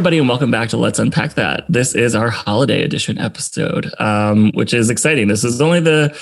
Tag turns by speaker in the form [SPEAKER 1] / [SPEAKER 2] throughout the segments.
[SPEAKER 1] everybody, and welcome back to Let's Unpack That. This is our holiday edition episode, um, which is exciting. This is only the,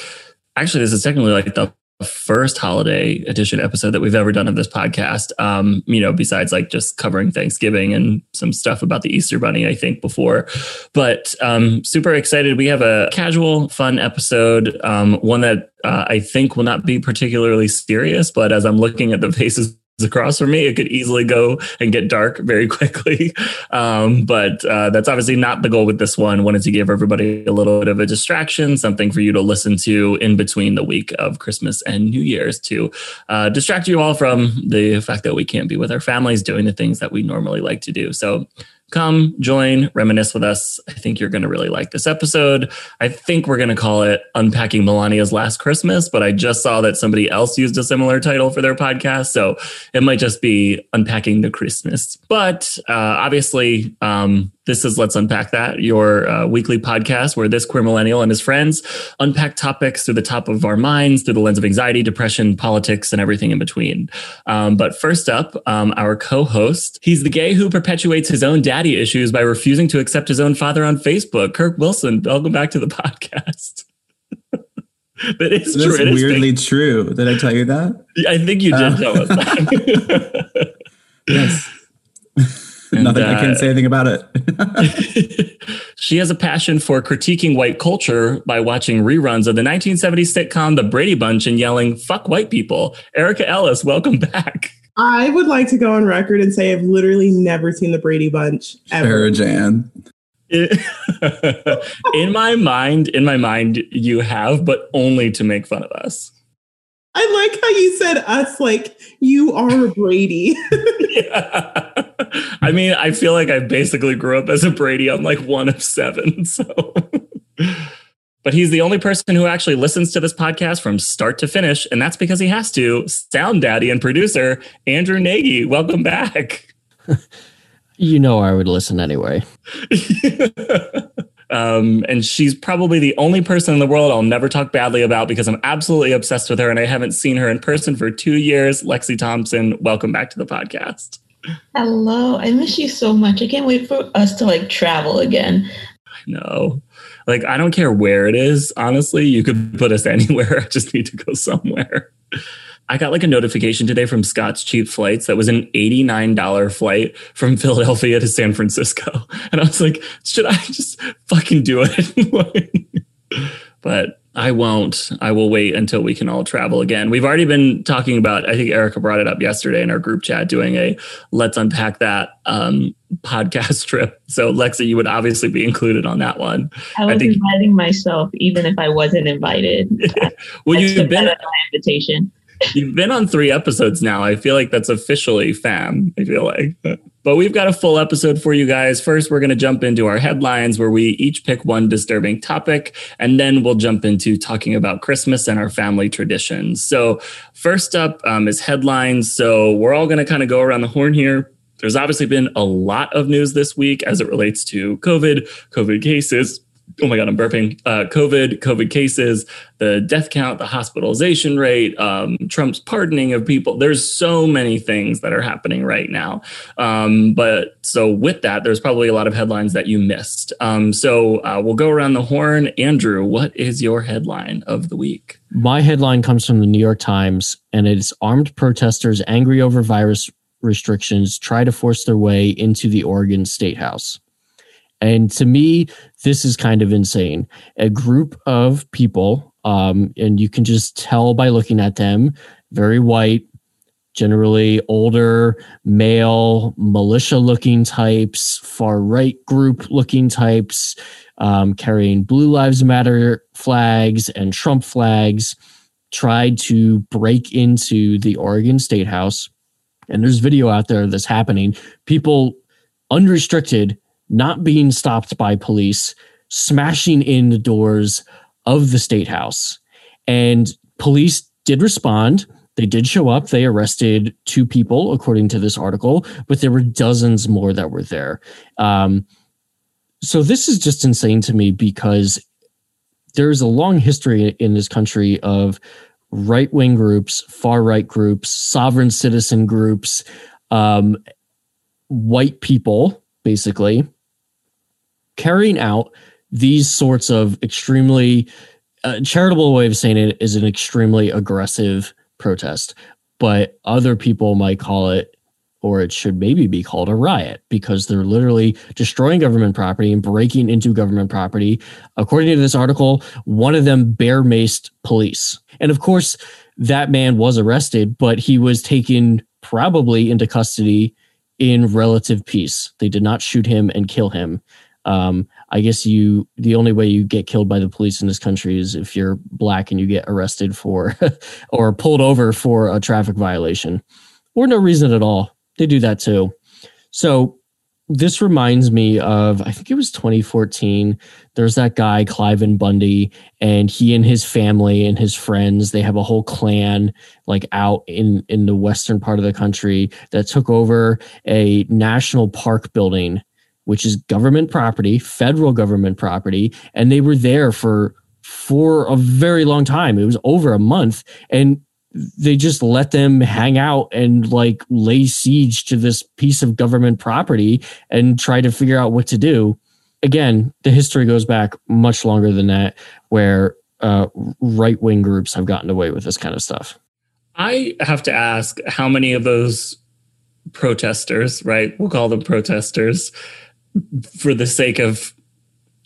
[SPEAKER 1] actually, this is technically like the first holiday edition episode that we've ever done of this podcast. Um, you know, besides like just covering Thanksgiving and some stuff about the Easter Bunny, I think before. But um, super excited. We have a casual, fun episode, um, one that uh, I think will not be particularly serious. But as I'm looking at the faces across from me, it could easily go and get dark very quickly. Um, but uh, that's obviously not the goal with this one. Wanted to give everybody a little bit of a distraction, something for you to listen to in between the week of Christmas and New Year's to uh, distract you all from the fact that we can't be with our families doing the things that we normally like to do. So come join, reminisce with us. I think you're going to really like this episode. I think we're going to call it Unpacking Melania's Last Christmas, but I just saw that somebody else used a similar title for their podcast. So it might just be Unpacking the Christmas. But uh, obviously, um, this is Let's Unpack That, your uh, weekly podcast where this queer millennial and his friends unpack topics through the top of our minds, through the lens of anxiety, depression, politics, and everything in between. Um, but first up, um, our co host, he's the gay who perpetuates his own daddy issues by refusing to accept his own father on Facebook. Kirk Wilson, welcome back to the podcast. that is
[SPEAKER 2] true. weirdly true. Did I tell you that?
[SPEAKER 1] I think you did uh, tell us that.
[SPEAKER 2] yes. And, Nothing. Uh, I can't say anything about it.
[SPEAKER 1] she has a passion for critiquing white culture by watching reruns of the 1970s sitcom The Brady Bunch and yelling "fuck white people." Erica Ellis, welcome back.
[SPEAKER 3] I would like to go on record and say I've literally never seen The Brady Bunch ever.
[SPEAKER 2] Sarah Jan.
[SPEAKER 1] in my mind, in my mind, you have, but only to make fun of us.
[SPEAKER 3] I like how you said us like you are a Brady.
[SPEAKER 1] yeah. I mean, I feel like I basically grew up as a Brady. I'm like one of seven. So, but he's the only person who actually listens to this podcast from start to finish. And that's because he has to. Sound daddy and producer, Andrew Nagy. Welcome back.
[SPEAKER 4] you know, I would listen anyway.
[SPEAKER 1] Um, and she's probably the only person in the world I'll never talk badly about because I'm absolutely obsessed with her and I haven't seen her in person for two years. Lexi Thompson, welcome back to the podcast.
[SPEAKER 5] Hello. I miss you so much. I can't wait for us to like travel again.
[SPEAKER 1] I know. Like, I don't care where it is, honestly. You could put us anywhere. I just need to go somewhere. I got like a notification today from Scott's Cheap Flights that was an $89 flight from Philadelphia to San Francisco. And I was like, should I just fucking do it? but I won't. I will wait until we can all travel again. We've already been talking about, I think Erica brought it up yesterday in our group chat, doing a let's unpack that um, podcast trip. So, Lexi, you would obviously be included on that one.
[SPEAKER 5] I was I think, inviting myself, even if I wasn't invited.
[SPEAKER 1] well, you've been.
[SPEAKER 5] invitation.
[SPEAKER 1] You've been on three episodes now. I feel like that's officially fam. I feel like. But we've got a full episode for you guys. First, we're going to jump into our headlines where we each pick one disturbing topic, and then we'll jump into talking about Christmas and our family traditions. So, first up um, is headlines. So, we're all going to kind of go around the horn here. There's obviously been a lot of news this week as it relates to COVID, COVID cases, oh my god i'm burping. Uh, covid covid cases the death count the hospitalization rate um, trump's pardoning of people. There's so many things that are happening right now. Um, but so with that there's probably a lot of headlines that you missed. Um, so uh, we'll go around the horn. Andrew what is your headline of the week?
[SPEAKER 4] My headline comes from the new york times and it's armed protesters angry over virus restrictions try to force their way into the oregon state house and to me, this is kind of insane. A group of people, um, and you can just tell by looking at them, very white, generally older, male, militia looking types, far right group looking types, um, carrying Blue Lives Matter flags and Trump flags, tried to break into the Oregon State House. And there's video out there that's happening. People unrestricted not being stopped by police, smashing in the doors of the state house. And police did respond. They did show up. They arrested two people, according to this article, but there were dozens more that were there. Um, so this is just insane to me because there's a long history in this country of right wing groups, far right groups, sovereign citizen groups, um, white people basically, carrying out these sorts of extremely uh, charitable way of saying it is an extremely aggressive protest, but other people might call it or it should maybe be called a riot because they're literally destroying government property and breaking into government property. According to this article, one of them bear maced police. And of course, that man was arrested, but he was taken probably into custody in relative peace. They did not shoot him and kill him. Um, I guess you the only way you get killed by the police in this country is if you're black and you get arrested for or pulled over for a traffic violation or no reason at all. They do that too. So this reminds me of I think it was 2014. There's that guy Cliven Bundy, and he and his family and his friends they have a whole clan like out in in the western part of the country that took over a national park building, which is government property, federal government property, and they were there for for a very long time. It was over a month, and they just let them hang out and like lay siege to this piece of government property and try to figure out what to do. Again, the history goes back much longer than that, where uh, right wing groups have gotten away with this kind of stuff.
[SPEAKER 1] I have to ask how many of those protesters, right? We'll call them protesters for the sake of.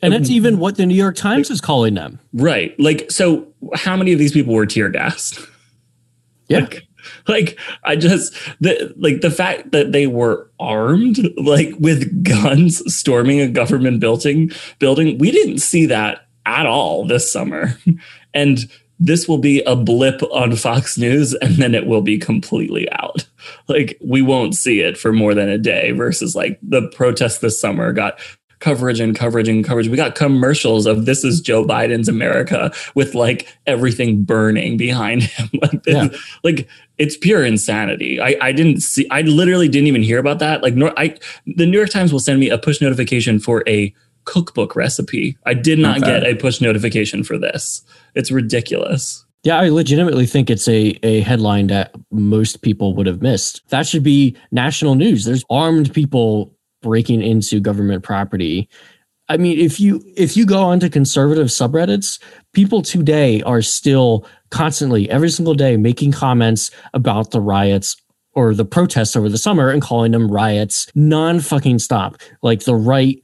[SPEAKER 4] And that's even what the New York Times is calling them.
[SPEAKER 1] Right. Like, so how many of these people were tear gassed?
[SPEAKER 4] Yeah.
[SPEAKER 1] Like, like I just the like the fact that they were armed like with guns storming a government building building we didn't see that at all this summer and this will be a blip on Fox News and then it will be completely out. Like we won't see it for more than a day versus like the protest this summer got coverage and coverage and coverage. We got commercials of this is Joe Biden's America with like everything burning behind him. like, this, yeah. like it's pure insanity. I, I didn't see, I literally didn't even hear about that. Like, nor, I, the New York Times will send me a push notification for a cookbook recipe. I did not okay. get a push notification for this. It's ridiculous.
[SPEAKER 4] Yeah, I legitimately think it's a, a headline that most people would have missed. That should be national news. There's armed people breaking into government property. I mean, if you if you go onto conservative subreddits, people today are still constantly every single day making comments about the riots or the protests over the summer and calling them riots non fucking stop. Like the right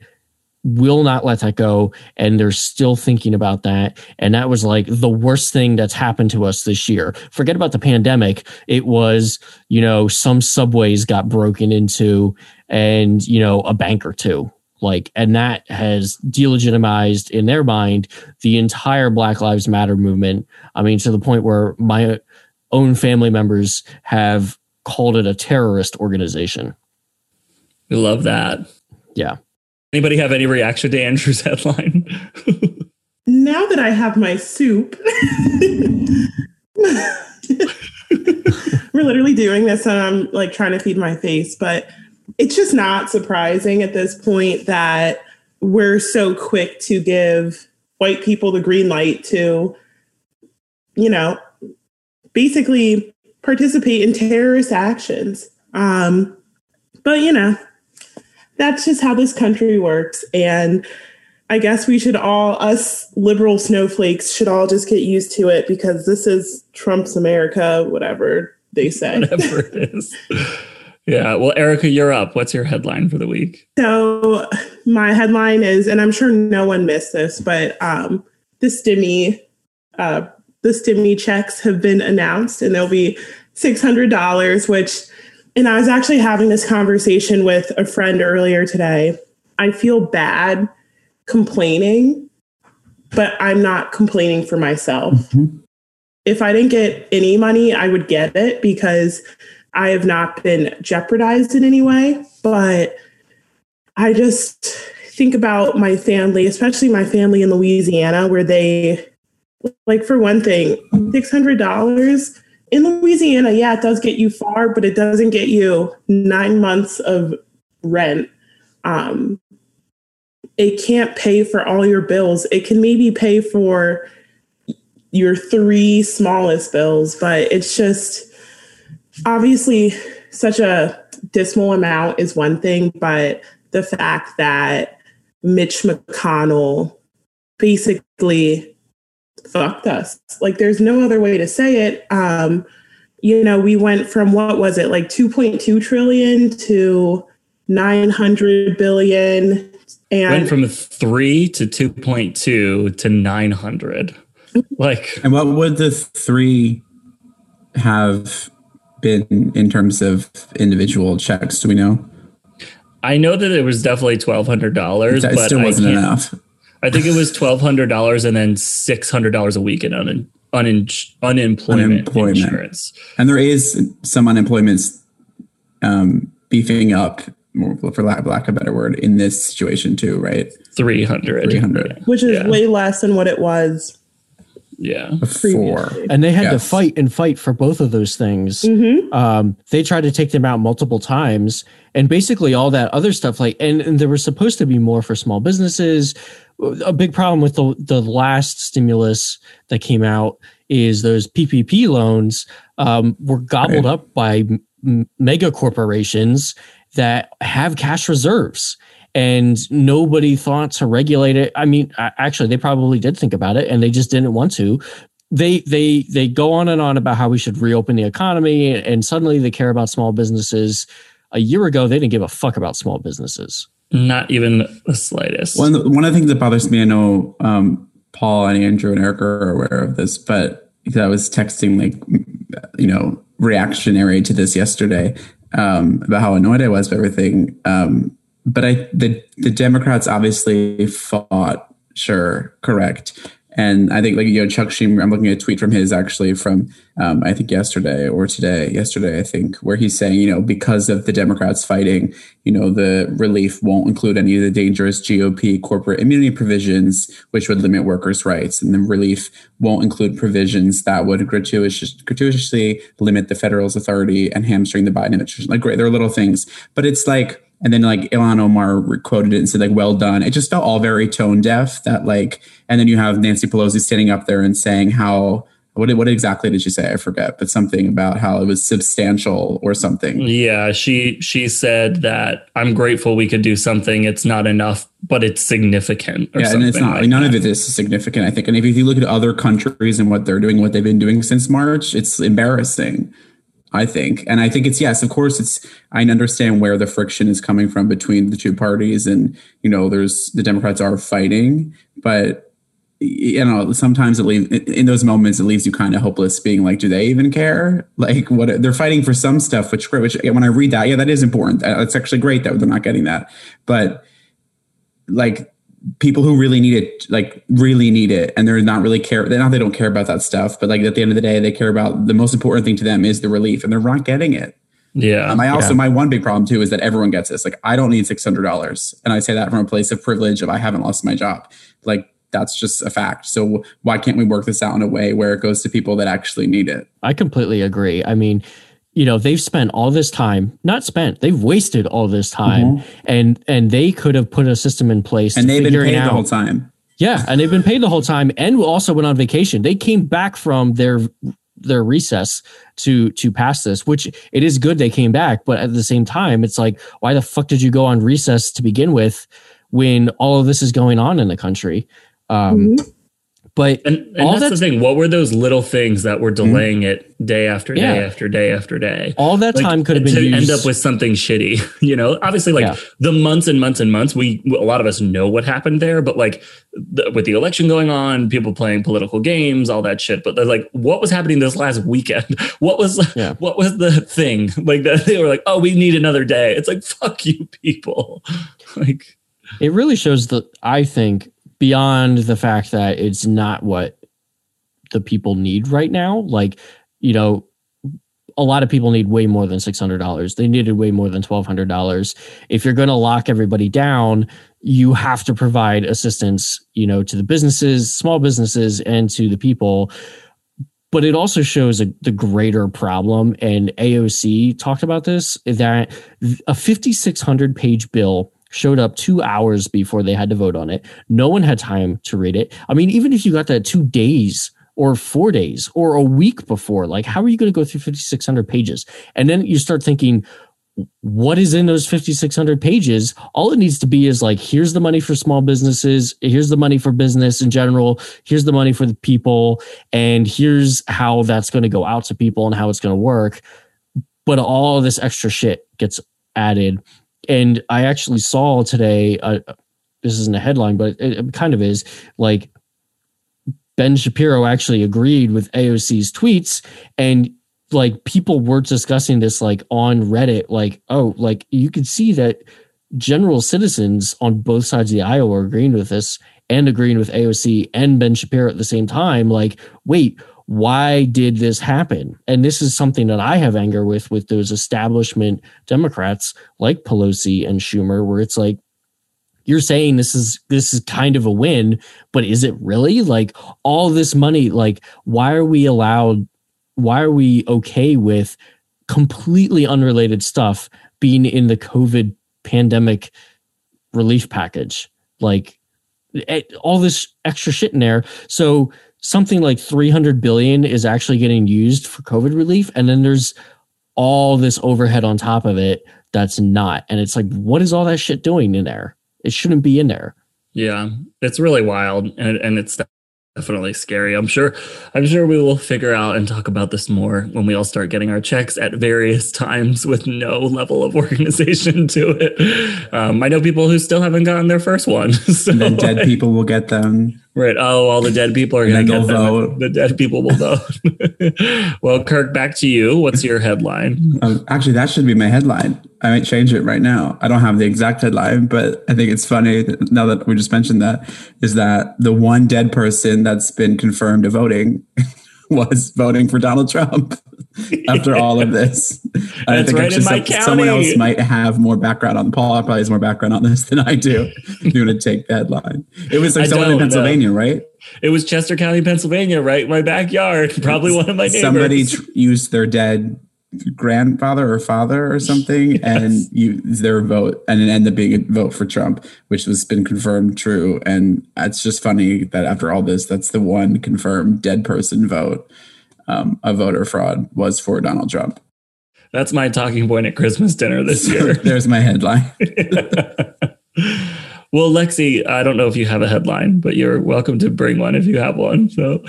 [SPEAKER 4] will not let that go and they're still thinking about that. And that was like the worst thing that's happened to us this year. Forget about the pandemic. It was you know some subways got broken into and you know a bank or two. Like and that has delegitimized in their mind the entire black lives matter movement. I mean to the point where my own family members have called it a terrorist organization.
[SPEAKER 1] We love that.
[SPEAKER 4] Yeah
[SPEAKER 1] anybody have any reaction to andrew's headline
[SPEAKER 3] now that i have my soup we're literally doing this and i'm like trying to feed my face but it's just not surprising at this point that we're so quick to give white people the green light to, you know, basically participate in terrorist actions. Um, but, you know, that's just how this country works. And I guess we should all, us liberal snowflakes, should all just get used to it because this is Trump's America, whatever they say.
[SPEAKER 1] Whatever it is. Yeah. Well, Erica, you're up. What's your headline for the week?
[SPEAKER 3] So my headline is, and I'm sure no one missed this, but um, the stimmy, uh, the stimmy checks have been announced, and there'll be six hundred dollars. Which, and I was actually having this conversation with a friend earlier today. I feel bad complaining, but I'm not complaining for myself. Mm-hmm. If I didn't get any money, I would get it because I have not been jeopardized in any way, but I just think about my family, especially my family in Louisiana, where they, like, for one thing, $600 in Louisiana, yeah, it does get you far, but it doesn't get you nine months of rent. Um, it can't pay for all your bills. It can maybe pay for your three smallest bills, but it's just, obviously such a dismal amount is one thing, but the fact that Mitch McConnell basically fucked us. Like there's no other way to say it. Um, you know, we went from what was it, like 2.2 trillion to 900 billion. And
[SPEAKER 1] went from three to 2.2 to 900. Like,
[SPEAKER 2] and what would the three have been in terms of individual checks? Do we know?
[SPEAKER 1] I know that it was definitely twelve hundred dollars, but
[SPEAKER 2] still wasn't enough.
[SPEAKER 1] I think it was twelve hundred dollars and then six hundred dollars a week in un, un, unemployment, unemployment, insurance.
[SPEAKER 2] And there is some unemployment um, beefing up, for lack, lack of a better word, in this situation too, right?
[SPEAKER 1] Three hundred,
[SPEAKER 2] three hundred,
[SPEAKER 3] which is yeah. way less than what it was
[SPEAKER 1] yeah
[SPEAKER 2] before
[SPEAKER 4] and they had yes. to fight and fight for both of those things mm-hmm. um, they tried to take them out multiple times and basically all that other stuff like and, and there was supposed to be more for small businesses a big problem with the, the last stimulus that came out is those ppp loans um, were gobbled right. up by m- mega corporations that have cash reserves and nobody thought to regulate it. I mean, actually, they probably did think about it, and they just didn't want to. They they they go on and on about how we should reopen the economy, and suddenly they care about small businesses. A year ago, they didn't give a fuck about small businesses.
[SPEAKER 1] Not even the slightest.
[SPEAKER 2] One one of the things that bothers me, I know um, Paul and Andrew and Eric are aware of this, but I was texting like you know reactionary to this yesterday um, about how annoyed I was by everything. Um, but I the the Democrats obviously fought. Sure, correct. And I think like you know Chuck Schumer, I'm looking at a tweet from his actually from um, I think yesterday or today, yesterday I think, where he's saying you know because of the Democrats fighting, you know the relief won't include any of the dangerous GOP corporate immunity provisions, which would limit workers' rights, and the relief won't include provisions that would gratuitous, gratuitously limit the federal's authority and hamstring the Biden administration. Like great, there are little things, but it's like and then like Ilhan Omar quoted it and said like well done. It just felt all very tone deaf. That like, and then you have Nancy Pelosi standing up there and saying how what what exactly did she say? I forget, but something about how it was substantial or something.
[SPEAKER 1] Yeah, she she said that I'm grateful we could do something. It's not enough, but it's significant.
[SPEAKER 2] yeah, and it's not. Like none that. of it is significant. I think, and if you look at other countries and what they're doing, what they've been doing since March, it's embarrassing. I think. And I think it's yes, of course it's I understand where the friction is coming from between the two parties and you know there's the Democrats are fighting, but you know sometimes it leaves in those moments it leaves you kind of hopeless being like do they even care? Like what they're fighting for some stuff which which when i read that yeah that is important. That's actually great that they're not getting that. But like people who really need it like really need it and they're not really care they're not they don't care about that stuff but like at the end of the day they care about the most important thing to them is the relief and they're not getting it.
[SPEAKER 1] Yeah.
[SPEAKER 2] Um, i also
[SPEAKER 1] yeah.
[SPEAKER 2] my one big problem too is that everyone gets this like i don't need $600 and i say that from a place of privilege of i haven't lost my job. Like that's just a fact. So why can't we work this out in a way where it goes to people that actually need it?
[SPEAKER 4] I completely agree. I mean you know they've spent all this time not spent they've wasted all this time mm-hmm. and and they could have put a system in place
[SPEAKER 2] and they've been paid out, the whole time
[SPEAKER 4] yeah and they've been paid the whole time and also went on vacation they came back from their their recess to to pass this which it is good they came back but at the same time it's like why the fuck did you go on recess to begin with when all of this is going on in the country um, mm-hmm. But
[SPEAKER 1] and, and all that's, that's, the thing. What were those little things that were mm-hmm. delaying mm-hmm. it day after day yeah. after day after day?
[SPEAKER 4] All that like, time could have been to
[SPEAKER 1] used. end up with something shitty. You know, obviously, like yeah. the months and months and months. We a lot of us know what happened there, but like the, with the election going on, people playing political games, all that shit. But like, what was happening this last weekend? What was yeah. what was the thing? Like that they were like, oh, we need another day. It's like fuck you, people. like
[SPEAKER 4] it really shows that I think beyond the fact that it's not what the people need right now. Like, you know, a lot of people need way more than $600. They needed way more than $1,200. If you're going to lock everybody down, you have to provide assistance, you know, to the businesses, small businesses, and to the people. But it also shows a, the greater problem. And AOC talked about this that a 5,600 page bill showed up two hours before they had to vote on it. No one had time to read it. I mean, even if you got that two days or four days or a week before, like, how are you going to go through 5,600 pages? And then you start thinking, what is in those 5600 pages all it needs to be is like here's the money for small businesses here's the money for business in general here's the money for the people and here's how that's going to go out to people and how it's going to work but all this extra shit gets added and i actually saw today uh, this isn't a headline but it, it kind of is like ben shapiro actually agreed with aoc's tweets and like people were discussing this like on Reddit, like, oh, like you could see that general citizens on both sides of the aisle were agreeing with this and agreeing with AOC and Ben Shapiro at the same time. Like, wait, why did this happen? And this is something that I have anger with with those establishment Democrats like Pelosi and Schumer, where it's like, you're saying this is this is kind of a win, but is it really? Like all this money, like why are we allowed why are we okay with completely unrelated stuff being in the COVID pandemic relief package? Like eh, all this extra shit in there. So something like 300 billion is actually getting used for COVID relief. And then there's all this overhead on top of it that's not. And it's like, what is all that shit doing in there? It shouldn't be in there.
[SPEAKER 1] Yeah, it's really wild. And, and it's definitely scary. I'm sure I'm sure we will figure out and talk about this more when we all start getting our checks at various times with no level of organization to it. Um, I know people who still haven't gotten their first one.
[SPEAKER 2] So and then dead people will get them.
[SPEAKER 1] Right. Oh, all the dead people are going to get them. Vote. The dead people will vote. well, Kirk, back to you. What's your headline?
[SPEAKER 2] Um, actually, that should be my headline. I might change it right now. I don't have the exact headline, but I think it's funny that now that we just mentioned that is that the one dead person that's been confirmed to voting was voting for Donald Trump after all of this.
[SPEAKER 1] I think right
[SPEAKER 2] some, someone else might have more background on Paul probably has more background on this than I do. you want to take the headline. It was like I someone in Pennsylvania, right?
[SPEAKER 1] It was Chester County, Pennsylvania, right? My backyard. Probably one of my neighbors.
[SPEAKER 2] Somebody tr- used their dead grandfather or father or something yes. and you their vote and it ended up being a vote for Trump which has been confirmed true and it's just funny that after all this that's the one confirmed dead person vote um, a voter fraud was for Donald Trump.
[SPEAKER 1] That's my talking point at Christmas dinner this year.
[SPEAKER 2] there's my headline.
[SPEAKER 1] Well Lexi I don't know if you have a headline but you're welcome to bring one if you have one so.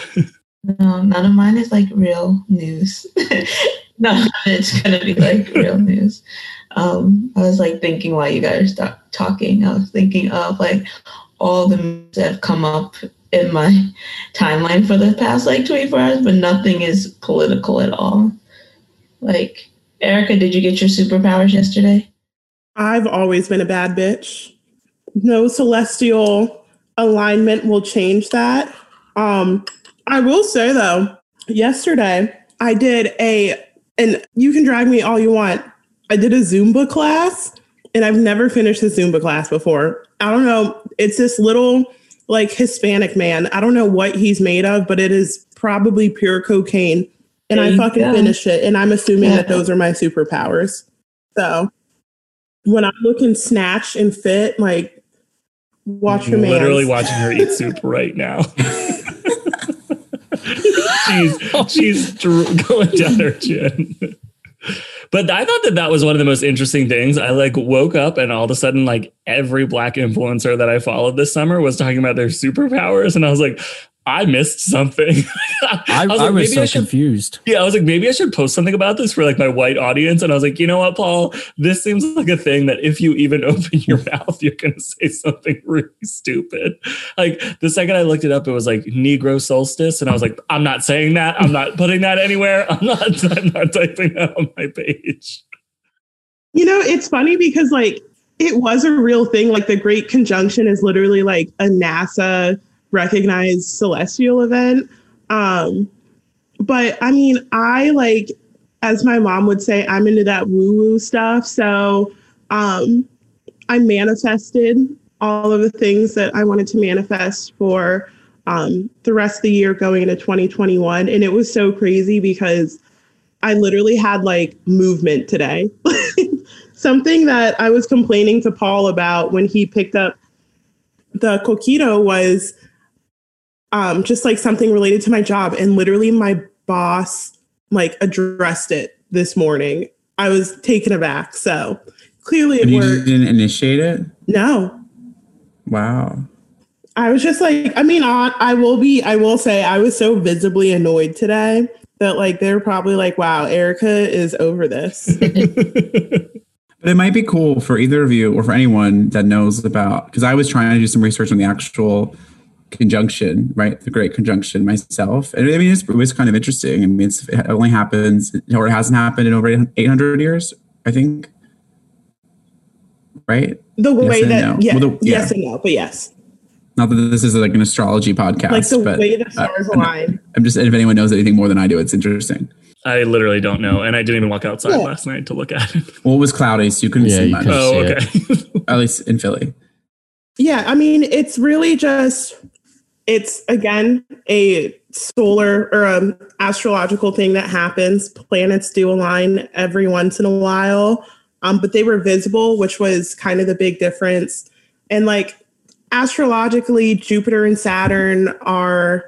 [SPEAKER 5] No none of mine is like real news no, it's gonna be like real news. Um, I was like thinking while you guys start talking, I was thinking of like all the moves that have come up in my timeline for the past like 24 hours, but nothing is political at all. Like, Erica, did you get your superpowers yesterday?
[SPEAKER 3] I've always been a bad bitch. No celestial alignment will change that. Um, I will say though, yesterday I did a and you can drag me all you want. I did a Zumba class and I've never finished a Zumba class before. I don't know. It's this little like Hispanic man. I don't know what he's made of, but it is probably pure cocaine. And I fucking go. finished it. And I'm assuming yeah. that those are my superpowers. So when I'm looking snatch and fit, like watch your man.
[SPEAKER 1] Literally watching her eat soup right now. she's oh. she's going down her chin. But I thought that that was one of the most interesting things. I like woke up and all of a sudden, like every black influencer that I followed this summer was talking about their superpowers, and I was like, I missed something.
[SPEAKER 4] I, I, was, like, I was so I should, confused.
[SPEAKER 1] Yeah, I was like, maybe I should post something about this for like my white audience. And I was like, you know what, Paul? This seems like a thing that if you even open your mouth, you're going to say something really stupid. Like the second I looked it up, it was like Negro solstice, and I was like, I'm not saying that. I'm not putting that anywhere. I'm not. I'm not typing that on my page.
[SPEAKER 3] You know, it's funny because like it was a real thing. Like the Great Conjunction is literally like a NASA recognized celestial event. Um, but I mean, I like, as my mom would say, I'm into that woo woo stuff. So um, I manifested all of the things that I wanted to manifest for um, the rest of the year going into 2021. And it was so crazy because I literally had like movement today. Something that I was complaining to Paul about when he picked up the coquito was um, just like something related to my job. And literally, my boss like addressed it this morning. I was taken aback. So clearly it
[SPEAKER 2] And you
[SPEAKER 3] worked.
[SPEAKER 2] didn't initiate it?
[SPEAKER 3] No,
[SPEAKER 2] Wow.
[SPEAKER 3] I was just like, I mean, I, I will be, I will say, I was so visibly annoyed today that like they're probably like, wow, Erica is over this.
[SPEAKER 2] But it might be cool for either of you or for anyone that knows about because I was trying to do some research on the actual conjunction, right? The Great Conjunction myself, and I mean it's, it was kind of interesting. I mean, it's, it only happens or it hasn't happened in over eight hundred years, I think. Right?
[SPEAKER 3] The
[SPEAKER 2] Yes
[SPEAKER 3] way
[SPEAKER 2] and
[SPEAKER 3] that,
[SPEAKER 2] no.
[SPEAKER 3] yeah,
[SPEAKER 2] Well, the-
[SPEAKER 3] yes and no, but yes,
[SPEAKER 2] Not that this is like an astrology podcast,
[SPEAKER 3] like the
[SPEAKER 2] but
[SPEAKER 3] way the stars
[SPEAKER 2] uh,
[SPEAKER 3] align.
[SPEAKER 2] I'm just if anyone knows anything more than I do, it's interesting.
[SPEAKER 1] I literally don't know, and I didn't even walk outside
[SPEAKER 3] Yeah.
[SPEAKER 1] last night to look at it.
[SPEAKER 2] Well, it was cloudy, so you couldn't
[SPEAKER 4] Yeah,
[SPEAKER 2] see
[SPEAKER 4] you
[SPEAKER 2] much.
[SPEAKER 4] couldn't.
[SPEAKER 1] Oh,
[SPEAKER 4] see
[SPEAKER 1] okay.
[SPEAKER 2] At least in Philly.
[SPEAKER 3] Yeah, I mean, it's really just it's again a solar or um astrological thing that happens. Planets do align every once in a while, um, but they were visible, which was kind of the big difference. And like astrologically, Jupiter and Saturn are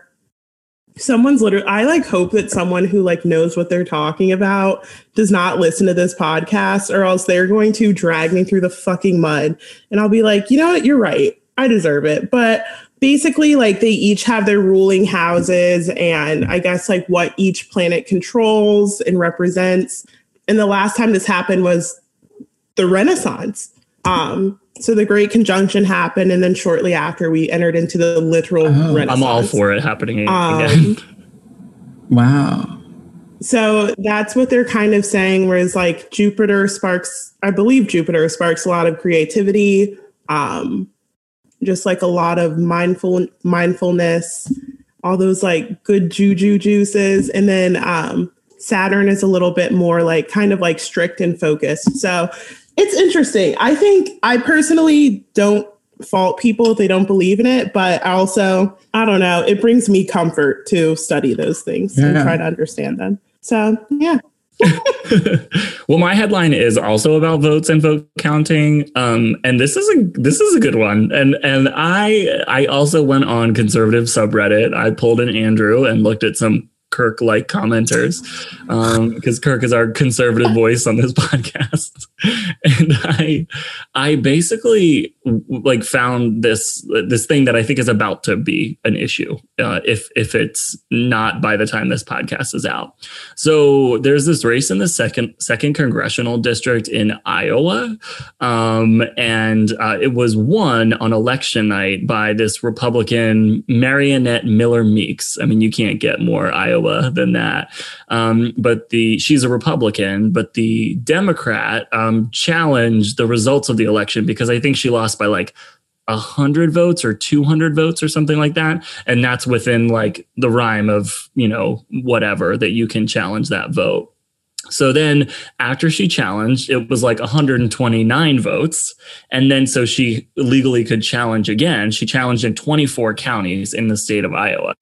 [SPEAKER 3] someone's literally i like hope that someone who like knows what they're talking about does not listen to this podcast or else they're going to drag me through the fucking mud and i'll be like you know what you're right i deserve it but basically like they each have their ruling houses and i guess like what each planet controls and represents and the last time this happened was the renaissance um so the great conjunction happened and then shortly after we entered into the literal
[SPEAKER 2] Oh.
[SPEAKER 3] renaissance
[SPEAKER 1] I'm all for it happening
[SPEAKER 3] Um,
[SPEAKER 1] again.
[SPEAKER 2] Wow.
[SPEAKER 3] So that's what they're kind of saying, whereas like Jupiter sparks, I believe Jupiter sparks a lot of creativity, um, just like a lot of mindful mindfulness, all those like good juju juices. And then um Saturn is a little bit more like kind of like strict and focused. So it's interesting. I think I personally don't fault people if they don't believe in it, but also, I don't know, it brings me comfort to study those things and try to understand them. So yeah.
[SPEAKER 1] well, my headline is also about votes and vote counting, um, and this is a this is a good one. And and I I also went on conservative subreddit. I pulled an Andrew and looked at some Kirk like commenters because Kirk is our conservative voice on this podcast, and I I basically like found this this thing that I think is about to be an issue uh, if if it's not by the time this podcast is out. So there's this race in the second second congressional district in Iowa, um, and uh, it was won on election night by this Republican Mariannette Miller Meeks. I mean, you can't get more Iowa than that. Um, but the she's a Republican, but the Democrat um, challenged the results of the election because I think she lost by like. 100 votes or 200 votes or something like that and that's within like the rhyme of you know whatever that you can challenge that vote so then after she challenged it was like 129 votes. And then so she legally could challenge again. She challenged in 24 counties in the state of iowa.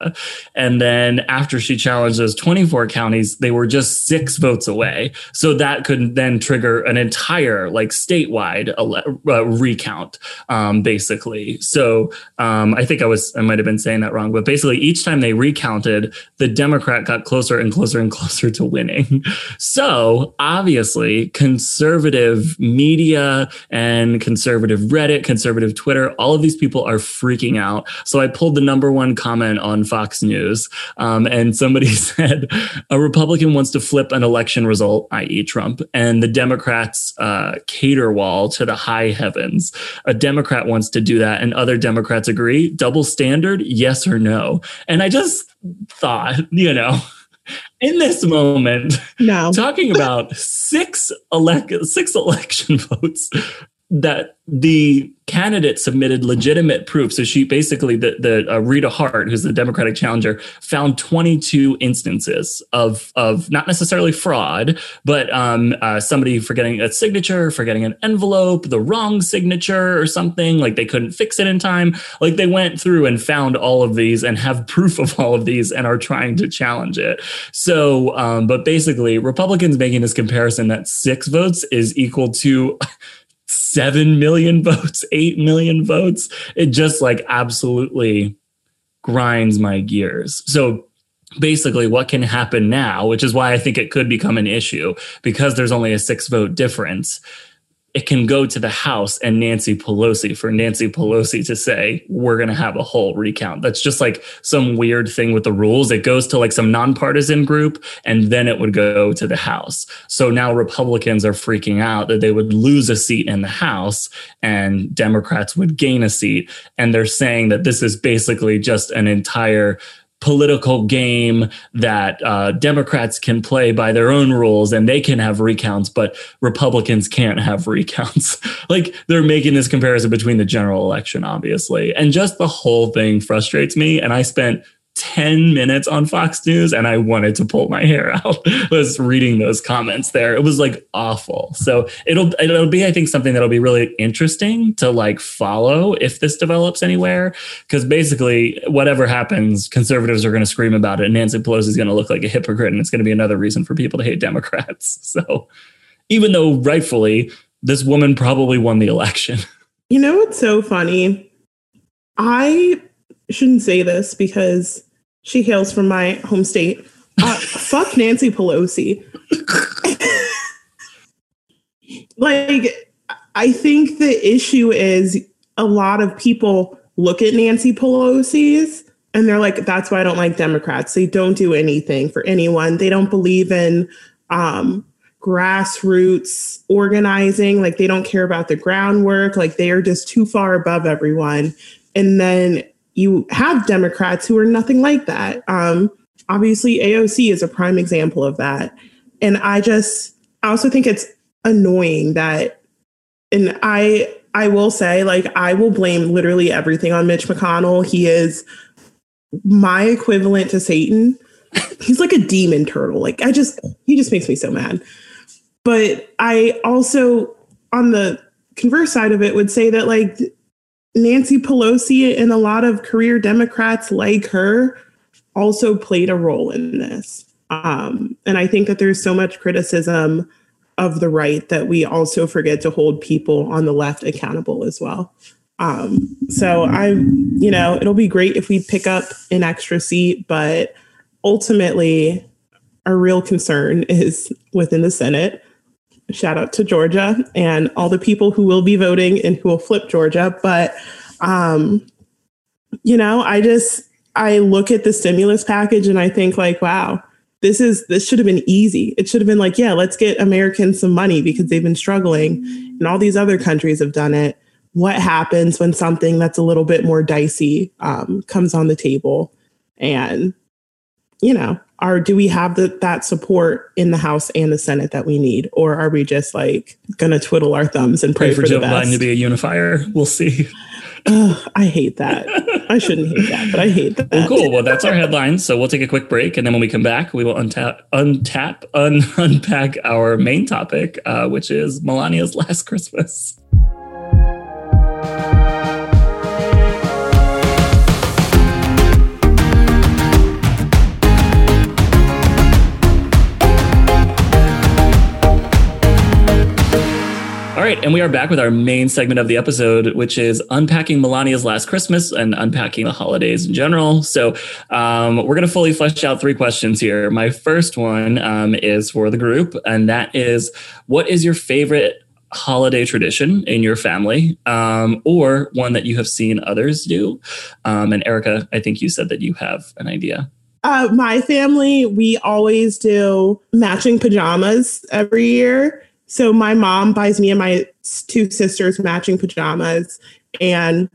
[SPEAKER 1] And then after she challenged those 24 counties they were just six votes away. So that could then trigger an entire like statewide ele- uh, recount um, basically. So um, i think i was i might have been saying that wrong but basically each time they recounted the democrat got closer and closer and closer to winning so obviously conservative media and conservative reddit conservative twitter all of these people are freaking out. So i pulled the number one comment on fox news um, and somebody said a republican wants to flip an election result i.e trump and the democrats uh, cater wall to the high heavens. A democrat wants to do that and other democrats agree. Double standard? Yes or no? And i just thought you know in this moment
[SPEAKER 3] No.
[SPEAKER 1] talking about six elect six election votes that the candidate submitted legitimate proof. So she basically the the uh, Rita Hart, who's the Democratic challenger, found 22 instances of of not necessarily fraud, but um, uh, somebody forgetting a signature, forgetting an envelope, the wrong signature or something. Like they couldn't fix it in time. Like they went through and found all of these and have proof of all of these and are trying to challenge it. So, um, but basically, Republicans making this comparison that six votes is equal to 7 million votes, 8 million votes. It just like absolutely grinds my gears. So, basically what can happen now, which is why I think it could become an issue because there's only a six vote difference. It can go to the House and Nancy Pelosi for Nancy Pelosi to say, we're going to have a whole recount. That's just like some weird thing with the rules. It goes to like some nonpartisan group and then it would go to the House. So now Republicans are freaking out that they would lose a seat in the House and Democrats would gain a seat. And they're saying that this is basically just an entire political game that uh, Democrats can play by their own rules and they can have recounts, but Republicans can't have recounts. like they're making this comparison between the general election, obviously. And just the whole thing frustrates me. And I spent 10 minutes on Fox News and I wanted to pull my hair out was reading those comments there. It was like awful. So it'll it'll be I think something that'll be really interesting to like follow if this develops anywhere cuz basically whatever happens conservatives are going to scream about it and Nancy Pelosi is going to look like a hypocrite and it's going to be another reason for people to hate Democrats. So even though rightfully this woman probably won the election.
[SPEAKER 3] You know what's so funny? I shouldn't say this because she hails from my home state. Uh, fuck Nancy Pelosi. like, I think the issue is a lot of people look at Nancy Pelosi's and they're like, that's why I don't like Democrats. They don't do anything for anyone. They don't believe in um, grassroots organizing. Like, they don't care about the groundwork. Like, they are just too far above everyone. And then you have Democrats who are nothing like that. Um, obviously, AOC is a prime example of that. And I just, I also think it's annoying that, and I, I will say, like, I will blame literally everything on Mitch McConnell. He is my equivalent to Satan. He's like a demon turtle. Like, I just, he just makes me so mad. But I also, on the converse side of it, would say that, like, Nancy Pelosi and a lot of career Democrats like her also played a role in this. Um, and I think that there's so much criticism of the right that we also forget to hold people on the left accountable as well. Um, so I, you know, it'll be great if we pick up an extra seat, but ultimately, our real concern is within the Senate. Shout out to Georgia and all the people who will be voting and who will flip Georgia. But, um, you know, I just, I look at the stimulus package and I think, like, wow, this is, this should have been easy. It should have been like, yeah, let's get Americans some money because they've been struggling and all these other countries have done it. What happens when something that's a little bit more dicey um, comes on the table? And, you know, are do we have the, that support in the House and the Senate that we need, or are we just like going to twiddle our thumbs and pray,
[SPEAKER 1] Pray for
[SPEAKER 3] for,
[SPEAKER 1] Joe? Biden to be a unifier. We'll see.
[SPEAKER 3] Ugh, I hate that. I shouldn't hate that, but I hate that.
[SPEAKER 1] Well, cool. Well, that's our headline. So we'll take a quick break, and then when we come back, we will untap, untap, un- unpack our main topic, uh, which is Melania's last Christmas. Right, and we are back with our main segment of the episode, which is unpacking Melania's last Christmas and unpacking the holidays in general. So, um, we're going to fully flesh out three questions here. My first one um, is for the group, and that is what is your favorite holiday tradition in your family, um, or one that you have seen others do? Um, and Erica, I think you said that you have an idea.
[SPEAKER 3] Uh, my family, we always do matching pajamas every year. So my mom buys me and my two sisters matching pajamas, and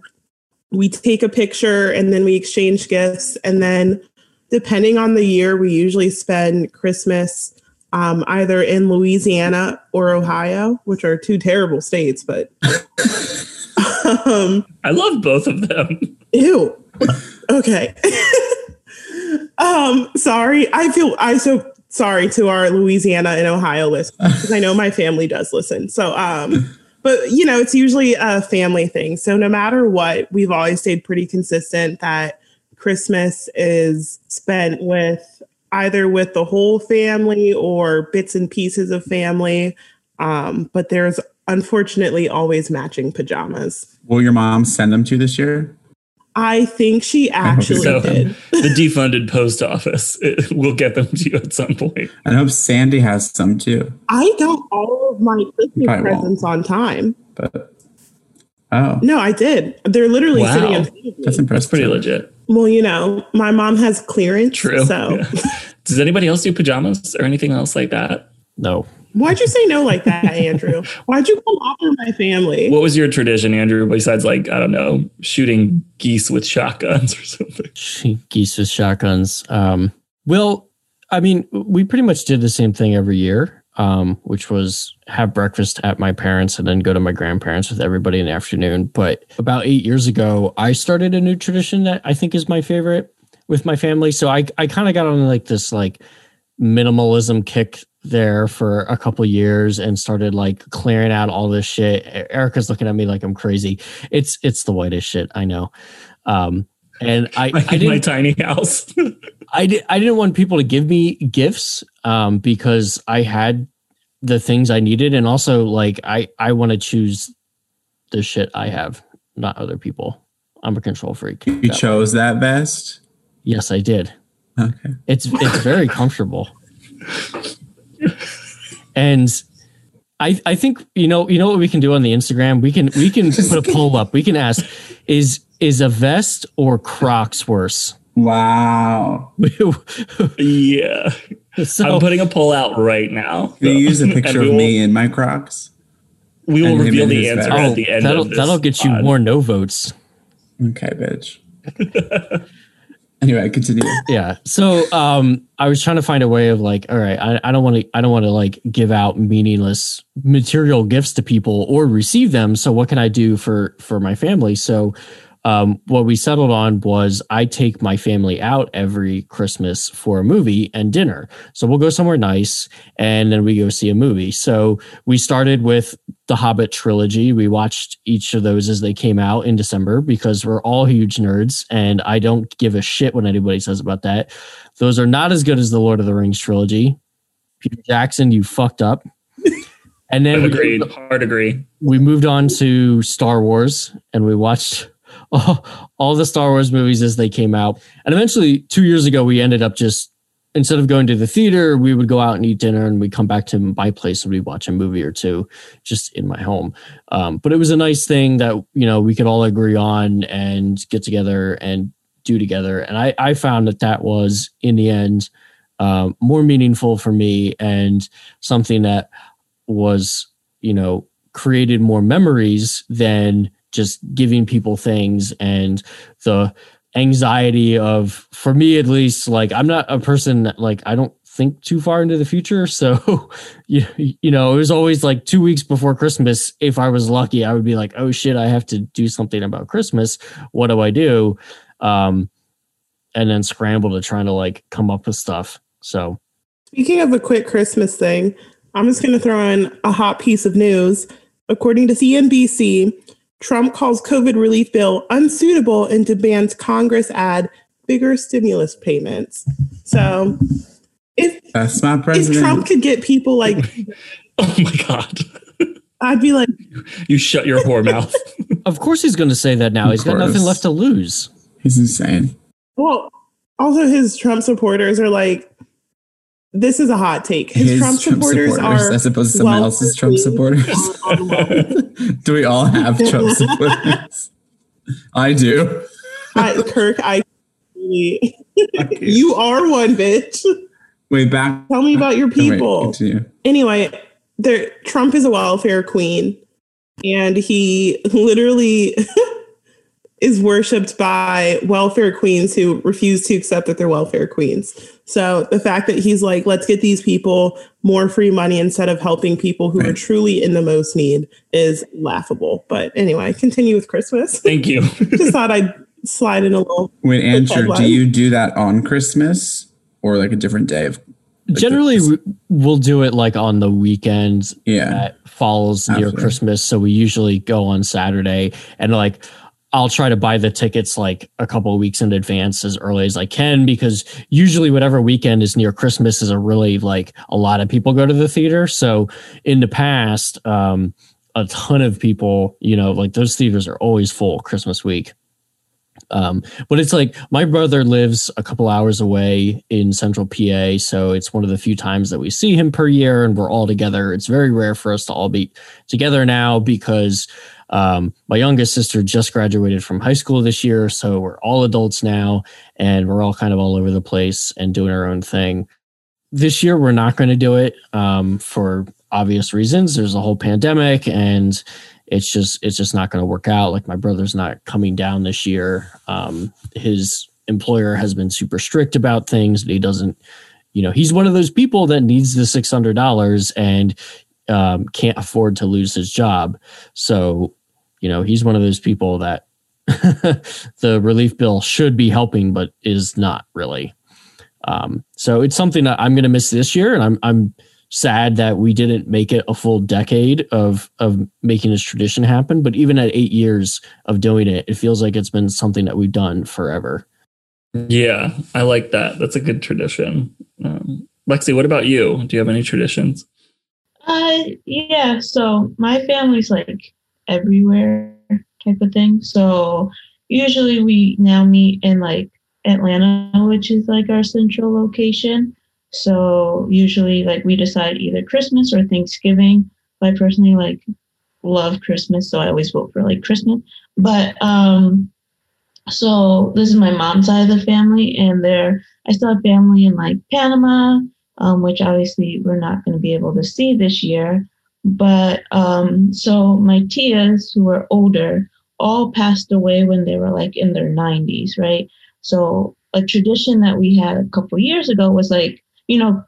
[SPEAKER 3] we take a picture and then we exchange gifts. And then, depending on the year, we usually spend Christmas um, either in Louisiana or Ohio, which are two terrible states, but um,
[SPEAKER 1] I love both of them.
[SPEAKER 3] Ew. Okay. um, sorry. I feel I so sorry to our Louisiana and Ohio list because I know my family does listen. So um but you know, it's usually a family thing. So no matter what, we've always stayed pretty consistent that Christmas is spent with either with the whole family or bits and pieces of family. Um, but there's unfortunately always matching pajamas.
[SPEAKER 2] Will your mom send them to you this year?
[SPEAKER 3] I think she actually
[SPEAKER 1] so.
[SPEAKER 3] did.
[SPEAKER 1] the defunded post office it will get them to you at some point.
[SPEAKER 2] I hope Sandy has some too.
[SPEAKER 3] I got all of my Christmas presents on time.
[SPEAKER 2] But oh,
[SPEAKER 3] No, I did. They're literally
[SPEAKER 1] Wow.
[SPEAKER 3] sitting in front of me.
[SPEAKER 2] that's impressive.
[SPEAKER 1] Pretty legit.
[SPEAKER 3] Well, you know, my mom has clearance.
[SPEAKER 1] True.
[SPEAKER 3] So
[SPEAKER 1] Yeah. Does anybody else do pajamas or anything else like that?
[SPEAKER 4] No.
[SPEAKER 3] Why'd you say no like that, Andrew? Why'd you come after my family?
[SPEAKER 1] What was your tradition, Andrew, besides like, I don't know, shooting geese with shotguns or something?
[SPEAKER 4] Geese with shotguns. Um, well, I mean, we pretty much did the same thing every year, um, which was have breakfast at my parents and then go to my grandparents with everybody in the afternoon. But about eight years ago, I started a new tradition that I think is my favorite with my family. So I, I kind of got on like this like minimalism kick there for a couple years and started like clearing out all this shit. Erica's looking at me like I'm crazy. It's it's the whitest shit, I know. Um, and I,
[SPEAKER 1] My,
[SPEAKER 4] I didn't
[SPEAKER 1] my tiny house.
[SPEAKER 4] I, di- I didn't want people to give me gifts um, because I had the things I needed, and also like I I want to choose the shit I have, not other people. I'm a control freak.
[SPEAKER 2] You
[SPEAKER 4] That-
[SPEAKER 2] chose that vest.
[SPEAKER 4] yes, I did.
[SPEAKER 2] Okay.
[SPEAKER 4] It's it's very comfortable, and I I think you know you know what we can do on the Instagram. We can we can put a poll up. We can ask is is a vest or Crocs worse?
[SPEAKER 2] Wow.
[SPEAKER 1] yeah.
[SPEAKER 4] so
[SPEAKER 1] I'm putting a poll out right now.
[SPEAKER 2] Can you use a picture of
[SPEAKER 1] will-
[SPEAKER 2] me in my Crocs?
[SPEAKER 1] We will reveal the answer
[SPEAKER 2] bag.
[SPEAKER 1] at
[SPEAKER 4] oh,
[SPEAKER 1] the end oh,
[SPEAKER 4] that'll
[SPEAKER 1] of this.
[SPEAKER 4] that'll get you
[SPEAKER 1] pod.
[SPEAKER 4] more no votes.
[SPEAKER 2] Okay, bitch. Anyway, continue.
[SPEAKER 4] yeah. So um i was trying to find a way of like all right i, I don't want to i don't want to like give out meaningless material gifts to people or receive them. So what can i do for for my family? So um what we settled on was i take my family out every christmas for a movie and dinner. So we'll go somewhere nice and then we go see a movie. So we started with the hobbit trilogy. We watched each of those as they came out in december because we're all huge nerds and i don't give a shit what anybody says about that. Those are not as good as the lord of the rings trilogy. Peter jackson you fucked up. And then we,
[SPEAKER 1] Agreed. Hard agree.
[SPEAKER 4] we moved on to star wars and we watched all, all the star wars movies as they came out and eventually two years ago we ended up just instead of going to the theater, we would go out and eat dinner and we'd come back to my place and we'd watch a movie or two just in my home. Um, but it was a nice thing that, you know, we could all agree on and get together and do together. And I, I found that that was in the end um, more meaningful for me and something that was, you know, created more memories than just giving people things and the anxiety of for me at least like i'm not a person that like i don't think too far into the future. So you, you know it was always like two weeks before christmas if i was lucky i would be like oh shit i have to do something about christmas. What do i do? Um and then scramble to trying to like come up with stuff. So
[SPEAKER 3] Speaking of a quick Christmas thing, I'm just going to throw in a hot piece of news. According to CNBC, Trump calls COVID relief bill unsuitable and demands Congress add bigger stimulus payments. So, if
[SPEAKER 2] That's my president,
[SPEAKER 3] if
[SPEAKER 2] president.
[SPEAKER 3] Trump could get people like,
[SPEAKER 1] Oh my god.
[SPEAKER 3] I'd be like,
[SPEAKER 1] You shut your whore mouth.
[SPEAKER 4] of course he's going to say that now
[SPEAKER 2] Of
[SPEAKER 4] he's got nothing left to lose
[SPEAKER 2] He's insane.
[SPEAKER 3] well. Also, his Trump supporters are like, this is a hot take. His, Trump, supporters, are
[SPEAKER 2] as opposed to someone
[SPEAKER 3] well
[SPEAKER 2] else's Trump supporters.
[SPEAKER 3] on- on loan.
[SPEAKER 2] do we all have Trump supporters? I do.
[SPEAKER 3] I, Kirk, I you are one bitch.
[SPEAKER 2] Wait, back.
[SPEAKER 3] Tell me about your
[SPEAKER 2] oh, wait,
[SPEAKER 3] people. anyway, there Trump is a welfare queen, and he literally is worshipped by welfare queens who refuse to accept that they're welfare queens. So the fact that he's like, let's get these people more free money instead of helping people who are truly in the most need is laughable. But anyway, continue with Christmas.
[SPEAKER 1] Thank you.
[SPEAKER 3] Just thought I'd slide in a little.
[SPEAKER 2] Wait, Andrew, do you do that on Christmas or like a different day of? like,
[SPEAKER 4] generally
[SPEAKER 2] the-
[SPEAKER 4] we- we'll do it like on the weekends
[SPEAKER 2] yeah.
[SPEAKER 4] that falls near Christmas. So we usually go on Saturday and like I'll try to buy the tickets like a couple of weeks in advance as early as I can because usually whatever weekend is near Christmas is a really like a lot of people go to the theater. So in the past, um, a ton of people, you know, like those theaters are always full Christmas week. Um, but it's like my brother lives a couple hours away in central PA. So it's one of the few times that we see him per year and we're all together. It's very rare for us to all be together now because um, my youngest sister just graduated from high school this year. So we're all adults now and we're all kind of all over the place and doing our own thing. This year, we're not going to do it um, for obvious reasons. There's a whole pandemic and it's just it's just not going to work out. Like my brother's not coming down this year. Um, his employer has been super strict about things, but he doesn't. You know, he's one of those people that needs the six hundred dollars and um, can't afford to lose his job. So, you know, he's one of those people that the relief bill should be helping, but is not really. Um, so it's something that I'm going to miss this year, and I'm I'm sad that we didn't make it a full decade of of making this tradition happen. But even at eight years of doing it, it feels like it's been something that we've done forever.
[SPEAKER 1] Yeah, I like that. That's a good tradition. Um, Lexi, what about you? Do you have any traditions?
[SPEAKER 5] Uh, yeah. So my family's like everywhere type of thing. So usually we now meet in like Atlanta, which is like our central location. So usually, like we decide either Christmas or Thanksgiving. But I personally like love Christmas, so I always vote for like Christmas. But um, so this is my mom's side of the family, and there I still have family in like Panama, um, which obviously we're not going to be able to see this year. But um, so my tias who are older all passed away when they were like in their 90s, right? So a tradition that we had a couple years ago was like you know,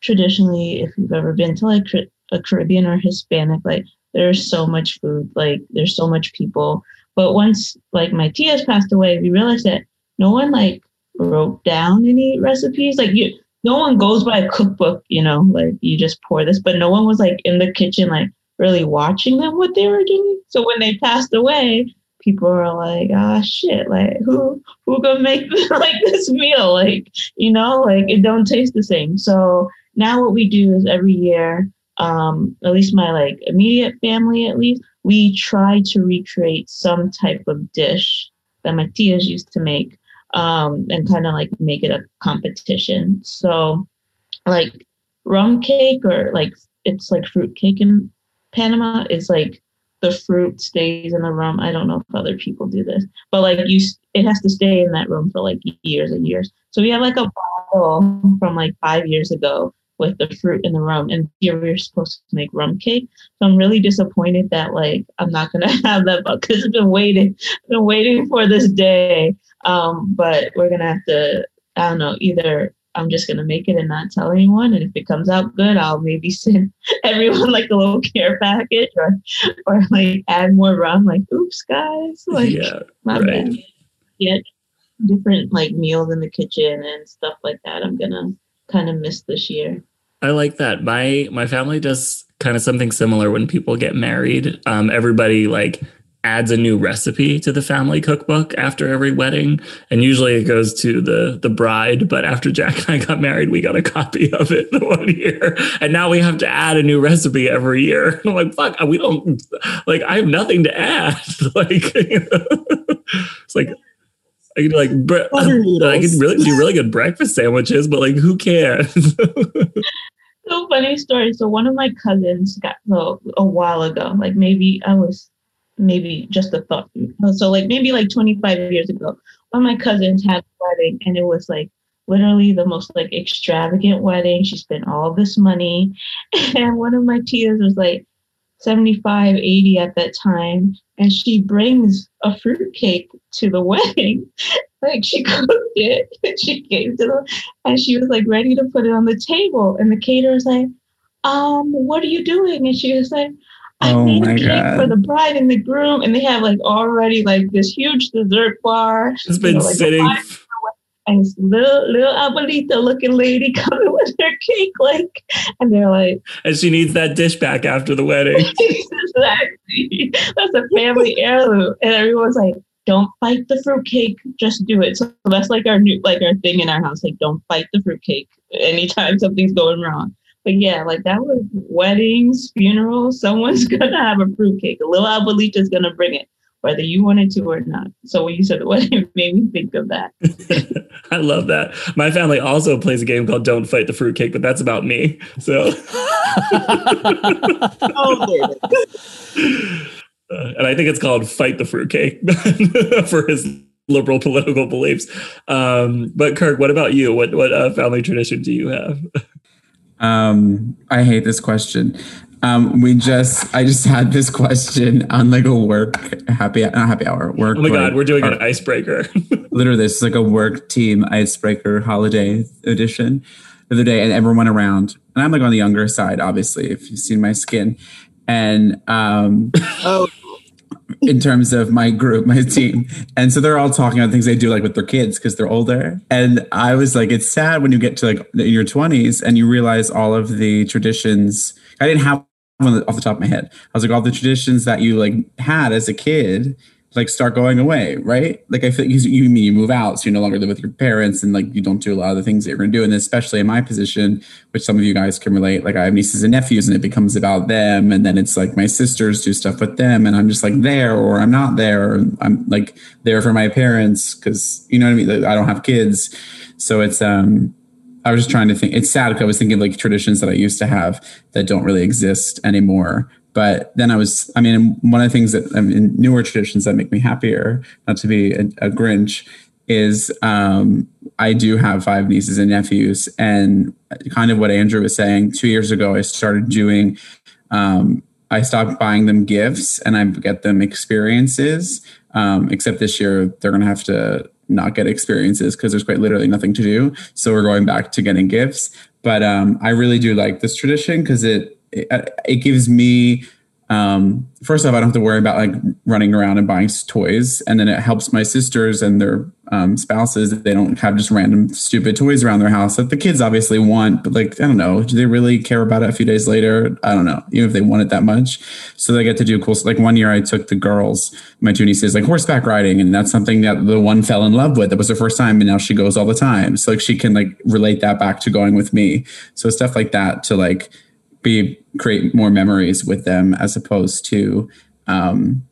[SPEAKER 5] traditionally, if you've ever been to like a Caribbean or Hispanic, like there's so much food, like there's so much people. But once like my tias passed away, we realized that no one like wrote down any recipes. Like you, no one goes by a cookbook, you know, like you just pour this, but no one was like in the kitchen, like really watching them what they were doing. So when they passed away, people are like, ah, shit, like who who gonna make like this meal? Like, you know, like it don't taste the same. So now what we do is every year, um, at least my like immediate family, at least, we try to recreate some type of dish that my tias used to make, um, and kind of like make it a competition. So, like rum cake or like it's like fruit cake in Panama is like the fruit stays in the rum. I don't know if other people do this, but like you, it has to stay in that room for like years and years. So we have like a bottle from like five years ago with the fruit in the rum, and here we are supposed to make rum cake. So I'm really disappointed that like I'm not gonna have that because I've been waiting, been waiting for this day. Um, but we're gonna have to, I don't know, either I'm just gonna make it and not tell anyone. And if it comes out good, I'll maybe send everyone like a little care package or or like add more rum. Like, oops, guys, like yeah, my right. bad. Yeah, different like meals in the kitchen and stuff like that. I'm gonna kind of miss this year.
[SPEAKER 1] I like that. My my family does kind of something similar when people get married. Um, everybody like adds a new recipe to the family cookbook after every wedding. And usually it goes to the the bride but after jack and i got married we got a copy of it the one year. And now we have to add a new recipe every year. And i'm like fuck we don't like i have nothing to add. Like you know, it's like I can do like bre- I can really do really good breakfast sandwiches, but like who cares?
[SPEAKER 5] so funny story. So one of my cousins got so a while ago, like maybe I was maybe just a thought. So like maybe like 25 years ago, one of my cousins had a wedding and it was like literally the most like extravagant wedding. She spent all this money. And one of my tias was like 75, 80 at that time. And she brings a fruitcake to the wedding. like she cooked it and she gave to them and she was like ready to put it on the table. And the caterer was like, um, what are you doing? And she was like, I oh made a cake God. for the bride and the groom, and they have like already like this huge dessert bar.
[SPEAKER 1] It's been you know, like sitting.
[SPEAKER 5] And this little little abuelita looking lady coming with her cake, like, and they're like,
[SPEAKER 1] and she needs that dish back after the wedding.
[SPEAKER 5] exactly, that's a family heirloom, and everyone's like, don't fight the fruitcake, just do it. So that's like our new, like our thing in our house, like don't fight the fruitcake anytime something's going wrong. But yeah, like that was weddings, funerals. Someone's gonna have a fruitcake. A little abuelita's gonna bring it. whether you wanted to or not. So when you said what it made me think of that.
[SPEAKER 1] I love that. My family also plays a game called Don't Fight the Fruitcake, but that's about me. So
[SPEAKER 3] Oh,
[SPEAKER 1] Uh, and I think it's called Fight the Fruitcake for his liberal political beliefs. Um, but Kirk, what about you? What what uh, family tradition do you have?
[SPEAKER 2] Um, I hate this question. Um, we just, I just had this question on like a work happy, not happy hour work.
[SPEAKER 1] Oh my god, we're doing
[SPEAKER 2] or-
[SPEAKER 1] an icebreaker.
[SPEAKER 2] literally this is like a work team icebreaker holiday edition the other day and everyone went around and i'm like on the younger side obviously if you've seen my skin and um
[SPEAKER 3] Oh,
[SPEAKER 2] in terms of my group my team. And so they're all talking about things they do like with their kids because they're older. And i was like it's sad when you get to like in your 20s and you realize all of the traditions. I didn't have one off the top of my head. I was like all the traditions that you like had as a kid like start going away, right? Like I feel you, you mean you move out, so you no longer live with your parents, and like you don't do a lot of the things that you're going to do. And especially in my position, which some of you guys can relate, like I have nieces and nephews, and it becomes about them, and then it's like my sisters do stuff with them, and I'm just like there, or I'm not there, I'm like there for my parents because you know what I mean. Like, I don't have kids, so it's um. I was just trying to think. It's sad because I was thinking like traditions that I used to have that don't really exist anymore. But then I was, I mean, one of the things that I mean, newer traditions that make me happier, not to be a, a Grinch, is um, I do have five nieces and nephews. And kind of what Andrew was saying, two years ago, I started doing, um, I stopped buying them gifts and I get them experiences. Um, except this year, they're going to have to not get experiences because there's quite literally nothing to do. So we're going back to getting gifts. But um, I really do like this tradition because it, it it gives me um, first off, I don't have to worry about like running around and buying toys, and then it helps my sisters and their um, spouses that they don't have just random stupid toys around their house that the kids obviously want, but like I don't know, do they really care about it a few days later? I don't know, even if they want it that much. So they get to do cool. Stuff like one year, I took the girls, my two nieces, like horseback riding, and that's something that the one fell in love with. That was her first time, and now she goes all the time. So like she can like relate that back to going with me. So stuff like that to like be create more memories with them as opposed to um,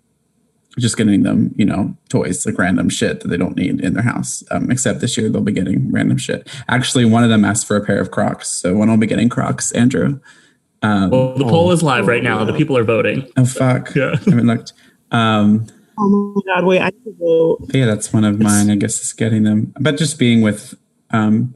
[SPEAKER 2] just getting them, you know, toys like random shit that they don't need in their house. Um, except this year they'll be getting random shit. Actually, one of them asked for a pair of Crocs, so one will be getting Crocs. Andrew. Um,
[SPEAKER 1] well, the poll is live right now. The people are voting.
[SPEAKER 2] oh fuck!
[SPEAKER 1] Yeah.
[SPEAKER 2] I haven't looked. Um,
[SPEAKER 3] oh my God, wait, I need to vote.
[SPEAKER 2] yeah, that's one of mine. I guess is getting them, but just being with. Um,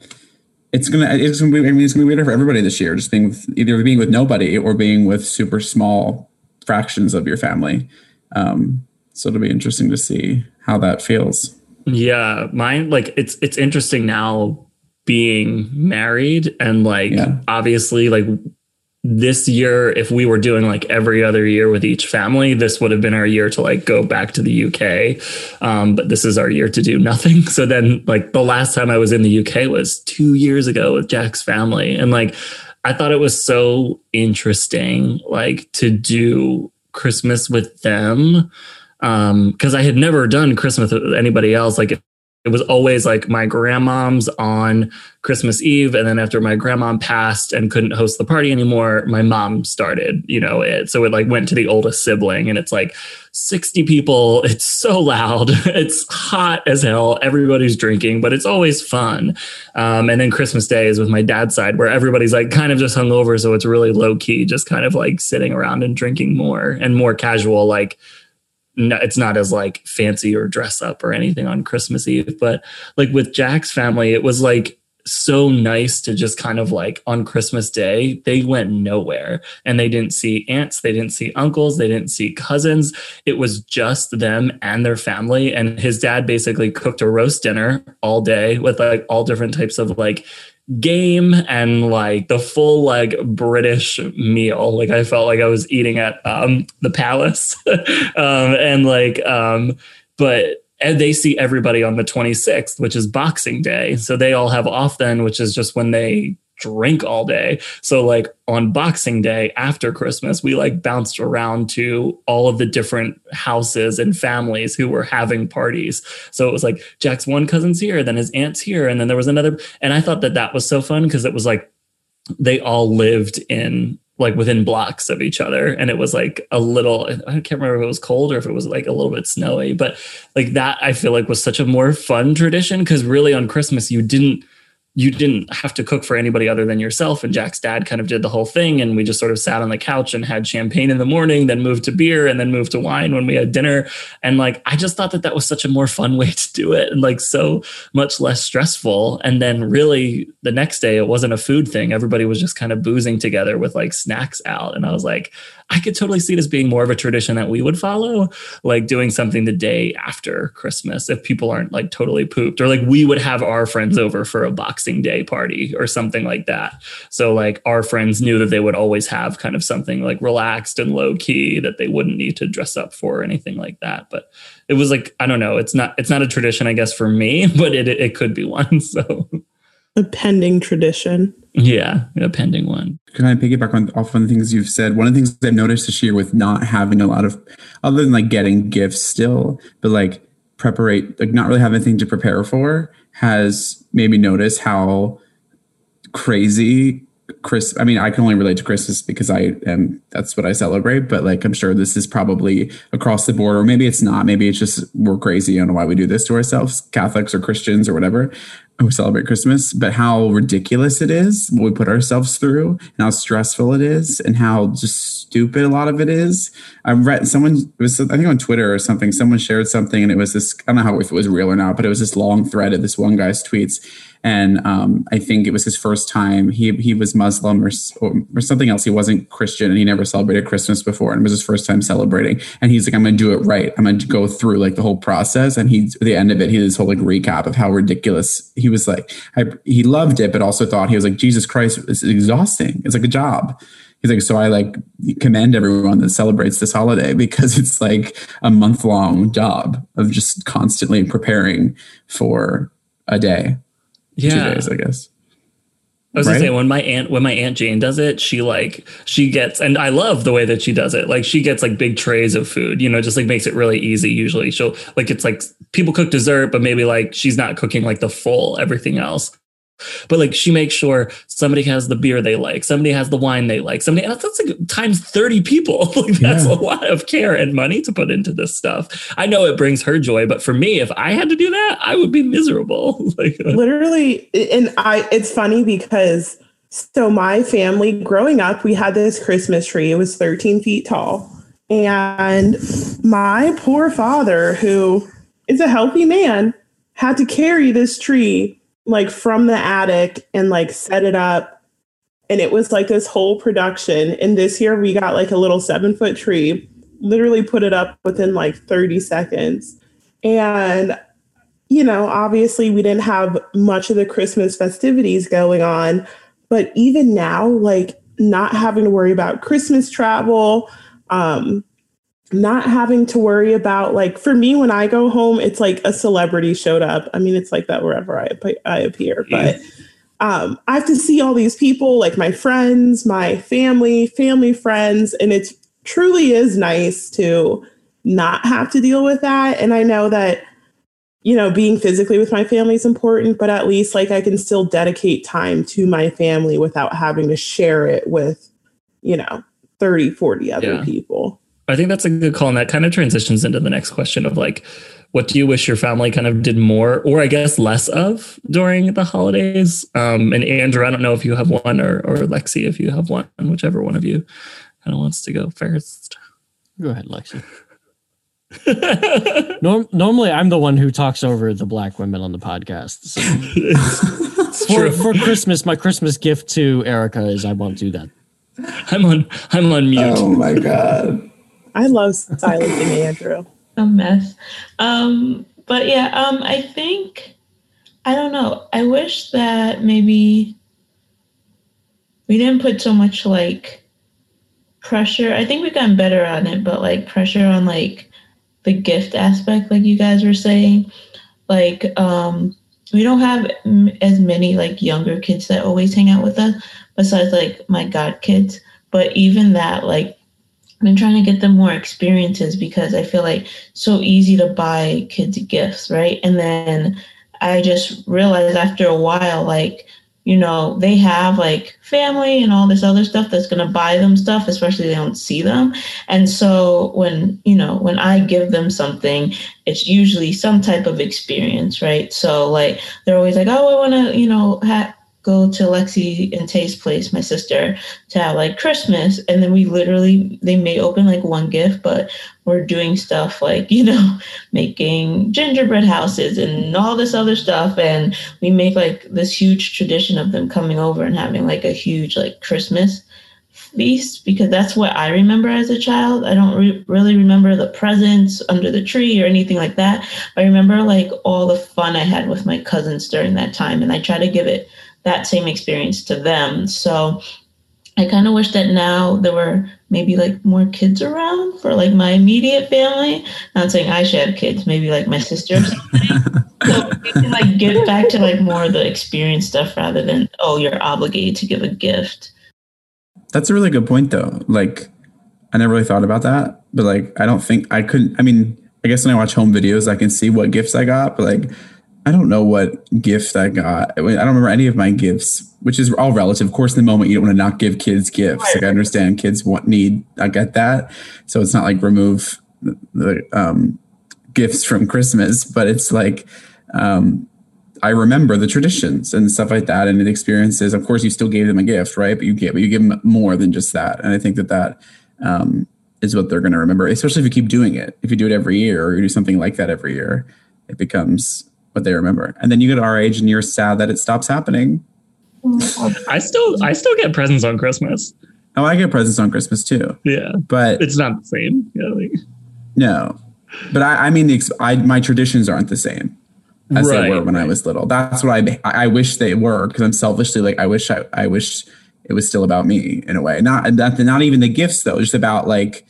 [SPEAKER 2] it's gonna it's gonna be I mean it's gonna be weird for everybody this year. Just being with either being with nobody or being with super small fractions of your family. Um, so it'll be interesting to see how that feels.
[SPEAKER 1] Yeah, mine like it's it's interesting now being married and like
[SPEAKER 2] Yeah.
[SPEAKER 1] obviously like this year if we were doing like every other year with each family this would have been our year to like go back to the UK um, but this is our year to do nothing. So then like the last time I was in the UK was 2 years ago with Jack's family. And like I thought it was so interesting like to do Christmas with them um because I had never done Christmas with anybody else. Like it was always like my grandmom's on Christmas Eve. And then after my grandmom passed and couldn't host the party anymore, my mom started, you know, it. So it like went to the oldest sibling and it's like 60 people. It's so loud. It's hot as hell. Everybody's drinking, but it's always fun. Um, and then Christmas Day is with my dad's side where everybody's like kind of just hungover. So it's really low key, just kind of like sitting around and drinking more and more casual, like, no, it's not as like fancy or dress up or anything on Christmas Eve, but like with Jack's family, it was like so nice to just kind of like on Christmas Day, they went nowhere and they didn't see aunts, they didn't see uncles, they didn't see cousins. It was just them and their family. And his dad basically cooked a roast dinner all day with like all different types of like game and like the full like British meal. Like I felt like I was eating at um the palace. um and like um but and they see everybody on the 26th, which is Boxing Day. So they all have off then, which is just when they drink all day. So like on Boxing Day after Christmas, we like bounced around to all of the different houses and families who were having parties. So it was like Jack's one cousin's here, then his aunt's here, and then there was another. And I thought that that was so fun because it was like they all lived in like within blocks of each other and it was like a little i can't remember if it was cold or if it was like a little bit snowy but like that i feel like was such a more fun tradition because really on christmas you didn't you didn't have to cook for anybody other than yourself. And Jack's dad kind of did the whole thing. And we just sort of sat on the couch and had champagne in the morning, then moved to beer and then moved to wine when we had dinner. And like, I just thought that that was such a more fun way to do it and like so much less stressful. And then really the next day, it wasn't a food thing. Everybody was just kind of boozing together with like snacks out. And I was like, I could totally see this being more of a tradition that we would follow, like doing something the day after Christmas if people aren't like totally pooped, or like we would have our friends over for a Boxing Day party or something like that. So, like, our friends knew that they would always have kind of something like relaxed and low key that they wouldn't need to dress up for or anything like that. But it was like, I don't know, it's not, it's not a tradition, I guess, for me, but it, it could be one. So,
[SPEAKER 3] a pending tradition.
[SPEAKER 1] Yeah, a pending one.
[SPEAKER 2] Can I piggyback on off one of the things you've said? One of the things I've noticed this year with not having a lot of, other than like getting gifts still, but like preparate, like not really have anything to prepare for, has made me notice how crazy Chris. I mean, I can only relate to Christmas because I am. That's what I celebrate. But like, I'm sure this is probably across the board, or maybe it's not. Maybe it's just we're crazy. I don't know why we do this to ourselves, Catholics or Christians or whatever who celebrate Christmas, but how ridiculous it is what we put ourselves through and how stressful it is and how just stupid a lot of it is. I read someone was I think on Twitter or something, someone shared something and it was this I don't know how if it was real or not, but it was this long thread of this one guy's tweets and um, I think it was his first time. He he was Muslim or, or something else. He wasn't Christian, and he never celebrated Christmas before, and it was his first time celebrating. And he's like, "I'm going to do it right. I'm going to go through like the whole process." And he, at the end of it, he did this whole like recap of how ridiculous was. Like, I, he loved it, but also thought he was like, "Jesus Christ, it's exhausting. It's like a job." He's like, so I like commend everyone that celebrates this holiday because it's like a month long job of just constantly preparing for a day
[SPEAKER 1] yeah.
[SPEAKER 2] two days, I guess.
[SPEAKER 1] I was right? gonna say when my aunt when my aunt Jane does it, she like she gets and I love the way that she does it. Like she gets like big trays of food, you know, just like makes it really easy. Usually she'll like it's like people cook dessert, but maybe like she's not cooking like the full everything else. But like she makes sure somebody has the beer they like, somebody has the wine they like, somebody that's, that's like times 30 people. like that's yeah. a lot of care and money to put into this stuff. I know it brings her joy, but for me, if I had to do that, I would be miserable. like
[SPEAKER 3] uh, literally, and I it's funny because so my family growing up, we had this Christmas tree. It was 13 feet tall. And my poor father, who is a healthy man, had to carry this tree like from the attic and like set it up. And it was like this whole production. And this year we got like a little seven foot tree, literally put it up within like 30 seconds. And, you know, obviously we didn't have much of the Christmas festivities going on. But even now, like not having to worry about Christmas travel, um, not having to worry about like for me when I go home, it's like a celebrity showed up. I mean, it's like that wherever I I appear, but um, I have to see all these people, like my friends, my family, family friends, and it truly is nice to not have to deal with that. And I know that you know being physically with my family is important, but at least like I can still dedicate time to my family without having to share it with you know 30 40 other yeah. people
[SPEAKER 1] I think that's a good call. And that kind of transitions into the next question of like, what do you wish your family kind of did more or I guess less of during the holidays? Um, and Andrew, I don't know if you have one or, or Lexi, if you have one, whichever one of you kind of wants to go first.
[SPEAKER 4] Go ahead, Lexi. Norm- normally, I'm the one who talks over the black women on the podcast. So. for, for Christmas, my Christmas gift to Erica is I won't do that.
[SPEAKER 1] I'm on. I'm on mute.
[SPEAKER 2] Oh my god.
[SPEAKER 3] I love silencing Andrew.
[SPEAKER 5] A mess. Um, but yeah, um, I think I don't know. I wish that maybe we didn't put so much like pressure. I think we've gotten better on it, but like pressure on like the gift aspect, like you guys were saying. Like, um, we don't have as many like younger kids that always hang out with us, besides like my god kids. But even that, like been trying to get them more experiences because I feel like so easy to buy kids gifts, right? And then I just realized after a while, like you know, they have like family and all this other stuff that's to buy them stuff, especially they don't see them. And so when, you know, when I give them something, it's usually some type of experience, right? So like they're always like, oh, I want to, you know, ha- go to Lexi and Tay's place, my sister, to have like Christmas. And then we literally, they may open like one gift, but we're doing stuff like, you know, making gingerbread houses and all this other stuff. And we make like this huge tradition of them coming over and having like a huge like Christmas feast because that's what I remember as a child. I don't re- really remember the presents under the tree or anything like that. I remember like all the fun I had with my cousins during that time. And I try to give it that same experience to them. So I kind of wish that now there were maybe like more kids around for like my immediate family. Not saying I should have kids, maybe like my sister. Or something. so we can like get back to like more of the experience stuff rather than oh you're obligated to give a gift.
[SPEAKER 2] That's a really good point though. Like I never really thought about that, but like I don't think I couldn't. I mean, I guess when I watch home videos, I can see what gifts I got, but like I don't know what gift I got. I don't remember any of my gifts, which is all relative. Of course, in the moment, you don't want to not give kids gifts. Like I understand kids want need. I get that. So it's not like remove the, the um, gifts from Christmas, but it's like um, I remember the traditions and stuff like that, and the experiences. Of course, you still gave them a gift, right? But you get, but you give them more than just that. And I think that that um, is what they're going to remember, especially if you keep doing it. If you do it every year, or you do something like that every year, it becomes what they remember. And then you get our age and you're sad that it stops happening.
[SPEAKER 1] I still I still get presents on Christmas.
[SPEAKER 2] Oh, I get presents on Christmas too.
[SPEAKER 1] Yeah,
[SPEAKER 2] but
[SPEAKER 1] it's not the same. Yeah, like,
[SPEAKER 2] no, but I, I mean the I, my traditions aren't the same as right, they were when right. I was little. That's what I I wish they were because I'm selfishly like I wish I I wish it was still about me in a way. Not not not even the gifts though, just about like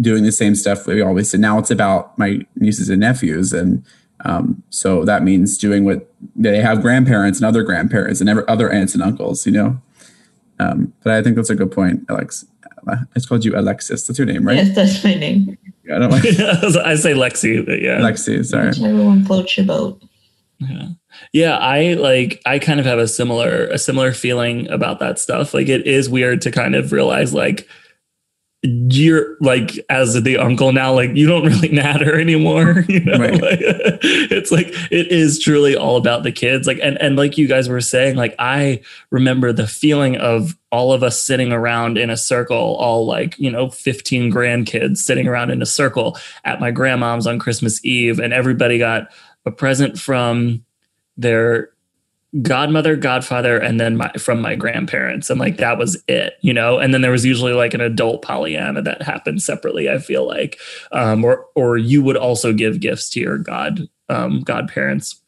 [SPEAKER 2] doing the same stuff we always did. Now it's about my nieces and nephews and um, so that means doing what they have grandparents and other grandparents and other aunts and uncles, you know. Um, but I think that's a good point, Alex. I called you Alexis. That's your name, right?
[SPEAKER 5] Yes, that's my name.
[SPEAKER 1] I don't like. I say Lexi, but yeah,
[SPEAKER 2] Lexi. Sorry.
[SPEAKER 5] Everyone floats your boat.
[SPEAKER 1] Yeah. Yeah, I like I kind of have a similar a similar feeling about that stuff. Like it is weird to kind of realize like you're like as the uncle now like you don't really matter anymore you know right. like, it's like it is truly all about the kids like and and like you guys were saying like i remember the feeling of all of us sitting around in a circle all like you know 15 grandkids sitting around in a circle at my grandmom's on christmas eve and everybody got a present from their godmother, godfather, and then my from my grandparents, and like that was it, you know. And then there was usually like an adult Pollyanna that happened separately. I feel like, um, or or you would also give gifts to your god um, godparents.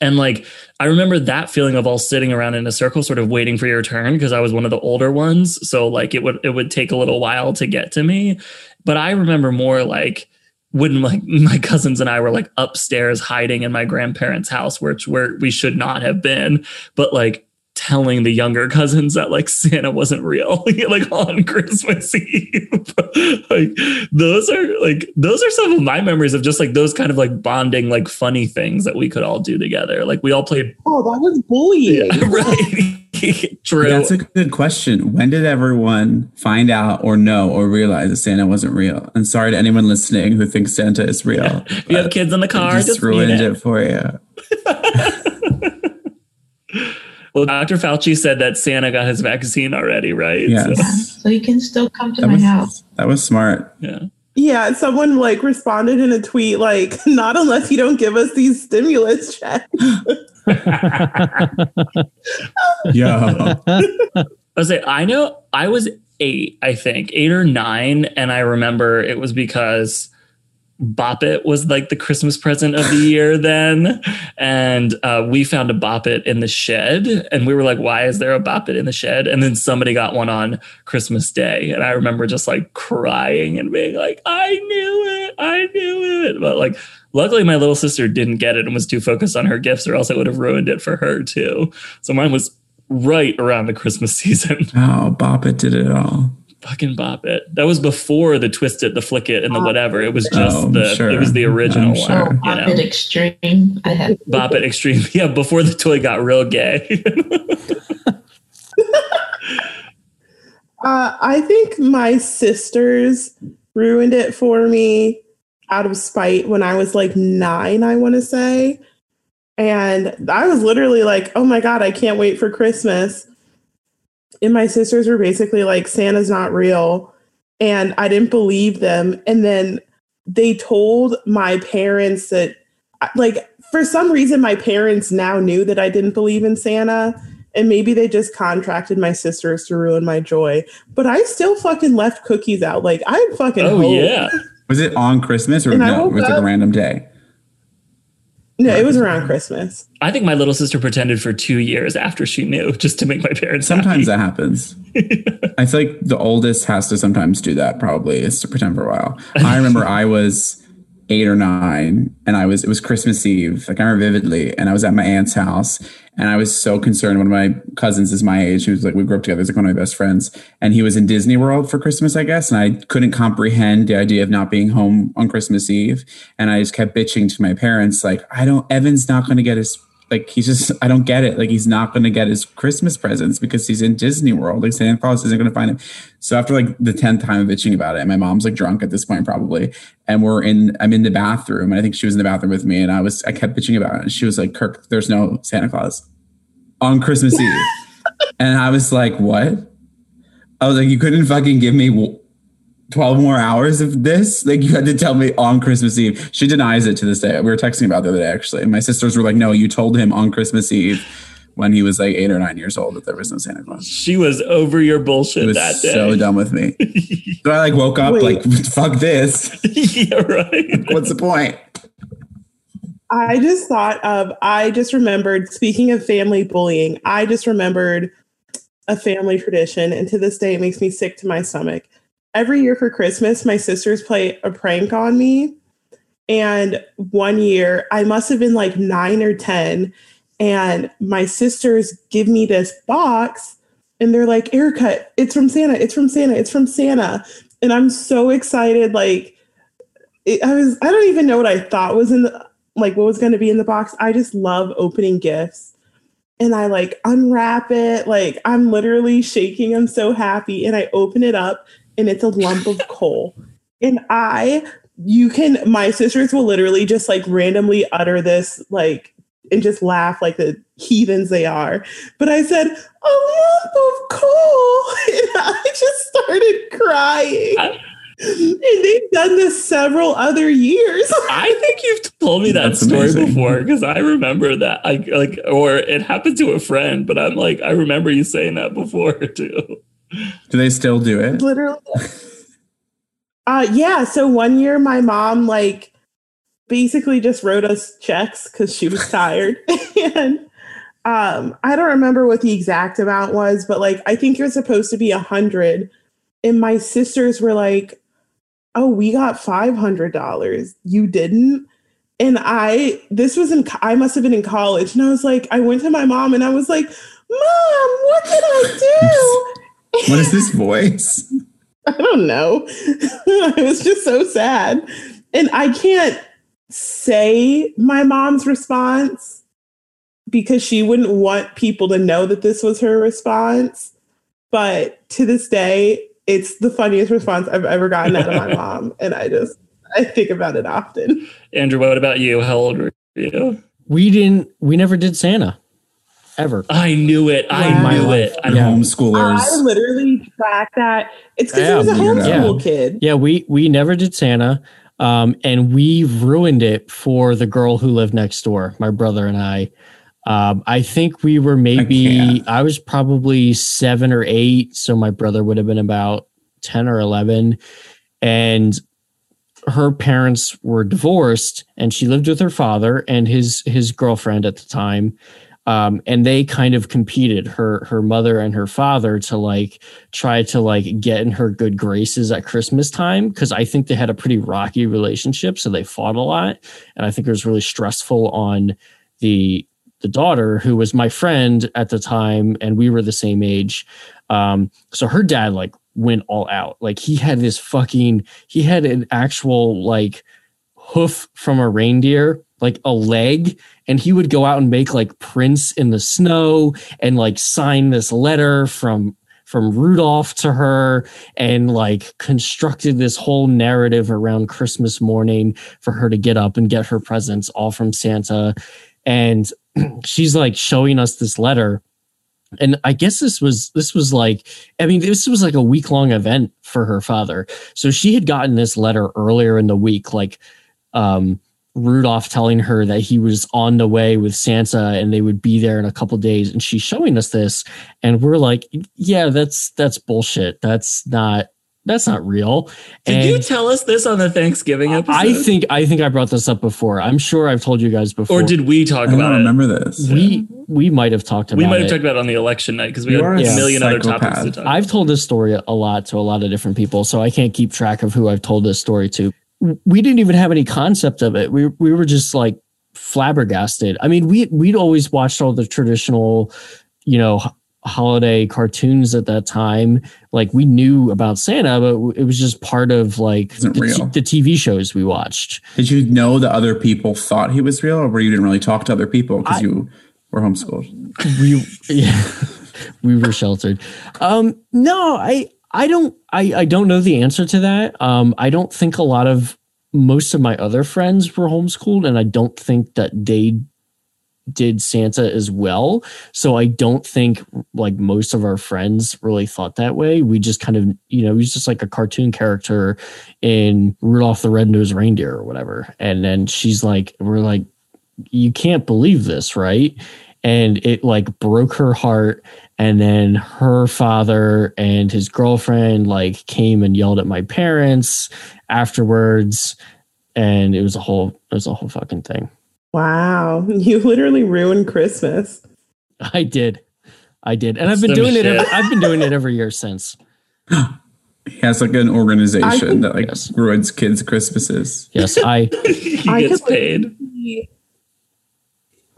[SPEAKER 1] And like I remember that feeling of all sitting around in a circle, sort of waiting for your turn because I was one of the older ones. So like it would it would take a little while to get to me. But I remember more like when like my cousins and I were like upstairs hiding in my grandparents' house, which where we should not have been, but like telling the younger cousins that like Santa wasn't real, like on Christmas Eve. like those are like those are some of my memories of just like those kind of like bonding, like funny things that we could all do together. Like we all played.
[SPEAKER 3] Oh, that was bullying,
[SPEAKER 1] yeah, right?
[SPEAKER 2] True. That's a good question. When did everyone find out or know or realize that Santa wasn't real? And sorry to anyone listening who thinks Santa is real. Yeah.
[SPEAKER 1] If you have kids in the car,
[SPEAKER 2] just, just ruined it. it for you.
[SPEAKER 1] Well, Dr. Fauci said that Santa got his vaccine already, right?
[SPEAKER 2] Yes.
[SPEAKER 5] So, so he can still come to
[SPEAKER 2] that
[SPEAKER 5] my
[SPEAKER 2] was,
[SPEAKER 5] house.
[SPEAKER 2] That was smart.
[SPEAKER 1] Yeah.
[SPEAKER 3] Yeah, someone like responded in a tweet like, "Not unless you don't give us these stimulus checks."
[SPEAKER 2] yeah.
[SPEAKER 1] I was say I know I was eight, I think eight or nine, and I remember it was because Bop It was like the Christmas present of the year then. And uh, we found a Bop It in the shed. And we were like, why is there a Bop It in the shed? And then somebody got one on Christmas Day. And I remember just like crying and being like, I knew it. I knew it. But like, luckily my little sister didn't get it and was too focused on her gifts, or else it would have ruined it for her too. So mine was right around the Christmas season.
[SPEAKER 2] Oh, Bop It did it all
[SPEAKER 1] fucking bop it. That was before the twist it, the flick it, and the oh. whatever. It was just oh, the sure. it was the original one.
[SPEAKER 5] Bop you know? it extreme.
[SPEAKER 1] Bop it extreme. Yeah, before the toy got real gay.
[SPEAKER 3] uh, I think my sisters ruined it for me out of spite when I was like nine. I want to say. And I was literally like, oh my God, I can't wait for Christmas. And my sisters were basically like, Santa's not real. And I didn't believe them. And then they told my parents that, like, for some reason, my parents now knew that I didn't believe in Santa. And maybe they just contracted my sisters to ruin my joy. But I still fucking left cookies out. Like, I'm fucking.
[SPEAKER 1] Oh,
[SPEAKER 3] hope.
[SPEAKER 1] yeah.
[SPEAKER 2] Was it on Christmas or
[SPEAKER 3] And
[SPEAKER 2] no?
[SPEAKER 3] woke
[SPEAKER 2] Was it like a random day?
[SPEAKER 3] No, it was around Christmas.
[SPEAKER 1] I think my little sister pretended for two years after she knew just to make my parents
[SPEAKER 2] Sometimes
[SPEAKER 1] happy.
[SPEAKER 2] that happens. I feel like the oldest has to sometimes do that. Probably is to pretend for a while. I remember I was eight or nine, and I was it was Christmas Eve. Like I remember vividly, and I was at my aunt's house, and I was so concerned. One of my cousins is my age. He was like we grew up together. He's like one of my best friends, and he was in Disney World for Christmas, I guess. And I couldn't comprehend the idea of not being home on Christmas Eve, and I just kept bitching to my parents like, I don't. Evan's not going to get his like he's just I don't get it. Like he's not going to get his Christmas presents because he's in Disney World. Like Santa Claus isn't going to find him. So after like the tenth time of bitching about it, my mom's like drunk at this point probably, and we're in I'm in the bathroom, and I think she was in the bathroom with me, and I was I kept bitching about it, and she was like, Kirk, there's no Santa Claus on Christmas Eve, and I was like, what? I was like, you couldn't fucking give me. W- 12 more hours of this like you had to tell me on christmas eve she denies it to this day we were texting about the other day actually and my sisters were like no you told him on christmas eve when he was like eight or nine years old that there was no santa claus
[SPEAKER 1] She was over your
[SPEAKER 2] it
[SPEAKER 1] bullshit
[SPEAKER 2] was
[SPEAKER 1] that day.
[SPEAKER 2] so done with me so i like woke up
[SPEAKER 3] Wait.
[SPEAKER 2] like fuck this
[SPEAKER 1] yeah, right.
[SPEAKER 2] what's the point
[SPEAKER 3] I just thought of, I just remembered, speaking of family bullying, I just remembered a family tradition. And to this day, it makes me sick to my stomach. Every year for Christmas, my sisters play a prank on me. And one year, I must have been like nine or 10. And my sisters give me this box and they're like, Erica, it's from Santa. It's from Santa. It's from Santa. And I'm so excited. Like, it, I was, I don't even know what I thought was in the, like what was going to be in the box. I just love opening gifts. And I like unwrap it. Like I'm literally shaking. I'm so happy. And I open it up and it's a lump of coal. And I, you can, my sisters will literally just like randomly utter this, like, and just laugh like the heathens they are. But I said, a lump of coal. And I just started crying.
[SPEAKER 1] I-
[SPEAKER 3] and they've done this several other years.
[SPEAKER 1] I think you've told me that
[SPEAKER 2] That's
[SPEAKER 1] story
[SPEAKER 2] amazing.
[SPEAKER 1] before because I remember that. I like, or it happened to a friend, but I'm like, I remember you saying that before too.
[SPEAKER 2] do they still do it?
[SPEAKER 3] Literally. Uh yeah so one year my mom like basically just wrote us checks because she was tired. And um i don't remember what the exact amount was but like i think you're supposed to be a hundred. And my sisters were like oh we got five hundred dollars. You didn't? And i this was in i must have been in college and i was like i went to my mom and i was like mom what did i do
[SPEAKER 2] what is this voice
[SPEAKER 3] I don't know. I was just so sad. And I can't say my mom's response because she wouldn't want people to know that this was her response. But to this day, it's the funniest response I've ever gotten out of my mom. And I just, I think about it often.
[SPEAKER 1] Andrew, what about you? How old were you?
[SPEAKER 4] We didn't. We never did Santa, ever.
[SPEAKER 1] I knew it. I
[SPEAKER 3] Wow.
[SPEAKER 1] knew it. I
[SPEAKER 2] and
[SPEAKER 4] Yeah.
[SPEAKER 2] homeschoolers
[SPEAKER 3] I literally track that. It's because
[SPEAKER 4] Yeah,
[SPEAKER 3] he was a
[SPEAKER 2] weird.
[SPEAKER 3] homeschool kid.
[SPEAKER 4] Yeah, we we never did Santa, um, and we ruined it for the girl who lived next door. My brother and I. Um, I think we were maybe.
[SPEAKER 2] can't.
[SPEAKER 4] I, was probably seven or eight, so my brother would have been about ten or eleven, and her parents were divorced, and she lived with her father and his his girlfriend at the time. Um, and they kind of competed her her mother and her father to like try to like get in her good graces at Christmas time because I think they had a pretty rocky relationship, so they fought a lot, and I think it was really stressful on the the daughter who was my friend at the time, and we were the same age. Um, so her dad like went all out, like he had this fucking he had an actual like hoof from a reindeer like a leg and he would go out and make like prints in the snow and like sign this letter from from Rudolph to her and like constructed this whole narrative around Christmas morning for her to get up and get her presents all from Santa. And she's like showing us this letter and i guess this was this was like i mean this was like a week long event for her father so she had gotten this letter earlier in the week like um rudolph telling her that he was on the way with santa and they would be there in a couple days and she's showing us this and we're like yeah that's that's bullshit that's not that's not real.
[SPEAKER 1] Did
[SPEAKER 4] and
[SPEAKER 1] you tell us this on the Thanksgiving episode?
[SPEAKER 4] I think I think I brought this up before. I'm sure I've told you guys before.
[SPEAKER 1] Or did we talk
[SPEAKER 2] I
[SPEAKER 1] about
[SPEAKER 2] don't
[SPEAKER 1] it?
[SPEAKER 2] remember this.
[SPEAKER 4] we we might have talked about
[SPEAKER 1] We might have
[SPEAKER 4] it.
[SPEAKER 1] talked about it on the election night because we
[SPEAKER 2] You
[SPEAKER 1] had a
[SPEAKER 2] a
[SPEAKER 1] million other topics to talk about.
[SPEAKER 4] I've told this story a lot to a lot of different people, so I can't keep track of who I've told this story to. We didn't even have any concept of it. We we were just like flabbergasted. I mean, we we'd always watched all the traditional, you know, holiday cartoons at that time. Like we knew about Santa, but it was just part of like the, the TV shows we watched.
[SPEAKER 2] Did you know that other people thought he was real, or were you didn't really talk to other people because you were homeschooled?
[SPEAKER 4] we yeah, we were sheltered. Um, no, I I don't I I don't know the answer to that. Um, I don't think a lot of most of my other friends were homeschooled, and I don't think that they did Santa as well. So I don't think like most of our friends really thought that way. We just kind of, you know, he's just like a cartoon character in Rudolph the Red-Nosed Reindeer or whatever. And then she's like, we're like, you can't believe this, right? And it like broke her heart. And then her father and his girlfriend like came and yelled at my parents afterwards. And it was a whole, it was a whole fucking thing.
[SPEAKER 3] Wow. You literally ruined Christmas.
[SPEAKER 4] I did. I did. And I've been
[SPEAKER 1] Some
[SPEAKER 4] doing it every, I've been doing it every year since.
[SPEAKER 2] He has like an organization that like
[SPEAKER 4] Yes.
[SPEAKER 2] ruins kids' Christmases.
[SPEAKER 4] Yes, I
[SPEAKER 1] he
[SPEAKER 3] I
[SPEAKER 1] gets
[SPEAKER 3] could-
[SPEAKER 1] paid.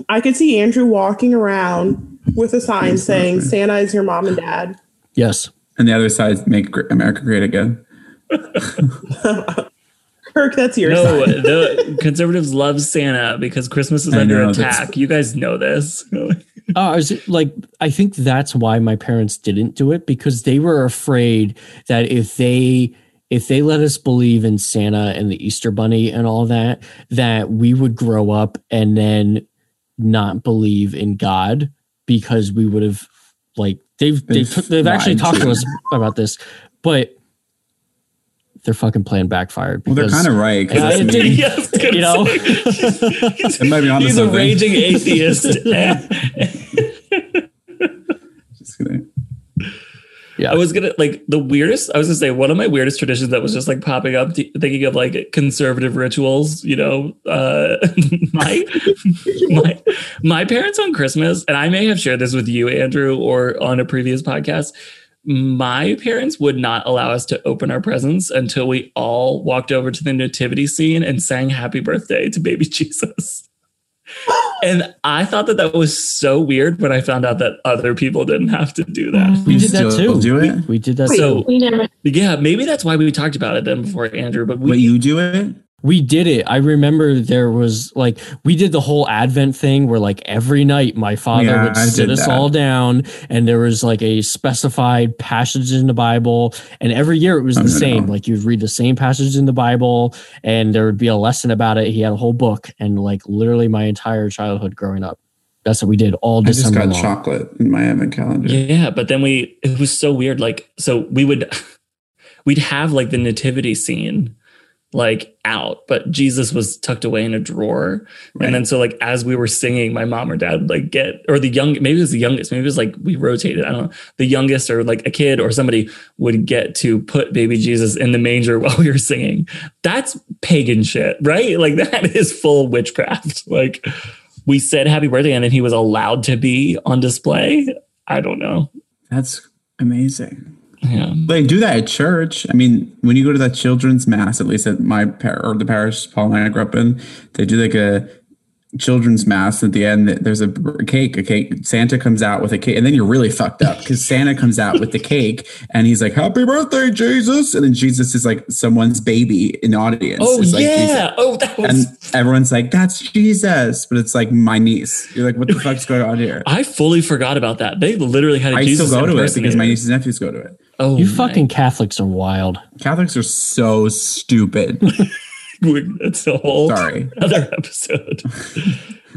[SPEAKER 3] I could see Andrew walking around with a sign saying Santa is your mom and dad.
[SPEAKER 4] yes.
[SPEAKER 2] And the other side, make America great again.
[SPEAKER 3] Kirk, that's your
[SPEAKER 1] No,
[SPEAKER 3] sign.
[SPEAKER 1] the conservatives love Santa because Christmas is
[SPEAKER 2] I
[SPEAKER 1] under
[SPEAKER 2] know,
[SPEAKER 1] attack. You guys know this.
[SPEAKER 4] Oh, I was like, I think that's why my parents didn't do it because they were afraid that if they if they let us believe in Santa and the Easter Bunny and all that, that we would grow up and then not believe in God because we would have like they've
[SPEAKER 2] Been
[SPEAKER 4] they've, they've actually
[SPEAKER 2] lied
[SPEAKER 4] talked
[SPEAKER 2] to.
[SPEAKER 4] to us about this, but their fucking plan backfired.
[SPEAKER 2] Well, they're kind of right. 'cause
[SPEAKER 4] Yeah,
[SPEAKER 2] that's
[SPEAKER 4] it
[SPEAKER 2] me.
[SPEAKER 1] Yeah, I was gonna
[SPEAKER 4] You know?
[SPEAKER 2] It might be onto
[SPEAKER 1] He's a raging atheist.
[SPEAKER 2] Just kidding.
[SPEAKER 4] Yeah.
[SPEAKER 1] I was gonna like the weirdest. I was gonna say one of my weirdest traditions that was just like popping up, t- thinking of like conservative rituals. You know, uh, my my my parents on Christmas, and I may have shared this with you, Andrew, or on a previous podcast. My parents would not allow us to open our presents until we all walked over to the nativity scene and sang "Happy Birthday" to Baby Jesus. And I thought that that was so weird when I found out that other people didn't have to do that. Mm.
[SPEAKER 4] we
[SPEAKER 2] You
[SPEAKER 4] did that too.
[SPEAKER 2] do
[SPEAKER 4] We,
[SPEAKER 2] it?
[SPEAKER 4] we did that.
[SPEAKER 1] So-
[SPEAKER 5] we never.
[SPEAKER 1] Yeah, maybe that's why we talked about it then before Andrew. But we
[SPEAKER 2] But you do it?
[SPEAKER 4] We did it. I remember there was like we did the whole Advent thing where like every night my father
[SPEAKER 2] Yeah,
[SPEAKER 4] would
[SPEAKER 2] I
[SPEAKER 4] sit us
[SPEAKER 2] that.
[SPEAKER 4] all down and there was like a specified passage in the Bible and every year it was
[SPEAKER 2] Oh,
[SPEAKER 4] the
[SPEAKER 2] no,
[SPEAKER 4] same.
[SPEAKER 2] no.
[SPEAKER 4] Like you'd read the same passage in the Bible and there would be a lesson about it. He had a whole book and like literally my entire childhood growing up. That's what we did all
[SPEAKER 2] I just
[SPEAKER 4] December
[SPEAKER 2] got
[SPEAKER 4] long.
[SPEAKER 2] chocolate in my advent calendar.
[SPEAKER 1] yeah, but then we it was so weird. Like so we would we'd have like the nativity scene like out, but Jesus was tucked away in a drawer.
[SPEAKER 2] Right.
[SPEAKER 1] And then so like as we were singing, my mom or dad would like get or the young maybe it was the youngest, maybe it was like we rotated. I don't know. The youngest or like a kid or somebody would get to put baby Jesus in the manger while we were singing. That's pagan shit, right? Like that is full witchcraft. Like we said happy birthday and then he was allowed to be on display. I don't know.
[SPEAKER 2] That's amazing.
[SPEAKER 1] Yeah.
[SPEAKER 2] They do that at church. I mean, when you go to that children's mass, at least at my par- or the parish Paul and I grew up in, they do like a children's mass at the end there's a cake a cake santa comes out with a cake and then you're really fucked up because santa comes out with the cake and he's like happy birthday jesus and then jesus is like someone's baby in the audience
[SPEAKER 1] Oh
[SPEAKER 2] It's like
[SPEAKER 1] yeah.
[SPEAKER 2] Jesus.
[SPEAKER 1] Oh, that was.
[SPEAKER 2] and everyone's like that's jesus but it's like my niece you're like what the fuck's going on here
[SPEAKER 1] I fully forgot about that. They literally had a
[SPEAKER 2] i
[SPEAKER 1] Jesus
[SPEAKER 2] still go to it because my nieces and nephews go to it
[SPEAKER 1] Oh,
[SPEAKER 4] You
[SPEAKER 1] my
[SPEAKER 4] fucking Catholics are wild.
[SPEAKER 2] catholics are so stupid
[SPEAKER 1] That's a whole
[SPEAKER 2] sorry
[SPEAKER 1] other episode.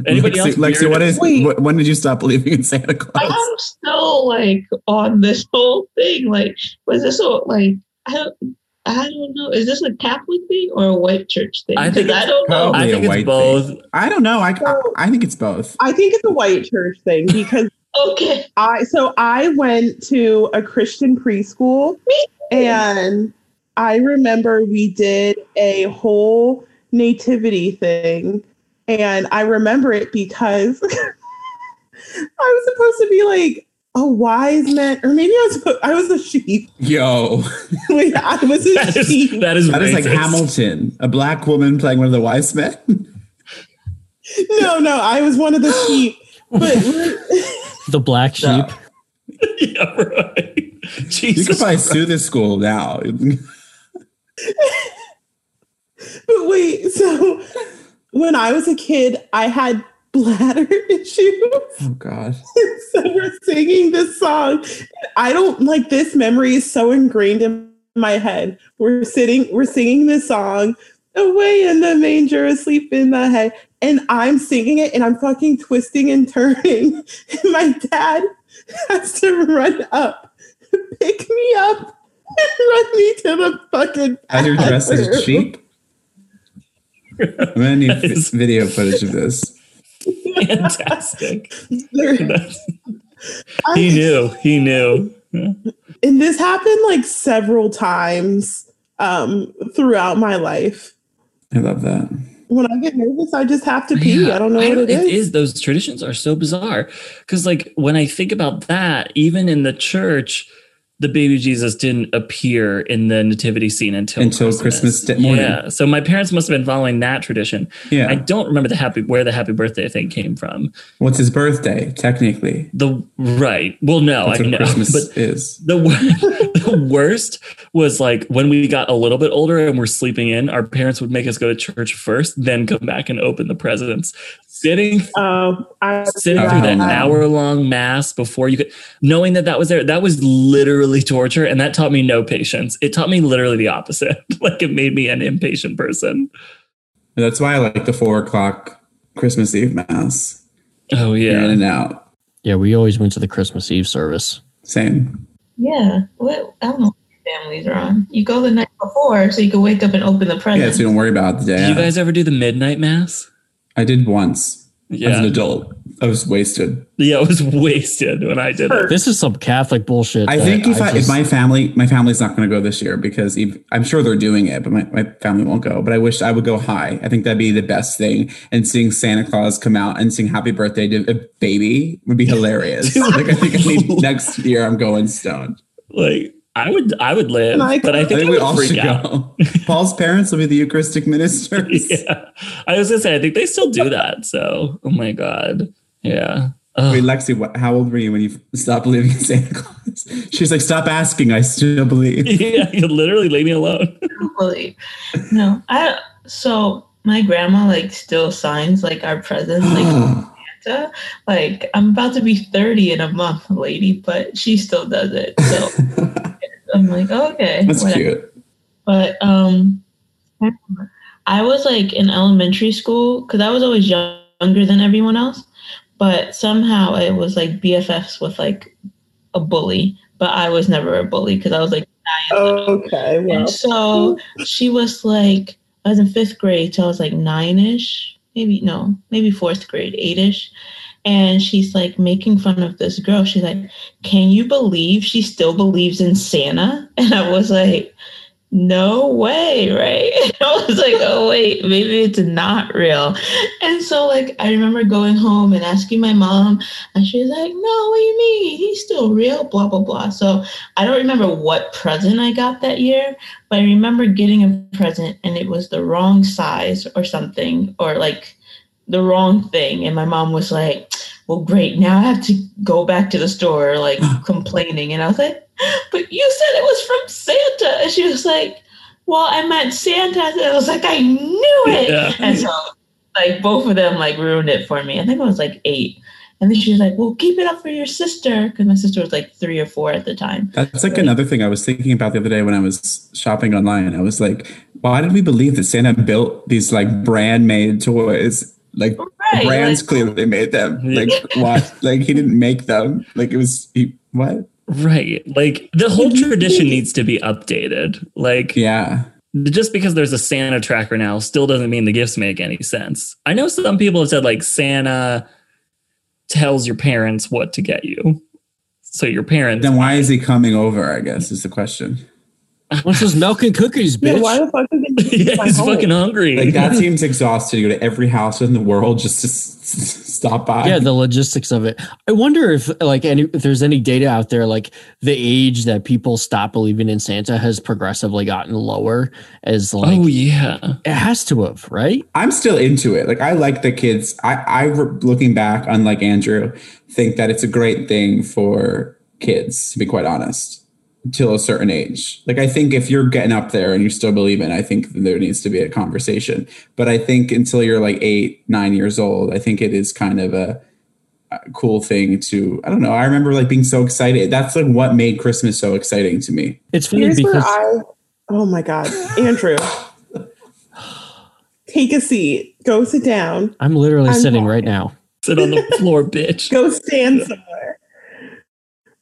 [SPEAKER 1] Anybody
[SPEAKER 2] Lexi,
[SPEAKER 1] else?
[SPEAKER 2] Lexi, what is
[SPEAKER 3] Wait.
[SPEAKER 2] when did you stop believing in santa claus
[SPEAKER 5] I'm still like on this whole thing. Like, was this all like I don't I don't know. Is this a Catholic thing or a white church thing?
[SPEAKER 1] I think
[SPEAKER 5] 'Cause I don't know.
[SPEAKER 2] probably
[SPEAKER 1] I
[SPEAKER 2] a
[SPEAKER 1] think it's
[SPEAKER 2] white
[SPEAKER 1] both.
[SPEAKER 2] thing. I don't know. I, I I think it's both.
[SPEAKER 3] I think it's a white church thing because
[SPEAKER 5] Okay.
[SPEAKER 3] I so I went to a Christian preschool and I remember we did a whole nativity thing and I remember it because I was supposed to be like a wise man or maybe I was I was a sheep.
[SPEAKER 2] Yo,
[SPEAKER 3] Wait, I was a
[SPEAKER 1] That is,
[SPEAKER 3] sheep.
[SPEAKER 1] that is,
[SPEAKER 2] that is like
[SPEAKER 1] racist.
[SPEAKER 2] Hamilton, a black woman playing one of the wise men.
[SPEAKER 3] No, no, I was one of the sheep. But
[SPEAKER 4] The black sheep.
[SPEAKER 1] yeah, right.
[SPEAKER 2] You could
[SPEAKER 1] Jesus.
[SPEAKER 2] probably sue this school now.
[SPEAKER 3] But wait, so when I was a kid, I had bladder issues.
[SPEAKER 2] Oh God.
[SPEAKER 3] so we're singing this song. I don't like this memory is so ingrained in my head. We're sitting, we're singing this song, away in the manger, asleep in the hay. And I'm singing it and I'm fucking twisting and turning. And my dad has to run up, pick me up, run me to the fucking
[SPEAKER 2] As you're dressed as a
[SPEAKER 3] bathroom.
[SPEAKER 2] sheep. I'm gonna need
[SPEAKER 1] That is-
[SPEAKER 2] vi- video footage of this.
[SPEAKER 1] Fantastic.
[SPEAKER 3] I-
[SPEAKER 1] he knew. He knew.
[SPEAKER 3] and this happened like several times um throughout my life
[SPEAKER 2] I love that.
[SPEAKER 3] when i get nervous i just have to pee
[SPEAKER 1] Yeah,
[SPEAKER 3] i don't know what it is.
[SPEAKER 1] It is. Those traditions are so bizarre. Because, like, when I think about that, even in the church, the baby Jesus didn't appear in the nativity scene until
[SPEAKER 2] Until Christmas Day morning.
[SPEAKER 1] Yeah. So my parents must have been following that tradition.
[SPEAKER 2] Yeah.
[SPEAKER 1] I don't remember the happy where the happy birthday thing came from.
[SPEAKER 2] What's his birthday? Technically,
[SPEAKER 1] The right. Well, no,
[SPEAKER 2] that's
[SPEAKER 1] I
[SPEAKER 2] what
[SPEAKER 1] know,
[SPEAKER 2] Christmas
[SPEAKER 1] but
[SPEAKER 2] is.
[SPEAKER 1] the, the worst was like when we got a little bit older and we're sleeping in, our parents would make us go to church first, then come back and open the presents. Sitting
[SPEAKER 3] oh i
[SPEAKER 1] sitting through that
[SPEAKER 2] no.
[SPEAKER 1] hour long mass before you could knowing that that was there that was literally torture and that taught me no patience it taught me literally the opposite like it made me an impatient person
[SPEAKER 2] That's why I like the four o'clock Christmas Eve mass.
[SPEAKER 1] oh yeah.
[SPEAKER 2] In and out.
[SPEAKER 4] Yeah, we always went to the Christmas Eve service.
[SPEAKER 2] Same.
[SPEAKER 5] Yeah. What I don't know what families are on. You go the night before so you can wake up and open the
[SPEAKER 2] presents.
[SPEAKER 5] Yeah,
[SPEAKER 2] so you don't worry about the day.
[SPEAKER 1] did you guys ever do the midnight mass
[SPEAKER 2] I did once as an adult. I was wasted.
[SPEAKER 1] yeah it was wasted when i did it
[SPEAKER 4] This is some Catholic bullshit.
[SPEAKER 2] I think if I, if
[SPEAKER 4] just-
[SPEAKER 2] my family my family's not going to go this year because ev I'm sure they're doing it, but my, my family won't go. But I wish I would go high. I think that'd be the best thing. And seeing Santa Claus come out and sing Happy Birthday to a baby would be hilarious. Like I think I need, next year I'm going stoned.
[SPEAKER 1] like i would i would live
[SPEAKER 3] I-
[SPEAKER 1] but i
[SPEAKER 2] I
[SPEAKER 1] think,
[SPEAKER 2] think
[SPEAKER 1] I
[SPEAKER 2] we
[SPEAKER 1] would
[SPEAKER 2] all
[SPEAKER 1] freak
[SPEAKER 2] should
[SPEAKER 1] out
[SPEAKER 2] go. Paul's parents will be the Eucharistic ministers.
[SPEAKER 1] yeah i was gonna say i think they still do that so oh my god yeah Ugh.
[SPEAKER 2] Wait, Lexi, what, how old were you when you stopped believing in Santa Claus? She's like, stop asking. I still believe.
[SPEAKER 1] yeah you literally leave me alone
[SPEAKER 5] believe. No, I. So my grandma like still signs like our presents, like Santa. Like I'm about to be 30 in a month, lady, but she still does it. So I'm like, okay,
[SPEAKER 2] That's
[SPEAKER 5] whatever.
[SPEAKER 2] cute.
[SPEAKER 5] But um, I was like in elementary school because I was always young, younger than everyone else. But somehow it was like BFFs with like a bully, but I was never a bully because I was like.
[SPEAKER 3] Oh, okay well
[SPEAKER 5] And so she was like, I was in fifth grade, so I was like nine ish, maybe no, maybe fourth grade, eight ish. And she's like making fun of this girl. She's like, Can you believe she still believes in Santa? And I was like, No way, right? And I was like, Oh, wait, maybe it's not real. And so, like, I remember going home and asking my mom, and she's like, No, what do you mean? He's still real, blah, blah, blah. So I don't remember what present I got that year, but I remember getting a present and it was the wrong size or something, or like the wrong thing. And my mom was like, well, great. Now I have to go back to the store, like complaining. And I was like, but you said it was from Santa. And she was like, well, I meant Santa. And I was like, I knew it.
[SPEAKER 1] Yeah.
[SPEAKER 5] And so, like, both of them, like, ruined it for me. I think I was like eight. And then she was like, well, keep it up for your sister. Because my sister was like three or four at the time.
[SPEAKER 2] That's like another thing I was thinking about the other day when I was shopping online. I was like, why did we believe that Santa built these like brand made toys? Like
[SPEAKER 5] Right,
[SPEAKER 2] brands
[SPEAKER 5] like-
[SPEAKER 2] clearly made them. Like what? Like he didn't make them. Like it was he what?
[SPEAKER 1] Right. Like the whole tradition needs to be updated. Like
[SPEAKER 2] Yeah.
[SPEAKER 1] just because there's a Santa tracker now still doesn't mean the gifts make any sense. I know some people have said like Santa tells your parents what to get you. So your parents
[SPEAKER 2] Then why is he coming over? I guess is the question.
[SPEAKER 4] What's those milk and cookies,
[SPEAKER 3] Yeah,
[SPEAKER 4] bitch?
[SPEAKER 3] why the fuck is it
[SPEAKER 1] yeah, he's
[SPEAKER 3] home?
[SPEAKER 1] fucking hungry.
[SPEAKER 2] Like that seems exhausted to go to every house in the world just to s- s- stop by.
[SPEAKER 4] yeah, the logistics of it. I wonder if like any if there's any data out there like the age that people stop believing in Santa has progressively gotten lower as oh, like
[SPEAKER 1] oh yeah.
[SPEAKER 4] it has to have, right?
[SPEAKER 2] I'm still into it. Like I like the kids. I, I re- looking back, unlike Andrew, think that it's a great thing for kids. To be quite honest, till a certain age. Like I think if you're getting up there and you still believe in, it, I think there needs to be a conversation. But I think until you're like eight, nine years old, I think it is kind of a, a cool thing to. I don't know. I remember like being so excited. That's like what made Christmas so exciting to me.
[SPEAKER 4] It's funny
[SPEAKER 3] Here's where
[SPEAKER 4] because
[SPEAKER 3] I. Oh my god, Andrew, take a seat. Go sit down.
[SPEAKER 4] I'm literally
[SPEAKER 3] I'm
[SPEAKER 4] sitting
[SPEAKER 3] talking.
[SPEAKER 4] right now.
[SPEAKER 1] Sit on the floor, bitch.
[SPEAKER 3] Go stand somewhere.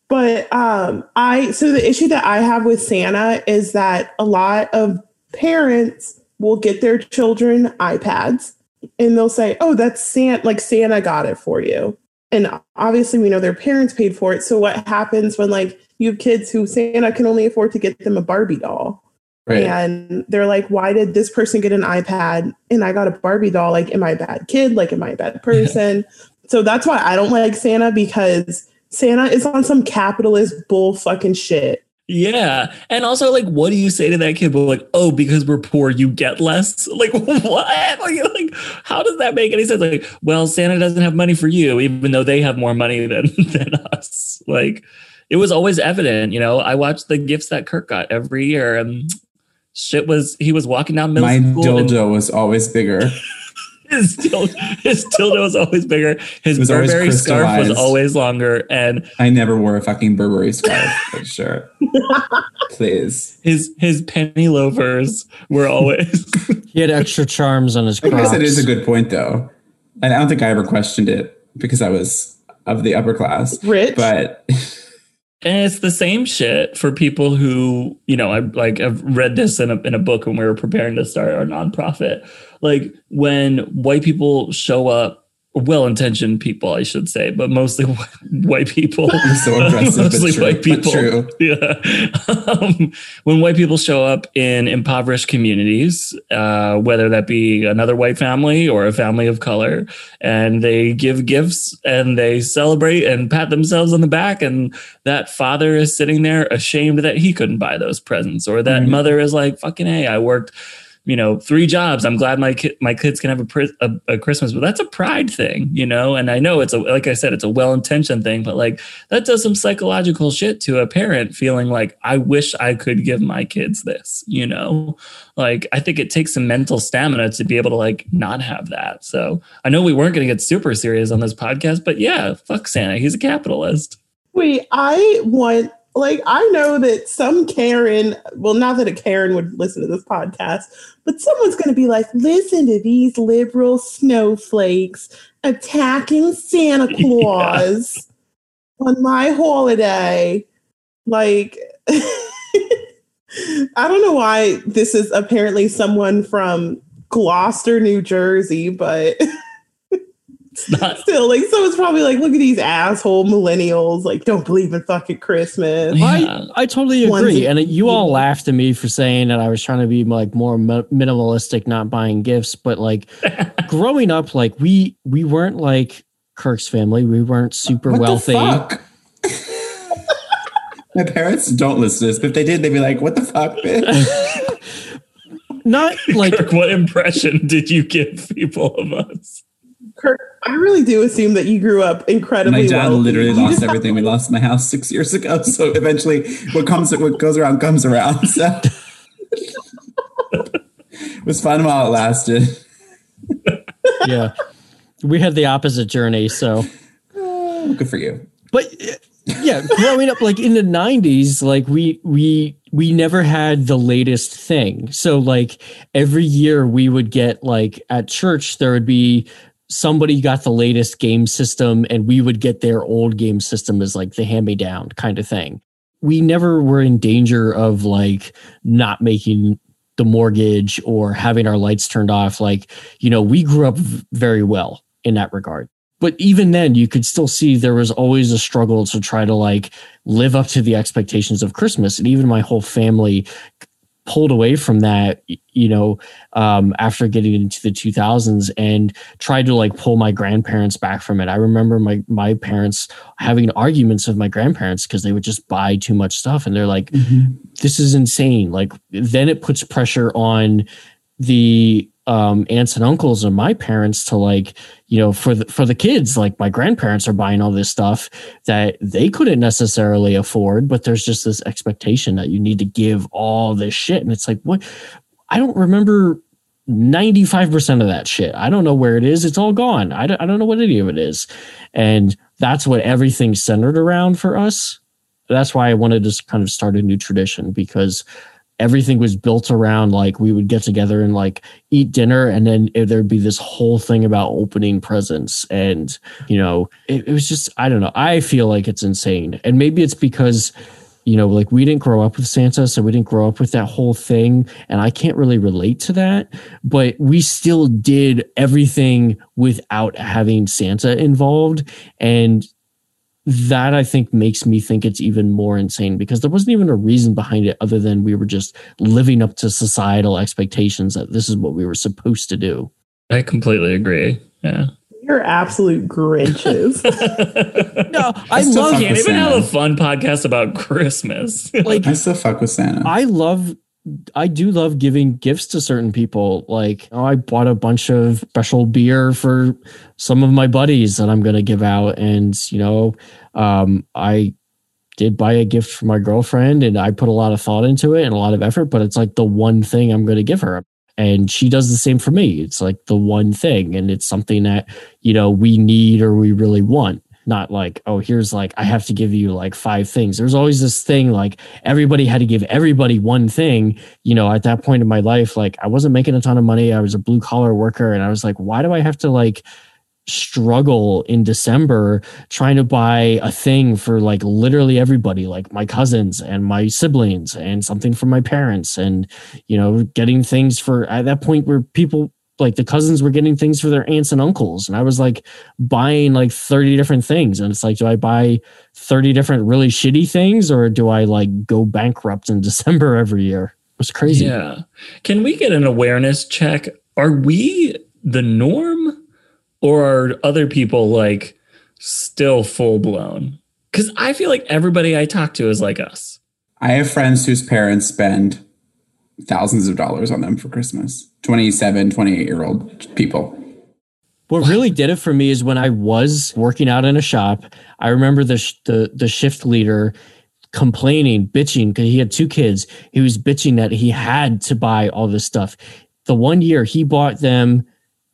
[SPEAKER 3] But um, I so the issue that I have with Santa is that a lot of parents will get their children iPads and they'll say, "Oh, that's Santa. Like Santa got it for you." And obviously, we know their parents paid for it. So what happens when like you have kids who Santa can only afford to get them a Barbie doll?
[SPEAKER 2] Right.
[SPEAKER 3] And they're like, why did this person get an iPad and I got a Barbie doll? Like, am I a bad kid? Like, am I a bad person? so that's why I don't like Santa because Santa is on some capitalist bull fucking shit.
[SPEAKER 1] Yeah. And also, like, what do you say to that kid? But like, oh, because we're poor, you get less. Like, what? Like, like, how does that make any sense? Like, well, Santa doesn't have money for you, even though they have more money than than us. Like, it was always evident. You know, I watched the gifts that Kirk got every year, and shit was he was walking down middle
[SPEAKER 2] My
[SPEAKER 1] school. and
[SPEAKER 2] dildo was always bigger.
[SPEAKER 1] his dildo, his dildo was always bigger. His
[SPEAKER 2] It was
[SPEAKER 1] Burberry scarf was always longer, and
[SPEAKER 2] I never wore a fucking Burberry scarf. Like, sure. Please.
[SPEAKER 1] his his penny loafers were always.
[SPEAKER 4] He had extra charms on his
[SPEAKER 2] I guess it is a good point, though. And I don't think I ever questioned it because I was of the upper class.
[SPEAKER 3] Rich.
[SPEAKER 2] But
[SPEAKER 1] And it's the same shit for people who, you know, I like I've read this in a in a book when we were preparing to start our nonprofit. Like when white people show up, well-intentioned people, I should say, but mostly white people.
[SPEAKER 2] So aggressive,
[SPEAKER 1] mostly
[SPEAKER 2] true,
[SPEAKER 1] white people. Yeah. um, when white people show up in impoverished communities, uh, whether that be another white family or a family of color, and they give gifts and they celebrate and pat themselves on the back, and that father is sitting there ashamed that he couldn't buy those presents, or that
[SPEAKER 2] Mhm.
[SPEAKER 1] mother is like, "Fucking hey, I worked." You know, three jobs. I'm glad my ki- my kids can have a, pri- a a Christmas, but that's a pride thing, you know. And I know it's a like I said, it's a well intentioned thing, but like that does some psychological shit to a parent feeling like I wish I could give my kids this, you know? Like I think it takes some mental stamina to be able to like not have that. So I know we weren't going to get super serious on this podcast, but yeah, fuck Santa. He's a capitalist.
[SPEAKER 3] Wait, I want like I know that some Karen, well, not that a Karen would listen to this podcast, but someone's going to be like, "Listen to these liberal snowflakes attacking Santa Claus on my holiday." Like, I don't know why this is apparently someone from Gloucester, New Jersey, but.
[SPEAKER 1] It's not
[SPEAKER 3] Still, like, so it's probably like, look at these asshole millennials, like, don't believe in fucking Christmas.
[SPEAKER 1] Yeah.
[SPEAKER 4] I, I totally agree.
[SPEAKER 3] Onesie.
[SPEAKER 4] And you all laughed at me for saying that I was trying to be like more mi- minimalistic, not buying gifts. But like growing up, like we we weren't like Kirk's family. We weren't super
[SPEAKER 2] what
[SPEAKER 4] wealthy.
[SPEAKER 2] the fuck? My parents don't listen to this, but if they did, they'd be like, what the fuck, bitch?
[SPEAKER 4] Not like
[SPEAKER 1] Kirk, what impression did you give people of us?
[SPEAKER 3] I really do assume that you grew up incredibly.
[SPEAKER 2] My dad
[SPEAKER 3] wealthy.
[SPEAKER 2] literally
[SPEAKER 3] You
[SPEAKER 2] lost
[SPEAKER 3] just have
[SPEAKER 2] everything. We lost my house six years ago. So eventually, what comes, what goes around, comes around. So it was fun while it lasted.
[SPEAKER 4] yeah. We had the opposite journey, so
[SPEAKER 2] Oh, good for you.
[SPEAKER 4] but yeah growing up like in the 90s like we we we never had the latest thing so like every year we would get like at church there would be somebody got the latest game system and we would get their old game system as like the hand me down kind of thing. We never were in danger of like not making the mortgage or having our lights turned off. Like you know we grew up very well in that regard. But even then you could still see there was always a struggle to try to like live up to the expectations of christmas. And even my whole family pulled away from that you know um, after getting into the 2000s and tried to like pull my grandparents back from it. I remember my my parents having arguments with my grandparents because they would just buy too much stuff and they're like this is insane. Like then it puts pressure on the um, aunts and uncles and my parents to like you know for the for the kids like my grandparents are buying all this stuff that they couldn't necessarily afford but there's just this expectation that you need to give all this shit. And it's like what? I don't remember 95% of that shit. I don't know where it is. It's all gone. I don't, I don't know what any of it is. And that's what everything's centered around for us. That's why i wanted to kind of start a new tradition because everything was built around like we would get together and like eat dinner and then there'd be this whole thing about opening presents. And you know it, it was just i don't know. I feel like it's insane. And maybe it's because you know like we didn't grow up with santa so we didn't grow up with that whole thing and i can't really relate to that. But we still did everything without having santa involved. And that I think makes me think it's even more insane because there wasn't even a reason behind it other than we were just living up to societal expectations that this is what we were supposed to do.
[SPEAKER 1] I completely agree. Yeah.
[SPEAKER 3] You're absolute Grinches.
[SPEAKER 4] No, I
[SPEAKER 2] still
[SPEAKER 4] love
[SPEAKER 2] fuck
[SPEAKER 1] Can't
[SPEAKER 2] with
[SPEAKER 1] even have a fun podcast about Christmas.
[SPEAKER 4] like
[SPEAKER 2] I still fuck with Santa.
[SPEAKER 4] I love I do love giving gifts to certain people. Like, I bought a bunch of special beer for some of my buddies that I'm going to give out. And, you know, um, I did buy a gift for my girlfriend and I put a lot of thought into it and a lot of effort, but it's like the one thing I'm going to give her. And she does the same for me. It's like the one thing. And it's something that, you know, we need or we really want. Not like, oh, here's like, I have to give you like five things. There's always this thing like everybody had to give everybody one thing. You know, at that point in my life, like I wasn't making a ton of money. I was a blue collar worker. And I was like, why do I have to like struggle in December trying to buy a thing for like literally everybody, like my cousins and my siblings, and something for my parents, and you know, getting things for at that point where people like the cousins were getting things for their aunts and uncles, and I was like buying like 30 different things. And it's like, do I buy 30 different really shitty things or do I like go bankrupt in December every year? It was crazy.
[SPEAKER 1] Yeah. Can we get an awareness check? Are we the norm or are other people like still full blown? Because I feel like everybody I talk to is like us.
[SPEAKER 2] I have friends whose parents spend thousands of dollars on them for Christmas. 27, 28 year old people.
[SPEAKER 4] What really did it for me is when I was working out in a shop. I remember the sh- the the shift leader complaining, bitching because he had two kids. He was bitching that he had to buy all this stuff. The one year he bought them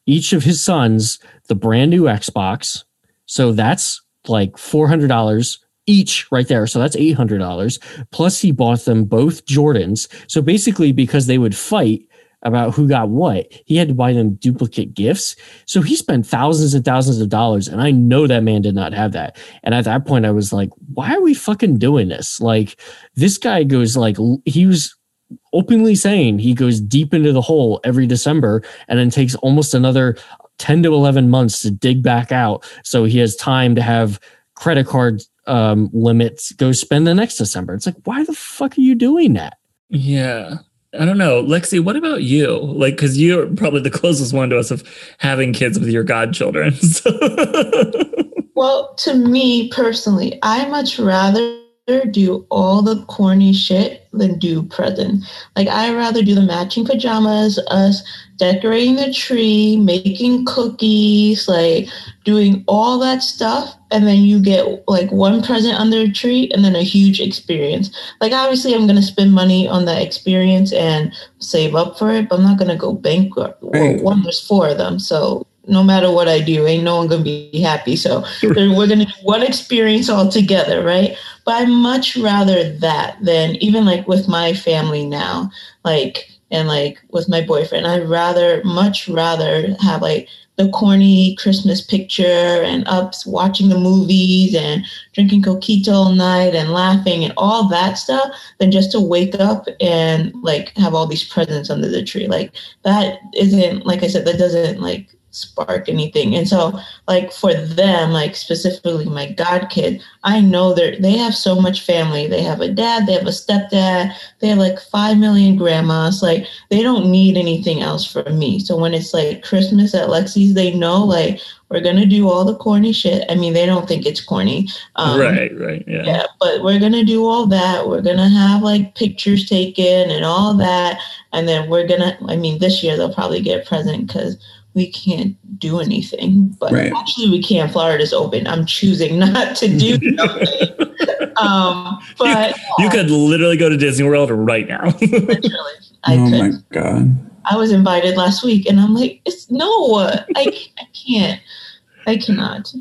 [SPEAKER 4] each of his sons the brand new Xbox. So that's like four hundred dollars each right there. So that's eight hundred dollars. Plus he bought them both Jordans. So basically, because they would fight about who got what, he had to buy them duplicate gifts. So he spent thousands and thousands of dollars. And I know that man did not have that. And at that point, I was like, why are we fucking doing this? Like, this guy goes like, he was openly saying he goes deep into the hole every December and then takes almost another 10 to 11 months to dig back out. So he has time to have credit card um, limits go spend the next December. It's like, why the fuck are you doing that?
[SPEAKER 1] Yeah. I don't know. Lexi, what about you? Like, because you're probably the closest one to us of having kids with your godchildren. So-
[SPEAKER 5] Well, to me personally, I much rather do all the corny shit than do present. Like I rather do the matching pajamas, us decorating the tree, making cookies, like doing all that stuff, and then you get like one present under a tree and then a huge experience. Like obviously I'm gonna spend money on that experience and save up for it, but I'm not gonna go bankrupt. Well, one, there's four of them, so no matter what I do, ain't no one gonna be happy. So we're gonna do one experience all together, right? But I much rather that than even like with my family now, like and like with my boyfriend. I'd rather much rather have like the corny Christmas picture and ups watching the movies and drinking coquito all night and laughing and all that stuff than just to wake up and like have all these presents under the tree. Like that isn't like I said, that doesn't like spark anything. And so like for them, like specifically my god kid, I know they they have so much family. They have a dad, they have a stepdad, they have like five million grandmas. Like they don't need anything else from me. So when it's like Christmas at Lexi's, they know like we're gonna do all the corny shit. I mean, they don't think it's corny.
[SPEAKER 1] Um, right, right, yeah.
[SPEAKER 5] Yeah, but we're gonna do all that. We're gonna have like pictures taken and all that, and then we're gonna. I mean, this year they'll probably get a present because we can't do anything. But right. actually, we can. Florida's open. I'm choosing not to do something. um, but
[SPEAKER 1] you, you, could literally go to Disney World right now. literally,
[SPEAKER 2] I oh could. my god!
[SPEAKER 5] I was invited last week, and I'm like, it's no, I, I can't, I cannot.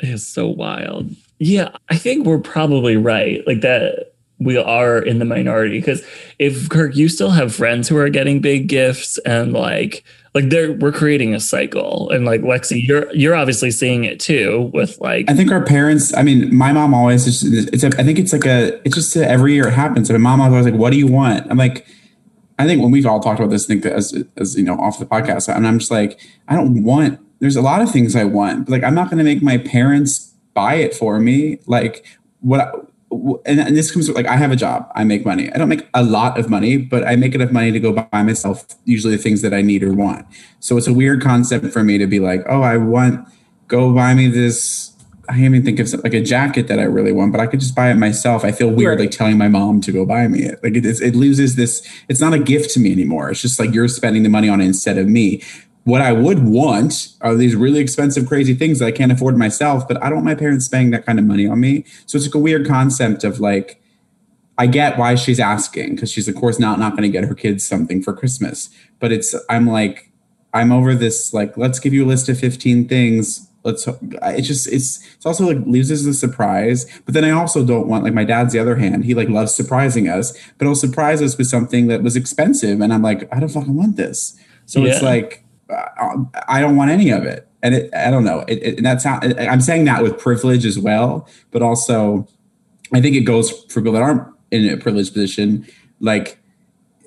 [SPEAKER 1] It's so wild. Yeah, I think we're probably right. Like that we are in the minority because if Kirk, you still have friends who are getting big gifts and like like they're we're creating a cycle and like Lexi, you're you're obviously seeing it too with like
[SPEAKER 2] I think our parents. I mean, my mom always just it's a, I think it's like a it's just a, every year it happens. So my mom always like, "What do you want?" I'm like. I think when we've all talked about this, I think as as you know off the podcast, and I'm just like, I don't want. There's a lot of things I want, but like I'm not going to make my parents buy it for me. Like what and, and this comes like I have a job, I make money. I don't make a lot of money, but I make enough money to go buy myself usually the things that I need or want. So it's a weird concept for me to be like, oh, I want go buy me this. I can't even think of like a jacket that I really want, but I could just buy it myself. I feel weird right. like telling my mom to go buy me it. Like it, it loses this. It's not a gift to me anymore. It's just like you're spending the money on it instead of me what I would want are these really expensive, crazy things that I can't afford myself, but I don't want my parents spending that kind of money on me. So it's like a weird concept of like, I get why she's asking because she's of course not not going to get her kids something for Christmas. But it's I'm like I'm over this like let's give you a list of 15 things. Let's it just it's it's also like loses the surprise. But then I also don't want like my dad's the other hand. He like loves surprising us, but he'll surprise us with something that was expensive, and I'm like I don't fucking want this. So yeah. it's like I don't want any of it. And it, I don't know. It, it, and that's how I'm saying that with privilege as well, but also I think it goes for people that aren't in a privileged position. Like,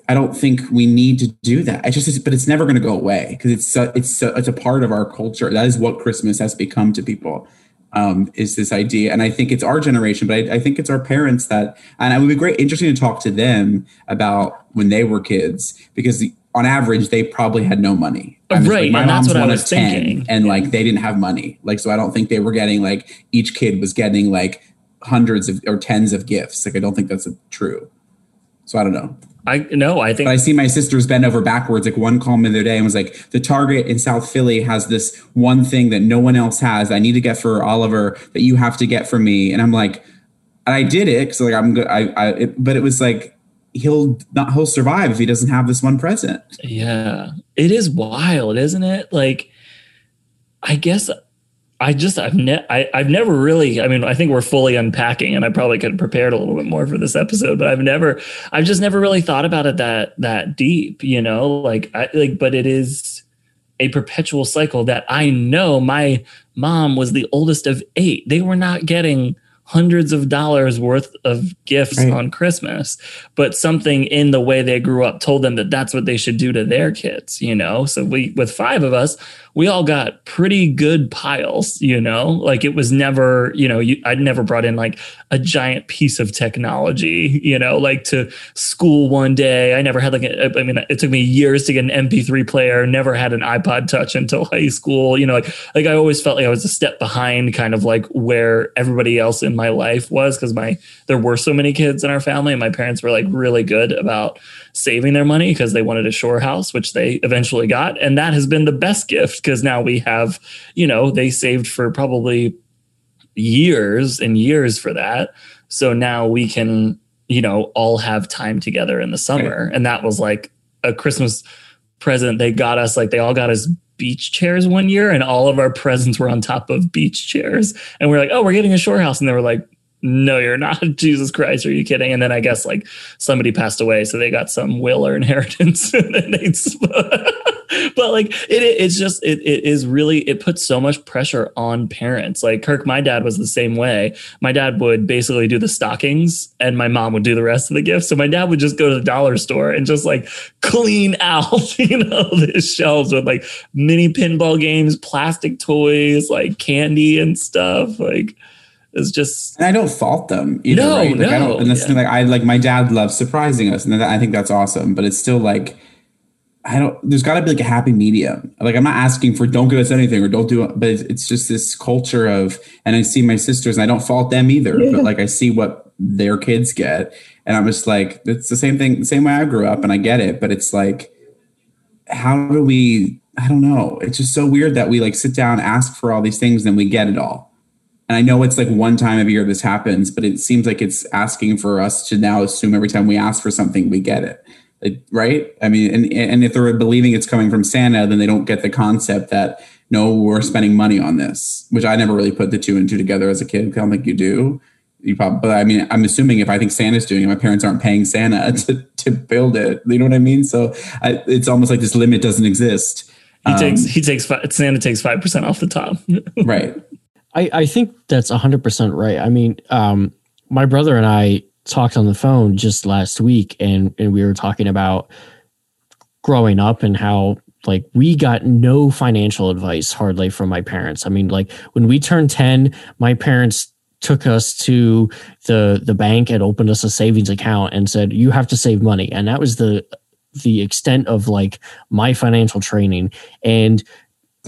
[SPEAKER 2] I don't think we need to do that. I just, but it's never going to go away because it's it's it's a part of our culture. That is what Christmas has become to people. Um, is this idea, and I think it's our generation, but I, I think it's our parents that, and it would be great, interesting to talk to them about when they were kids because the, on average, they probably had no money.
[SPEAKER 1] Right. Like, my and that's what I was of 10 thinking.
[SPEAKER 2] and yeah. like they didn't have money. Like, so I don't think they were getting like each kid was getting like hundreds of or tens of gifts. Like, I don't think that's true. So I don't know.
[SPEAKER 1] I no, I think
[SPEAKER 2] but I see my sisters bend over backwards. Like one called me the other day and was like, the Target in South Philly has this one thing that no one else has. I need to get for Oliver that you have to get for me. And I'm like, and I did it because like I'm good. I, I it, but it was like he'll not he'll survive if he doesn't have this one present.
[SPEAKER 1] Yeah. It is wild, isn't it? Like I guess I just I've ne- I, I've never really I mean I think we're fully unpacking and I probably could have prepared a little bit more for this episode but I've never I've just never really thought about it that that deep you know like I like but it is a perpetual cycle that I know my mom was the oldest of 8 they were not getting hundreds of dollars worth of gifts right. on Christmas, but something in the way they grew up told them that that's what they should do to their kids, you know? So we, with five of us, we all got pretty good piles, you know, like it was never, you know, you, I'd never brought in like a giant piece of technology, you know, like to school one day. I never had like, a, I mean, it took me years to get an MP3 player, never had an iPod touch until high school, you know, like, like I always felt like I was a step behind kind of like where everybody else in my life was because my, there were so many kids in our family and my parents were like really good about saving their money because they wanted a shore house, which they eventually got. And that has been the best gift because now we have, you know, they saved for probably years and years for that. So now we can, you know, all have time together in the summer. Right. And that was like a Christmas present. They got us, like, they all got us beach chairs one year, and all of our presents were on top of beach chairs. And we're like, oh, we're getting a shore house. And they were like, no, you're not. Jesus Christ, are you kidding? And then I guess like somebody passed away, so they got some will or inheritance. but like it, it's just it, it is really it puts so much pressure on parents. Like Kirk, my dad was the same way. My dad would basically do the stockings, and my mom would do the rest of the gifts. So my dad would just go to the dollar store and just like clean out, you know, the shelves with like mini pinball games, plastic toys, like candy and stuff, like is just
[SPEAKER 2] and I don't fault them either. No, right? like, no, I don't, and that's yeah. like I like my dad loves surprising us, and I think that's awesome. But it's still like I don't. There's got to be like a happy medium. Like I'm not asking for don't give us anything or don't do it, but it's just this culture of. And I see my sisters, and I don't fault them either. Yeah. But like I see what their kids get, and I'm just like it's the same thing, the same way I grew up, and I get it. But it's like, how do we? I don't know. It's just so weird that we like sit down, ask for all these things, and we get it all and I know it's like one time of year this happens, but it seems like it's asking for us to now assume every time we ask for something, we get it. Like, right? I mean, and, and if they're believing it's coming from Santa, then they don't get the concept that no, we're spending money on this, which I never really put the two and two together as a kid. I don't think you do. You probably, but I mean, I'm assuming if I think Santa's doing it, my parents aren't paying Santa to, to build it. You know what I mean? So I, it's almost like this limit doesn't exist.
[SPEAKER 1] He um, takes he takes Santa takes five percent off the top.
[SPEAKER 2] right.
[SPEAKER 4] I, I think that's 100% right. I mean, um, my brother and I talked on the phone just last week and, and we were talking about growing up and how like we got no financial advice hardly from my parents. I mean, like when we turned 10, my parents took us to the the bank and opened us a savings account and said you have to save money and that was the the extent of like my financial training and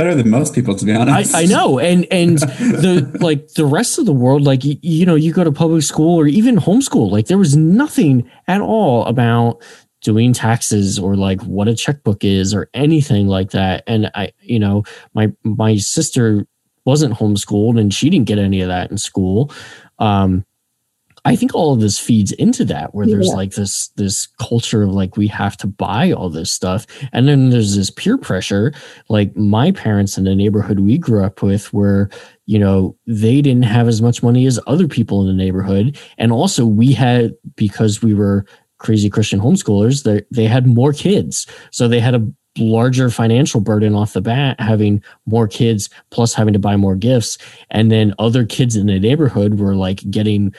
[SPEAKER 2] better than most people to be honest.
[SPEAKER 4] I, I, know. And and the like the rest of the world like you, you know you go to public school or even homeschool like there was nothing at all about doing taxes or like what a checkbook is or anything like that. And i you know my my sister wasn't homeschooled and she didn't get any of that in school. Um I think all of this feeds into that where there's yeah. like this this culture of like we have to buy all this stuff. And then there's this peer pressure like my parents in the neighborhood we grew up with where you know they didn't have as much money as other people in the neighborhood. And also we had because we were crazy Christian homeschoolers they they had more kids. So they had a larger financial burden off the bat having more kids plus having to buy more gifts. And then other kids in the neighborhood were like getting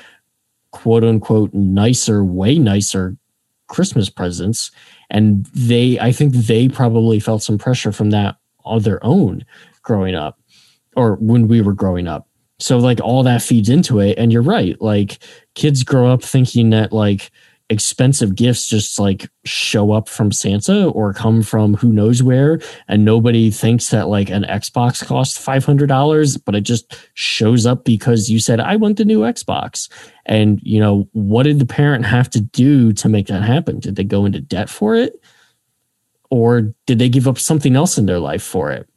[SPEAKER 4] quote unquote nicer, way nicer Christmas presents. And they, I think they probably felt some pressure from that on their own growing up or when we were growing up. So, like, all that feeds into it. And you're right. Like, kids grow up thinking that, like, expensive gifts just like show up from Santa or come from who knows where. And nobody thinks that like an Xbox costs $500, but it just shows up because you said, I want the new Xbox. And, you know, what did the parent have to do to make that happen? Did they go into debt for it? Or did they give up something else in their life for it?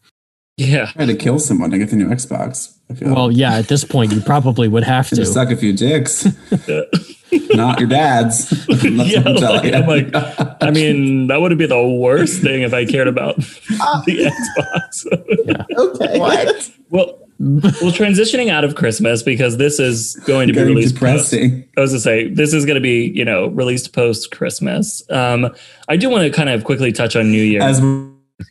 [SPEAKER 1] Yeah.
[SPEAKER 2] I had to kill someone to get the new Xbox.
[SPEAKER 4] Well, yeah, at this point, you probably would have to.
[SPEAKER 2] suck a few dicks. not your dad's.
[SPEAKER 1] yeah, like, I'm like, I mean, that would be the worst thing if I cared about the Xbox.
[SPEAKER 3] Okay. What?
[SPEAKER 1] Well, well, transitioning out of Christmas because this is going to be released.
[SPEAKER 2] Depressing.
[SPEAKER 1] Post, I was to say this is going to be you know released post Christmas. Um, I do want to kind of quickly touch on New Year.
[SPEAKER 2] As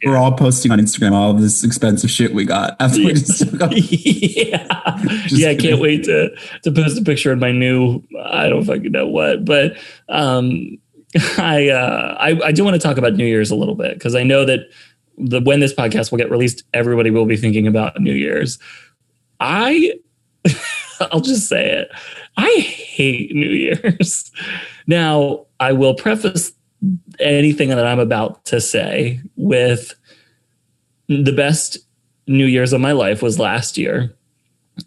[SPEAKER 2] we're all posting on Instagram all of this expensive shit we got after we just took off.
[SPEAKER 1] yeah, just yeah. I can't wait to to post a picture of my new. I don't fucking know what, but um, I uh, I I do want to talk about New Year's a little bit because I know that the when this podcast will get released, everybody will be thinking about New Year's. I I'll just say it. I hate New Year's. Now, I will preface anything that I'm about to say with the best New Year's of my life was last year.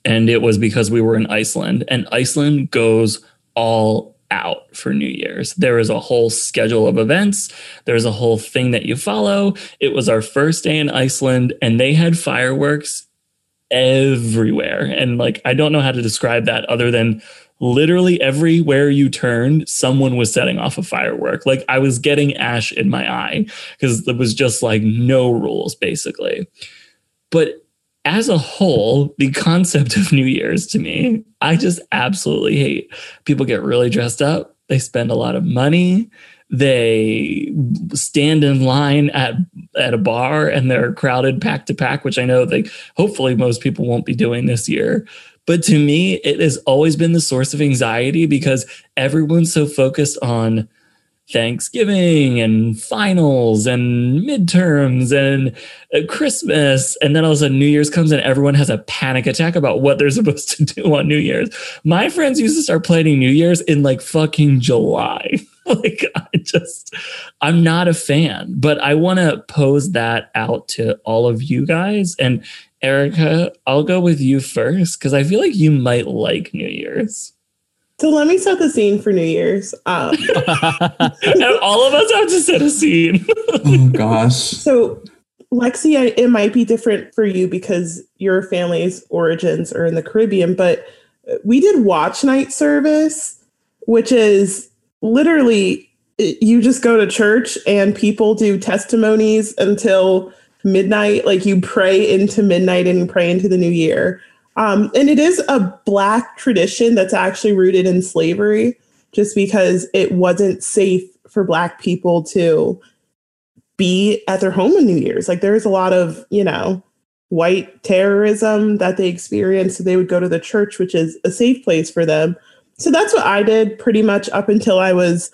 [SPEAKER 1] And it was because we were in Iceland, and Iceland goes all out for New Year's. There is a whole schedule of events, there's a whole thing that you follow. It was our first day in Iceland, and they had fireworks everywhere. And like, I don't know how to describe that other than literally everywhere you turned, someone was setting off a firework. Like I was getting ash in my eye because it was just like no rules, basically. But as a whole, the concept of New Year's to me, I just absolutely hate. People get really dressed up, they spend a lot of money, they stand in line at at a bar and they're crowded pack to pack, which I know they hopefully most people won't be doing this year. But to me, it has always been the source of anxiety because everyone's so focused on Thanksgiving and finals and midterms and uh, Christmas. And then all of a sudden New Year's comes and everyone has a panic attack about what they're supposed to do on New Year's. My friends used to start planning New Year's in like fucking July. like, I just, I'm not a fan, but I want to pose that out to all of you guys. And Erica, I'll go with you first because I feel like you might like New Year's.
[SPEAKER 3] So let me set the scene for New Year's. Um,
[SPEAKER 1] all of us have to set a scene.
[SPEAKER 2] oh gosh.
[SPEAKER 3] So Lexi, it might be different for you because your family's origins are in the Caribbean, but we did watch night service, which is literally you just go to church and people do testimonies until midnight. Like you pray into midnight and you pray into the new year. Um, and it is a Black tradition that's actually rooted in slavery, just because it wasn't safe for Black people to be at their home on New Year's. Like there's a lot of, you know, white terrorism that they experienced. So they would go to the church, which is a safe place for them. So that's what I did pretty much up until I was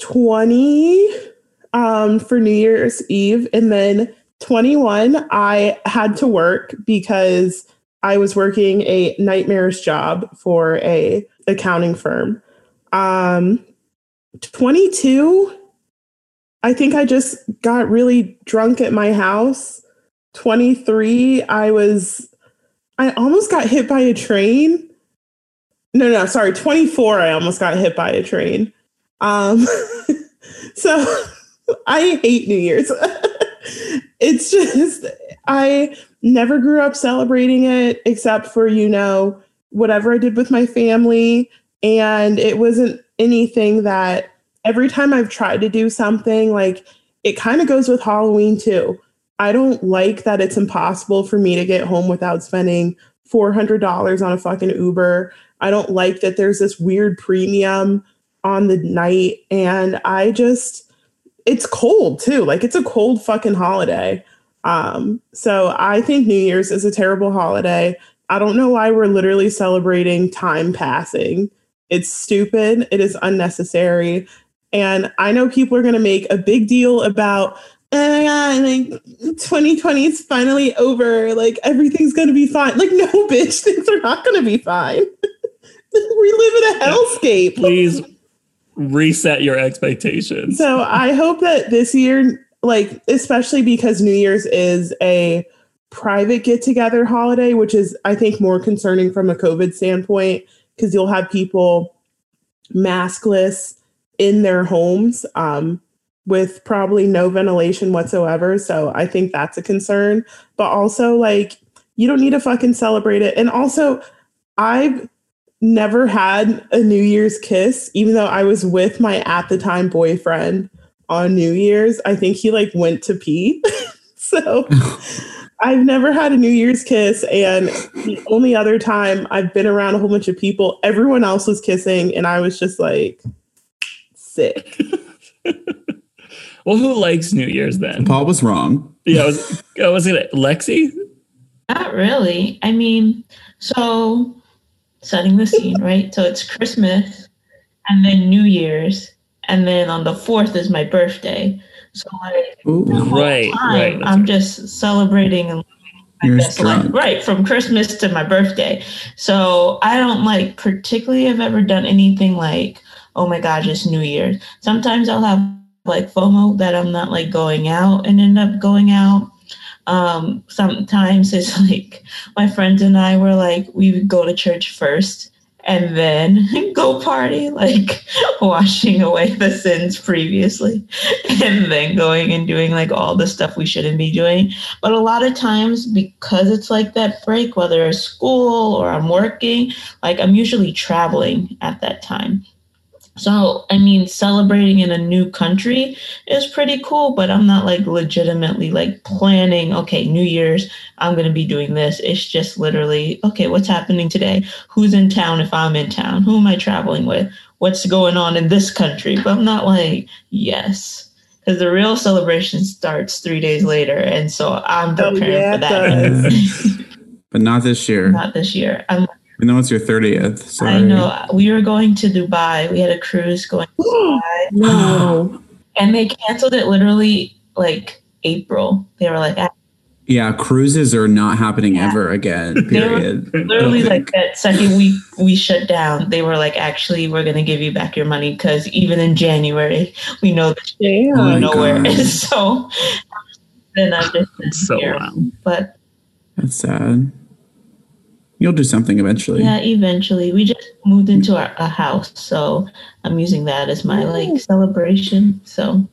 [SPEAKER 3] 20 um, for New Year's Eve. And then 21, I had to work because I was working a nightmarish job for a accounting firm. Um, 22, I think I just got really drunk at my house. 23, I was, I almost got hit by a train. No, no, sorry, 24, I almost got hit by a train. Um, so I hate New Year's. it's just, I, never grew up celebrating it except for, you know, whatever I did with my family. And it wasn't anything that every time I've tried to do something, like it kind of goes with Halloween too. I don't like that it's impossible for me to get home without spending $400 on a fucking Uber. I don't like that there's this weird premium on the night. And I just, it's cold too. Like it's a cold fucking holiday. Um, so I think New Year's is a terrible holiday. I don't know why we're literally celebrating time passing. It's stupid. It is unnecessary. And I know people are going to make a big deal about, oh my God, like 2020 is finally over. Like everything's going to be fine. Like, no, bitch, things are not going to be fine. we live in a hellscape.
[SPEAKER 1] Please reset your expectations.
[SPEAKER 3] So I hope that this year like especially because New Year's is a private get together holiday, which is I think more concerning from a COVID standpoint because you'll have people maskless in their homes um, with probably no ventilation whatsoever. So I think that's a concern. But also, like, you don't need to fucking celebrate it. And also, I've never had a New Year's kiss, even though I was with my at the time boyfriend on New Year's. I think he like went to pee. so I've never had a New Year's kiss. And the only other time I've been around a whole bunch of people, everyone else was kissing. And I was just like, sick.
[SPEAKER 1] well, who likes New Year's then?
[SPEAKER 2] Paul was wrong.
[SPEAKER 1] Yeah, was, oh, was it Lexi?
[SPEAKER 5] Not really. I mean, so setting the scene, right? So it's Christmas and then New Year's and then on the fourth is my birthday. So like
[SPEAKER 2] Ooh,
[SPEAKER 5] whole
[SPEAKER 1] Right,
[SPEAKER 5] time,
[SPEAKER 1] right,
[SPEAKER 5] I'm
[SPEAKER 1] right.
[SPEAKER 5] just celebrating and I
[SPEAKER 2] You're
[SPEAKER 5] guess, like, right from Christmas to my birthday. So I don't like particularly have ever done anything like, oh my gosh, it's New Year's. Sometimes I'll have like FOMO that I'm not like going out and end up going out. Um, sometimes it's like my friends and I were like, we would go to church first and then go party, like washing away the sins previously, and then going and doing like all the stuff we shouldn't be doing. But a lot of times, because it's like that break, whether it's school or I'm working, like I'm usually traveling at that time. So, I mean, celebrating in a new country is pretty cool, but I'm not like legitimately like planning, okay, New Year's, I'm going to be doing this. It's just literally, okay, what's happening today? Who's in town if I'm in town? Who am I traveling with? What's going on in this country? But I'm not like, yes. Because the real celebration starts three days later. And so I'm
[SPEAKER 3] Oh,
[SPEAKER 5] preparing
[SPEAKER 3] yeah,
[SPEAKER 5] for that.
[SPEAKER 2] but not this year.
[SPEAKER 5] not this year. I'm,
[SPEAKER 2] Even though it's your 30th. Sorry.
[SPEAKER 5] I know. We were going to Dubai. We had a cruise going to Dubai.
[SPEAKER 3] no.
[SPEAKER 5] And they canceled it literally like April. They were like, ah.
[SPEAKER 2] Yeah, cruises are not happening
[SPEAKER 5] Yeah.
[SPEAKER 2] ever again. Period.
[SPEAKER 5] literally like that second week we shut down they were like actually we're going to give you back your money because even in january we know that you're
[SPEAKER 2] Oh my
[SPEAKER 3] Damn.
[SPEAKER 5] nowhere so then i'm just sitting
[SPEAKER 1] So
[SPEAKER 5] here.
[SPEAKER 1] wild.
[SPEAKER 5] but
[SPEAKER 2] That's sad. You'll do something eventually.
[SPEAKER 5] yeah eventually we just moved into our, a house so i'm using that as my like celebration so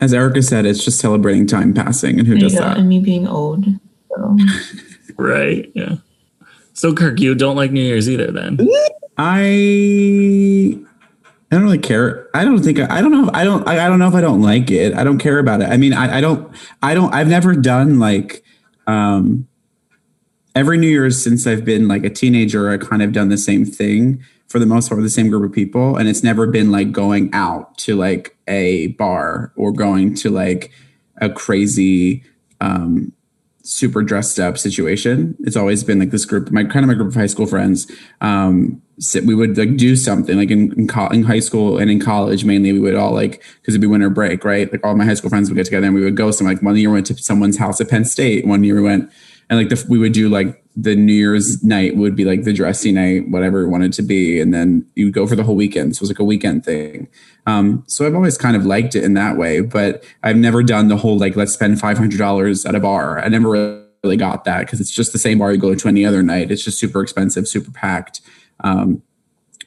[SPEAKER 2] As Erica said, it's just celebrating time passing, and who
[SPEAKER 5] there you
[SPEAKER 2] does
[SPEAKER 5] go
[SPEAKER 2] that?
[SPEAKER 5] and me being old so
[SPEAKER 1] Right. Yeah. So Kirk, you don't like New Year's either then?
[SPEAKER 2] I I don't really care. I don't think I don't know. If, I don't I, I don't know if I don't like it. I don't care about it. I mean, I, I don't I don't I've never done like um every New Year's since I've been like a teenager, I kind of done the same thing for the most part with the same group of people. And it's never been like going out to like a bar or going to like a crazy um super dressed up situation. It's always been like this group, my kind of my group of high school friends. Um, sit, we would like do something like in in, co- in high school and in college mainly. We would all like because it'd be winter break, right? Like all my high school friends would get together and we would go. Some like one year we went to someone's house at Penn State. One year we went and like the, we would do like the New Year's night would be like the dressy night, whatever it wanted to be, and then you would go for the whole weekend. So it was like a weekend thing. Um, so I've always kind of liked it in that way, but I've never done the whole like let's spend five hundred dollars at a bar. I never really got that because it's just the same bar you go to any other night. It's just super expensive, super packed. Um,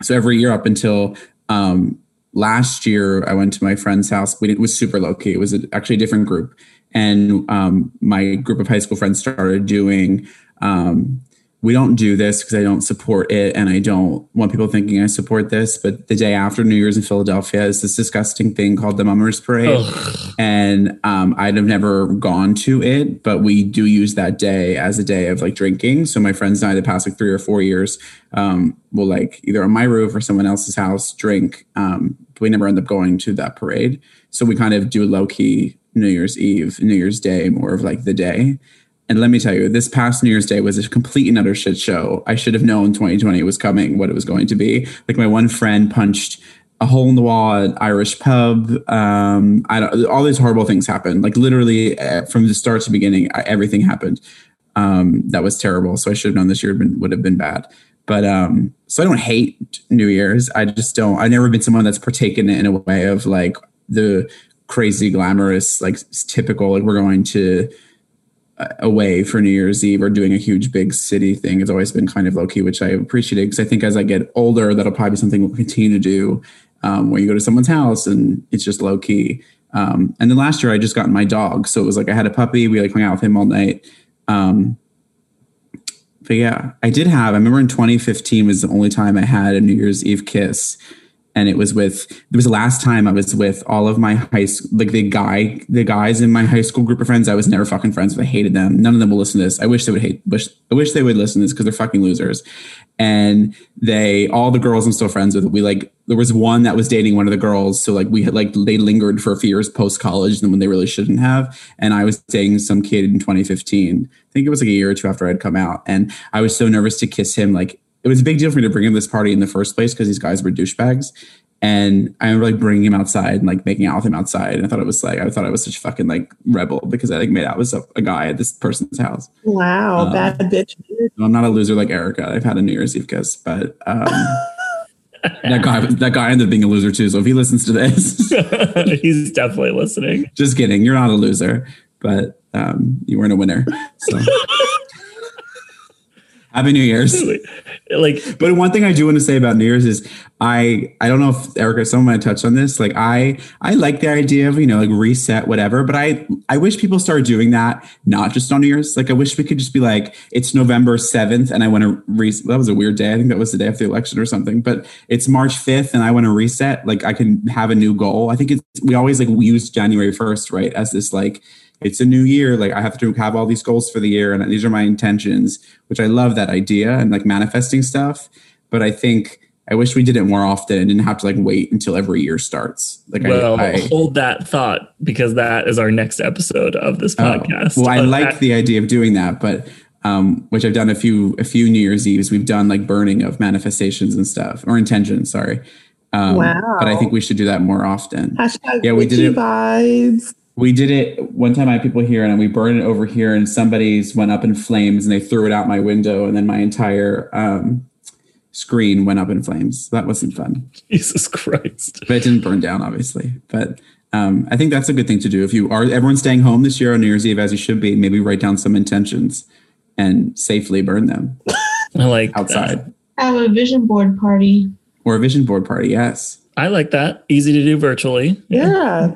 [SPEAKER 2] so every year up until um, last year, I went to my friend's house. We it was super low key. It was actually a different group, and um, my group of high school friends started doing. Um, we don't do this because I don't support it and I don't want people thinking I support this. But the day after New Year's in Philadelphia is this disgusting thing called the Mummers Parade.
[SPEAKER 1] Ugh.
[SPEAKER 2] And um, I'd have never gone to it, but we do use that day as a day of like drinking. So my friends and I, the past like three or four years, um, will like either on my roof or someone else's house drink. Um, we never end up going to that parade. So we kind of do low key New Year's Eve, New Year's Day, more of like the day. And let me tell you, this past New Year's Day was a complete and utter shit show. I should have known 2020 was coming, what it was going to be. Like my one friend punched a hole in the wall at Irish pub. Um, I don't, all these horrible things happened. Like literally uh, from the start to beginning, I, everything happened. Um, that was terrible. So I should have known this year would, been, would have been bad. But um, so I don't hate New Year's. I just don't. I've never been someone that's partaken in a way of like the crazy glamorous, like typical. Like we're going to uh, away for New Year's Eve or doing a huge big city thing. It's always been kind of low key, which I appreciated because I think as I get older, that'll probably be something we'll continue to do. Um, where you go to someone's house and it's just low key. Um, and then last year I just got my dog, so it was like I had a puppy. We like hung out with him all night. Um, but yeah, I did have. I remember in 2015 was the only time I had a New Year's Eve kiss, and it was with. It was the last time I was with all of my high school, like the guy, the guys in my high school group of friends. I was never fucking friends with. I hated them. None of them will listen to this. I wish they would hate. Wish I wish they would listen to this because they're fucking losers. And they, all the girls I'm still friends with. We like there was one that was dating one of the girls, so like we had like they lingered for a few years post college than when they really shouldn't have. And I was dating some kid in 2015. I think it was like a year or two after I'd come out, and I was so nervous to kiss him. Like it was a big deal for me to bring him this party in the first place because these guys were douchebags. And I remember like bringing him outside and like making out with him outside. And I thought it was like, I thought I was such a fucking like rebel because I like made out with a, a guy at this person's house.
[SPEAKER 3] Wow,
[SPEAKER 2] Um,
[SPEAKER 3] bad bitch.
[SPEAKER 2] I'm not a loser like Erica. I've had a New Year's Eve kiss, but um, that guy that guy ended up being a loser too. So if he listens to this,
[SPEAKER 1] He's definitely listening.
[SPEAKER 2] just kidding. You're not a loser, but um, you weren't a winner. So happy New Year's.
[SPEAKER 1] Like,
[SPEAKER 2] But one thing I do want to say about New Year's is I I don't know if Erica someone might touch on this. Like I I like the idea of you know like reset whatever, but I I wish people started doing that not just on New Year's. Like I wish we could just be like it's November seventh and I want to reset. that was a weird day. I think that was the day after the election or something. But it's March fifth and I want to reset. Like I can have a new goal. I think it's we always like we use January first right as this like it's a new year like i have to have all these goals for the year and these are my intentions which i love that idea and like manifesting stuff but i think i wish we did it more often and didn't have to like wait until every year starts like
[SPEAKER 1] well,
[SPEAKER 2] I, I
[SPEAKER 1] hold that thought because that is our next episode of this
[SPEAKER 2] oh,
[SPEAKER 1] podcast.
[SPEAKER 2] well i like the idea of doing that but um which i've done a few a few new year's eves we've done like burning of manifestations and stuff or intentions sorry um
[SPEAKER 3] Wow.
[SPEAKER 2] but i think we should do that more often
[SPEAKER 3] Hashtag
[SPEAKER 2] Yeah, we did it-
[SPEAKER 3] vibes.
[SPEAKER 2] We did it one time. I had people here, and we burned it over here, and somebody's went up in flames, and they threw it out my window, and then my entire um, screen went up in flames. That wasn't fun,
[SPEAKER 1] Jesus Christ.
[SPEAKER 2] but it didn't burn down, obviously. But um, I think that's a good thing to do. If you are everyone's staying home this year on New Year's Eve, as you should be, maybe write down some intentions and safely burn them
[SPEAKER 1] I like that.
[SPEAKER 2] outside
[SPEAKER 5] Have a vision board party.
[SPEAKER 2] or a vision board party. Yes,
[SPEAKER 1] I like that. Easy to do virtually.
[SPEAKER 3] Yeah.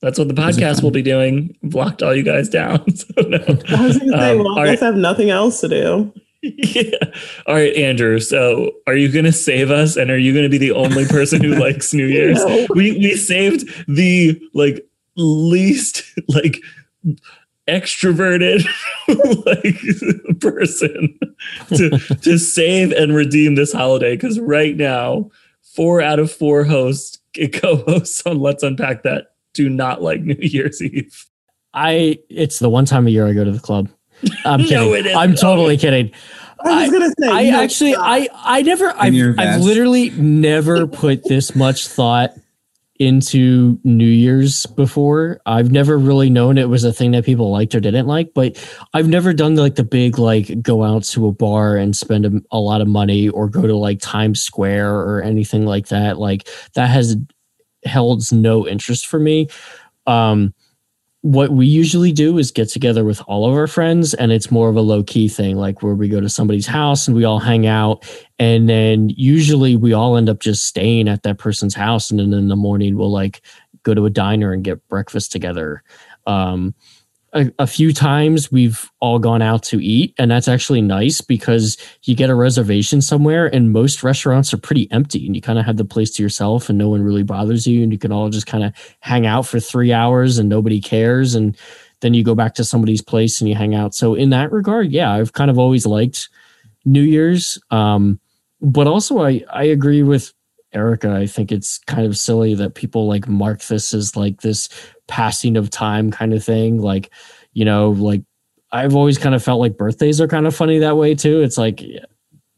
[SPEAKER 1] That's what the podcast will be doing. Blocked all you guys down. So, no.
[SPEAKER 3] I was gonna say,
[SPEAKER 1] Um,
[SPEAKER 3] well, I
[SPEAKER 1] right.
[SPEAKER 3] guess I have nothing else to do.
[SPEAKER 1] yeah. All right, Andrew. So, are you going to save us, and are you going to be the only person who likes New Year's?
[SPEAKER 3] No.
[SPEAKER 1] We we saved the like least like extroverted like person to to save and redeem this holiday because right now, four out of four hosts co-hosts on Let's Unpack That do not like New Year's Eve.
[SPEAKER 4] I it's the one time a year I go to the club. I'm kidding.
[SPEAKER 1] it isn't.
[SPEAKER 4] I'm totally kidding.
[SPEAKER 3] I was gonna say,
[SPEAKER 4] I
[SPEAKER 3] no,
[SPEAKER 4] actually
[SPEAKER 3] stop.
[SPEAKER 4] I I never I've, I've literally never put this much thought into New Year's before. I've never really known it was a thing that people liked or didn't like, but I've never done like the big like go out to a bar and spend a, a lot of money or go to like Times Square or anything like that. Like that has held no interest for me. Um what we usually do is get together with all of our friends and it's more of a low key thing like where we go to somebody's house and we all hang out and then usually we all end up just staying at that person's house and then in the morning we'll like go to a diner and get breakfast together um a, a few times we've all gone out to eat and that's actually nice because you get a reservation somewhere and most restaurants are pretty empty and you kind of have the place to yourself and no one really bothers you and you can all just kind of hang out for three hours and nobody cares and then you go back to somebody's place and you hang out. So in that regard yeah i've kind of always liked new year's um but also i i agree with erica i think it's kind of silly that people like mark this as like this passing of time kind of thing like you know like i've always kind of felt like birthdays are kind of funny that way too. It's like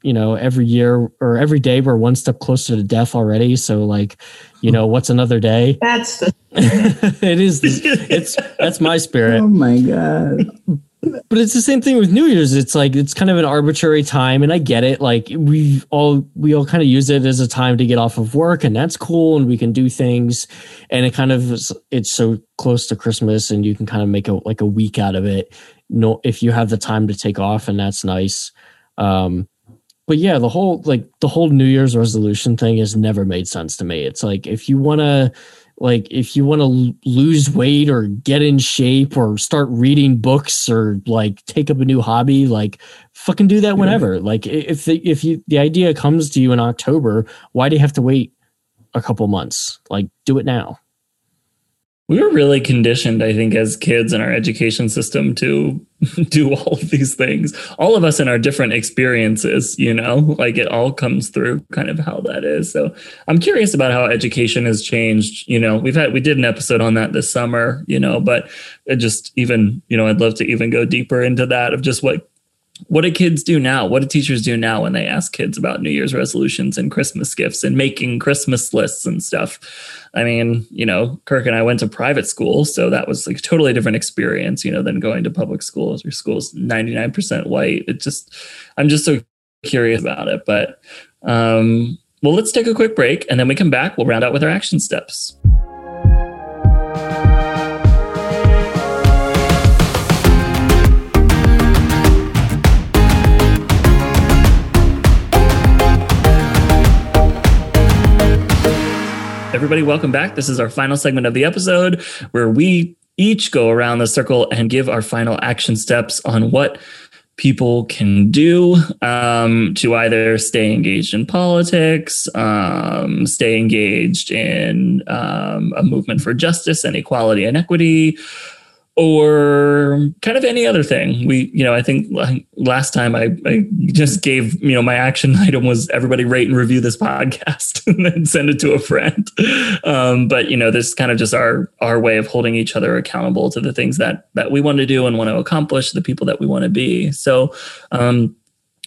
[SPEAKER 4] you know every year or every day we're one step closer to death already so like you know what's another day?
[SPEAKER 5] That's the
[SPEAKER 4] it is it's that's my spirit.
[SPEAKER 2] Oh my god.
[SPEAKER 4] But it's the same thing with New Year's. It's like it's kind of an arbitrary time, and I get it. Like we all we all kind of use it as a time to get off of work, and that's cool, and we can do things. And it kind of is- it's so close to Christmas, and you can kind of make a like a week out of it. No, if you have the time to take off, and that's nice. Um, but yeah, the whole like the whole New Year's resolution thing has never made sense to me. It's like if you want to like if you want to lose weight or get in shape or start reading books or like take up a new hobby like fucking do that whenever. Like if the, if you the idea comes to you in october why do you have to wait a couple months? Like do it now
[SPEAKER 1] we were really conditioned, I think, as kids in our education system to do all of these things. All of us in our different experiences, you know, like it all comes through kind of how that is. So I'm curious about how education has changed. You know, we've had, we did an episode on that this summer, you know, but just even, you know, I'd love to even go deeper into that of just what what do kids do now? What do teachers do now when they ask kids about New Year's resolutions and Christmas gifts and making Christmas lists and stuff? I mean, you know, Kirk and I went to private school, so that was like a totally different experience, you know, than going to public schools. Your school's 99% white. It just, I'm just so curious about it. But, um, well, let's take a quick break and then we come back. We'll round out with our action steps. Everybody, welcome back. This is our final segment of the episode where we each go around the circle and give our final action steps on what people can do um, to either stay engaged in politics, um, stay engaged in um, a movement for justice and equality and equity, or kind of any other thing. We, you know, I think last time I, I, just gave, you know, my action item was everybody rate and review this podcast and then send it to a friend. Um, but you know, this is kind of just our our way of holding each other accountable to the things that that we want to do and want to accomplish, the people that we want to be. So. Um,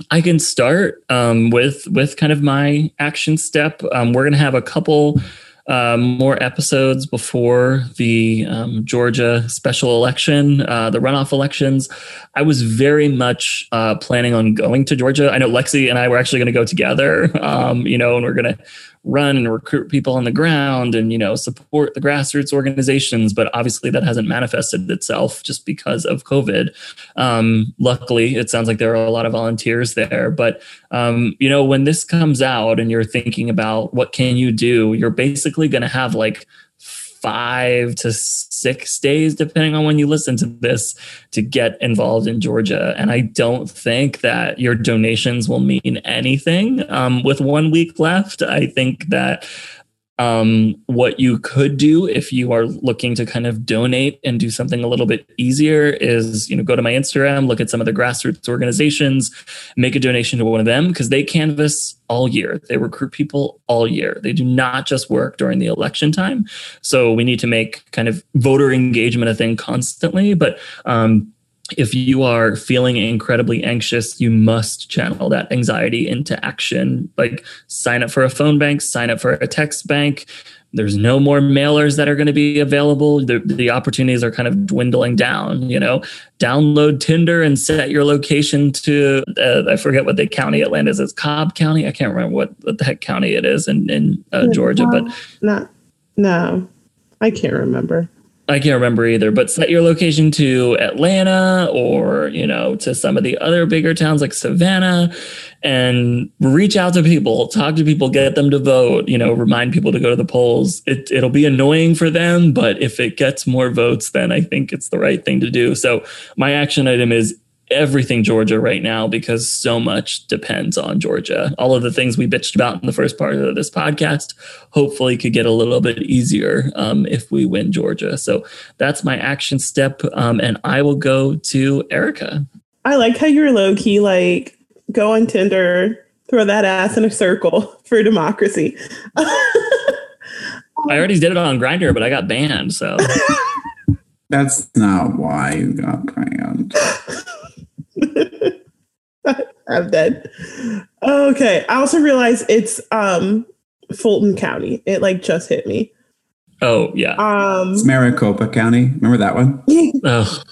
[SPEAKER 1] I can start um, with with kind of my action step. Um, we're going to have a couple um, more episodes before the um, Georgia special election, uh, the runoff elections. I was very much uh, planning on going to Georgia. I know Lexi and I were actually going to go together, um, you know, and we're going to run and recruit people on the ground and you know support the grassroots organizations but obviously that hasn't manifested itself just because of covid. Um, luckily it sounds like there are a lot of volunteers there but um, you know when this comes out and you're thinking about what can you do you're basically going to have like five to six days, depending on when you listen to this, to get involved in Georgia. And I don't think that your donations will mean anything um, with one week left. I think that um, what you could do if you are looking to kind of donate and do something a little bit easier is, you know, go to my Instagram, look at some of the grassroots organizations, make a donation to one of them because they canvass all year. They recruit people all year. They do not just work during the election time. So we need to make kind of voter engagement a thing constantly. But um, if you are feeling incredibly anxious, you must channel that anxiety into action. Like sign up for a phone bank, sign up for a text bank. There's no more mailers that are going to be available. The, the opportunities are kind of dwindling down. You know, download Tinder and set your location to uh, I forget what the county Atlanta is. It's Cobb County. I can't remember what, what the heck county it is in in uh, Georgia, but
[SPEAKER 3] not no, I can't remember.
[SPEAKER 1] I can't remember either, but set your location to Atlanta or, you know, to some of the other bigger towns like Savannah and reach out to people, talk to people, get them to vote, you know, remind people to go to the polls. It, it'll be annoying for them, but if it gets more votes, then I think it's the right thing to do. So my action item is everything Georgia right now because so much depends on Georgia. All of the things we bitched about in the first part of this podcast hopefully could get a little bit easier um, if we win Georgia. So that's my action step. Um, and I will go to Erica.
[SPEAKER 3] I like how you're low key, like go on Tinder, throw that ass in a circle for democracy.
[SPEAKER 1] I already did it on Grindr, but I got banned. So
[SPEAKER 2] that's not why you got banned.
[SPEAKER 3] I'm dead. Okay. I also realized it's um Fulton County. It like just hit me.
[SPEAKER 1] Oh yeah.
[SPEAKER 3] Um
[SPEAKER 2] it's Maricopa County. Remember that one?
[SPEAKER 1] oh.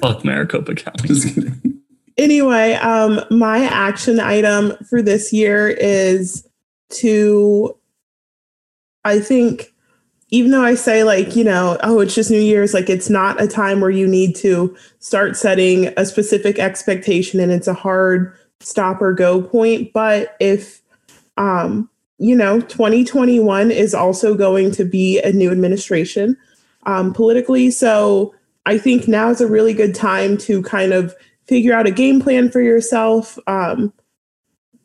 [SPEAKER 1] Fuck Maricopa County. Just kidding.
[SPEAKER 3] Anyway, um my action item for this year is to I think even though I say like, you know, oh, it's just New Year's, like it's not a time where you need to start setting a specific expectation and it's a hard stop or go point. But if, um, you know, 2021 is also going to be a new administration um, politically. So I think now is a really good time to kind of figure out a game plan for yourself. Um,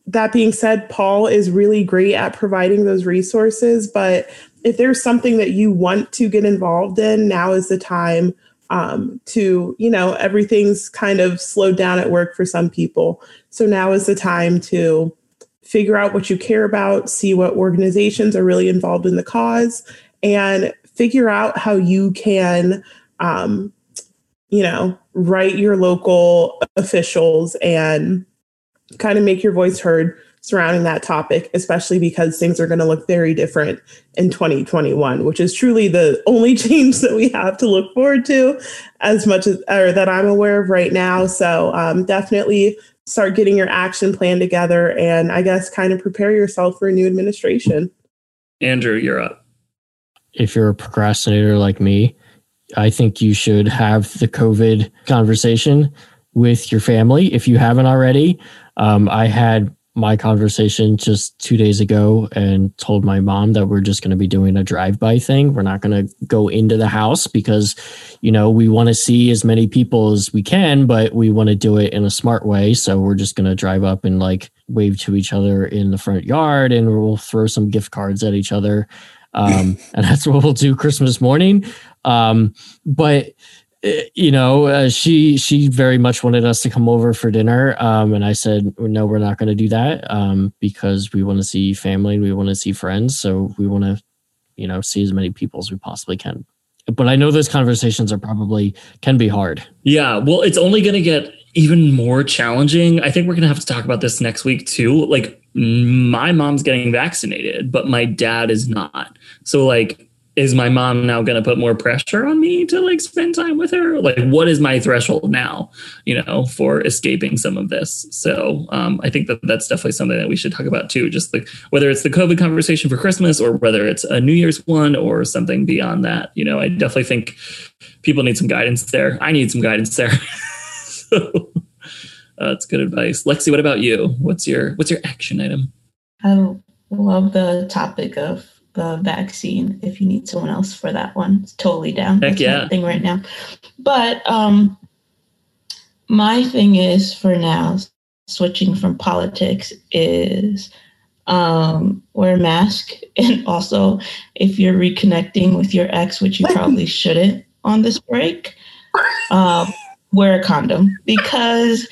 [SPEAKER 3] that being said, Paul is really great at providing those resources, but if there's something that you want to get involved in, now is the time um, to, you know, everything's kind of slowed down at work for some people. So now is the time to figure out what you care about, see what organizations are really involved in the cause, and figure out how you can um, you know, write your local officials and kind of make your voice heard surrounding that topic, especially because things are going to look very different in 2021, which is truly the only change that we have to look forward to as much as or that I'm aware of right now. So um, definitely start getting your action plan together and I guess kind of prepare yourself for a new administration.
[SPEAKER 1] Andrew, you're up.
[SPEAKER 4] If you're a procrastinator like me, I think you should have the COVID conversation with your family if you haven't already. Um, I had my conversation just two days ago and told my mom that we're just going to be doing a drive-by thing. We're not going to go into the house because, you know, we want to see as many people as we can, but we want to do it in a smart way. So we're just going to drive up and like wave to each other in the front yard and we'll throw some gift cards at each other. Um, and that's what we'll do Christmas morning. Um, but you know, uh, she she very much wanted us to come over for dinner, um, and I said no, we're not going to do that um, because we want to see family and we want to see friends, so we want to, you know, see as many people as we possibly can. But I know those conversations are probably can be hard.
[SPEAKER 1] Yeah, well, it's only going to get even more challenging. I think we're going to have to talk about this next week too. Like, my mom's getting vaccinated, but my dad is not. So, like, is my mom now going to put more pressure on me to like spend time with her? Like what is my threshold now you know for escaping some of this? So um, i think that that's definitely something that we should talk about too just like whether it's the covid conversation for christmas or whether it's a new year's one or something beyond that you know i definitely think people need some guidance there. I need some guidance there. So uh, that's good advice. Lexi what about you? What's your what's your action item?
[SPEAKER 5] I love the topic of the vaccine if you need someone else for that one. It's totally down.
[SPEAKER 1] Heck That's yeah.
[SPEAKER 5] thing right now. But um my thing is for now, switching from politics is um wear a mask and also if you're reconnecting with your ex, which you probably shouldn't on this break, um, wear a condom because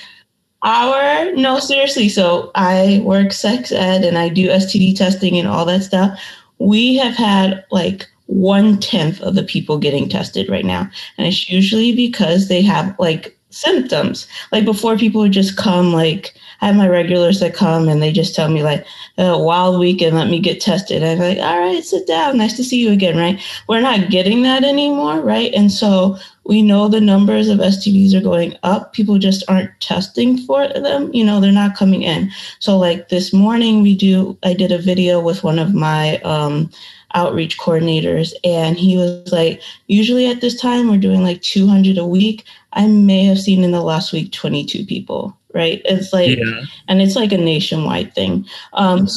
[SPEAKER 5] our no seriously so i work sex ed and i do std testing and all that stuff we have had like one tenth of the people getting tested right now. And it's usually because they have like symptoms. Like before, people would just come, like, I have my regulars that come and they just tell me, like, a wild weekend, let me get tested. I'm like, all right, sit down. Nice to see you again, right? We're not getting that anymore, right? And so we know the numbers of STDs are going up. People just aren't testing for them. You know, they're not coming in. So, like this morning, we do, I did a video with one of my um, outreach coordinators, and he was like, usually at this time, we're doing like 200 a week. I may have seen in the last week 22 people, right? It's like, yeah. and it's like a nationwide thing. Um,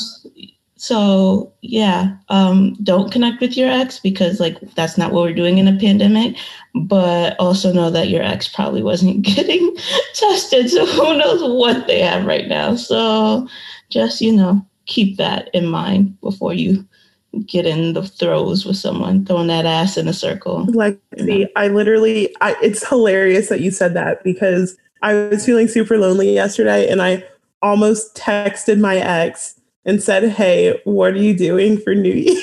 [SPEAKER 5] so yeah, um, don't connect with your ex because like that's not what we're doing in a pandemic. But also know that your ex probably wasn't getting tested, so who knows what they have right now. So just you know keep that in mind before you get in the throes with someone throwing that ass in a circle.
[SPEAKER 3] Like, see, I literally, I, it's hilarious that you said that because I was feeling super lonely yesterday, and I almost texted my ex and said, Hey, what are you doing for New Year?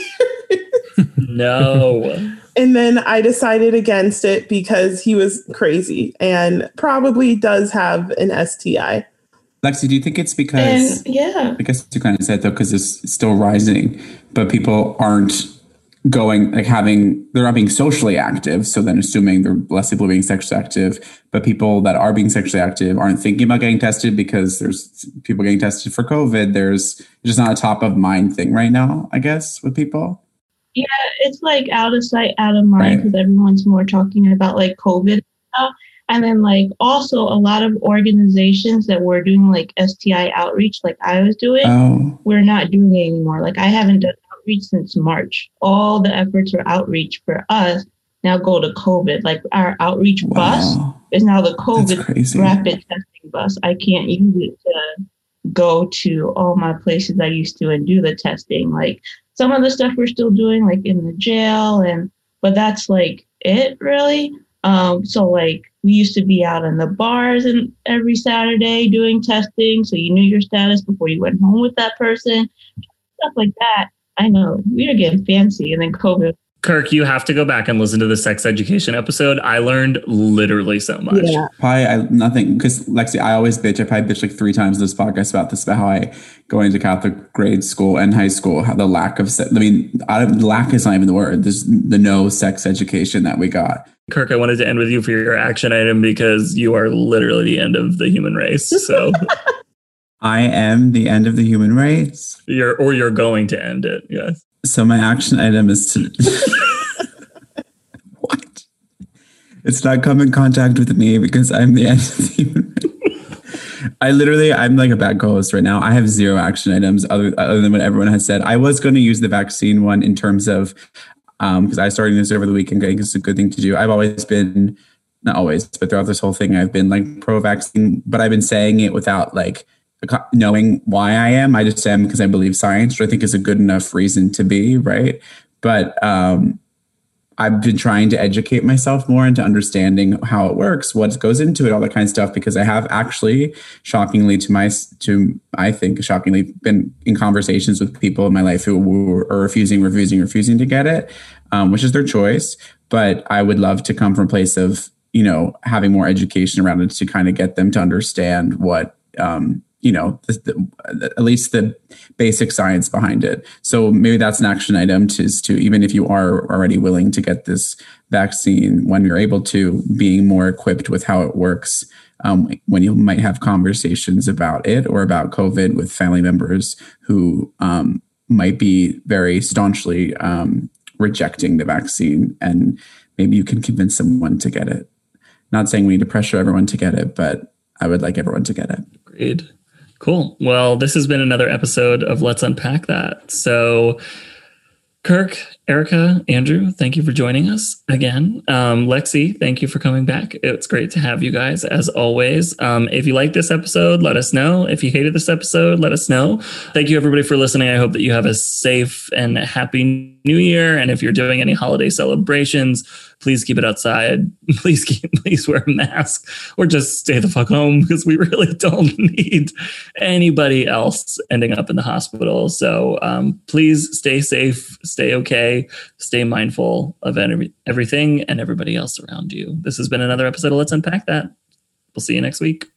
[SPEAKER 1] no.
[SPEAKER 3] And then I decided against it because he was crazy and probably does have an STI.
[SPEAKER 2] Lexi, do you think it's because,
[SPEAKER 5] and, yeah,
[SPEAKER 2] I guess you kind of said though, because it's still rising, but people aren't going like having they're not being socially active so then assuming they're less people being sexually active but people that are being sexually active aren't thinking about getting tested because there's people getting tested for covid there's just not a top of mind thing right now i guess with people
[SPEAKER 5] yeah it's like out of sight out of mind because right. everyone's more talking about like covid stuff and then like also a lot of organizations that were doing like sti outreach like i was doing oh. we're not doing it anymore like i haven't done outreach since March. All the efforts for outreach for us now go to COVID. Like our outreach wow. bus is now the COVID rapid testing bus. I can't use it to go to all my places I used to and do the testing. Like some of the stuff we're still doing, like in the jail, and but that's like it really. Um, so like we used to be out in the bars and every Saturday doing testing, so you knew your status before you went home with that person, stuff like that. I know we are getting fancy, and then COVID.
[SPEAKER 1] Kirk, you have to go back and listen to the sex education episode. I learned literally so much.
[SPEAKER 3] Yeah.
[SPEAKER 2] Probably I, nothing because Lexi, I always bitch. I probably bitch like three times in this podcast about this about how I going to Catholic grade school and high school, how the lack of se- I mean, I, lack is not even the word. There's the no sex education that we got.
[SPEAKER 1] Kirk, I wanted to end with you for your action item because you are literally the end of the human race. So
[SPEAKER 2] I am the end of the human race.
[SPEAKER 1] you're or you're going to end it. Yes.
[SPEAKER 2] So my action item is to what? It's not come in contact with me because I'm the end of the human race. I literally, I'm like a bad co-host right now. I have zero action items other, other than what everyone has said. I was going to use the vaccine one in terms of um, because I started this over the weekend. I think it's a good thing to do. I've always been not always, but throughout this whole thing, I've been like pro-vaccine, but I've been saying it without like knowing why I am. I just am because I believe science, which I think is a good enough reason to be, right? But um, I've been trying to educate myself more into understanding how it works, what goes into it, all that kind of stuff, because I have actually, shockingly to my, to I think, shockingly, been in conversations with people in my life who are refusing, refusing, refusing to get it, um, which is their choice. But I would love to come from a place of, you know, having more education around it to kind of get them to understand what um, you know the, the, at least the basic science behind it. So maybe that's an action item to, to even if you are already willing to get this vaccine when you're able to being more equipped with how it works um, when you might have conversations about it or about covid with family members who um, might be very staunchly um, rejecting the vaccine and maybe you can convince someone to get it. Not saying we need to pressure everyone to get it but i would like everyone to get it.
[SPEAKER 1] Agreed. Cool. Well, this has been another episode of Let's Unpack That. So, Kirk, Erica, Andrew, thank you for joining us again. Um, Lexi, thank you for coming back. It's great to have you guys as always. Um, if you like this episode, let us know. If you hated this episode, let us know. Thank you, everybody, for listening. I hope that you have a safe and happy new year. And if you're doing any holiday celebrations, please keep it outside. Please keep, please wear a mask or just stay the fuck home because we really don't need anybody else ending up in the hospital. So um, please stay safe, stay okay, stay mindful of every, everything and everybody else around you. This has been another episode of Let's Unpack That. We'll see you next week.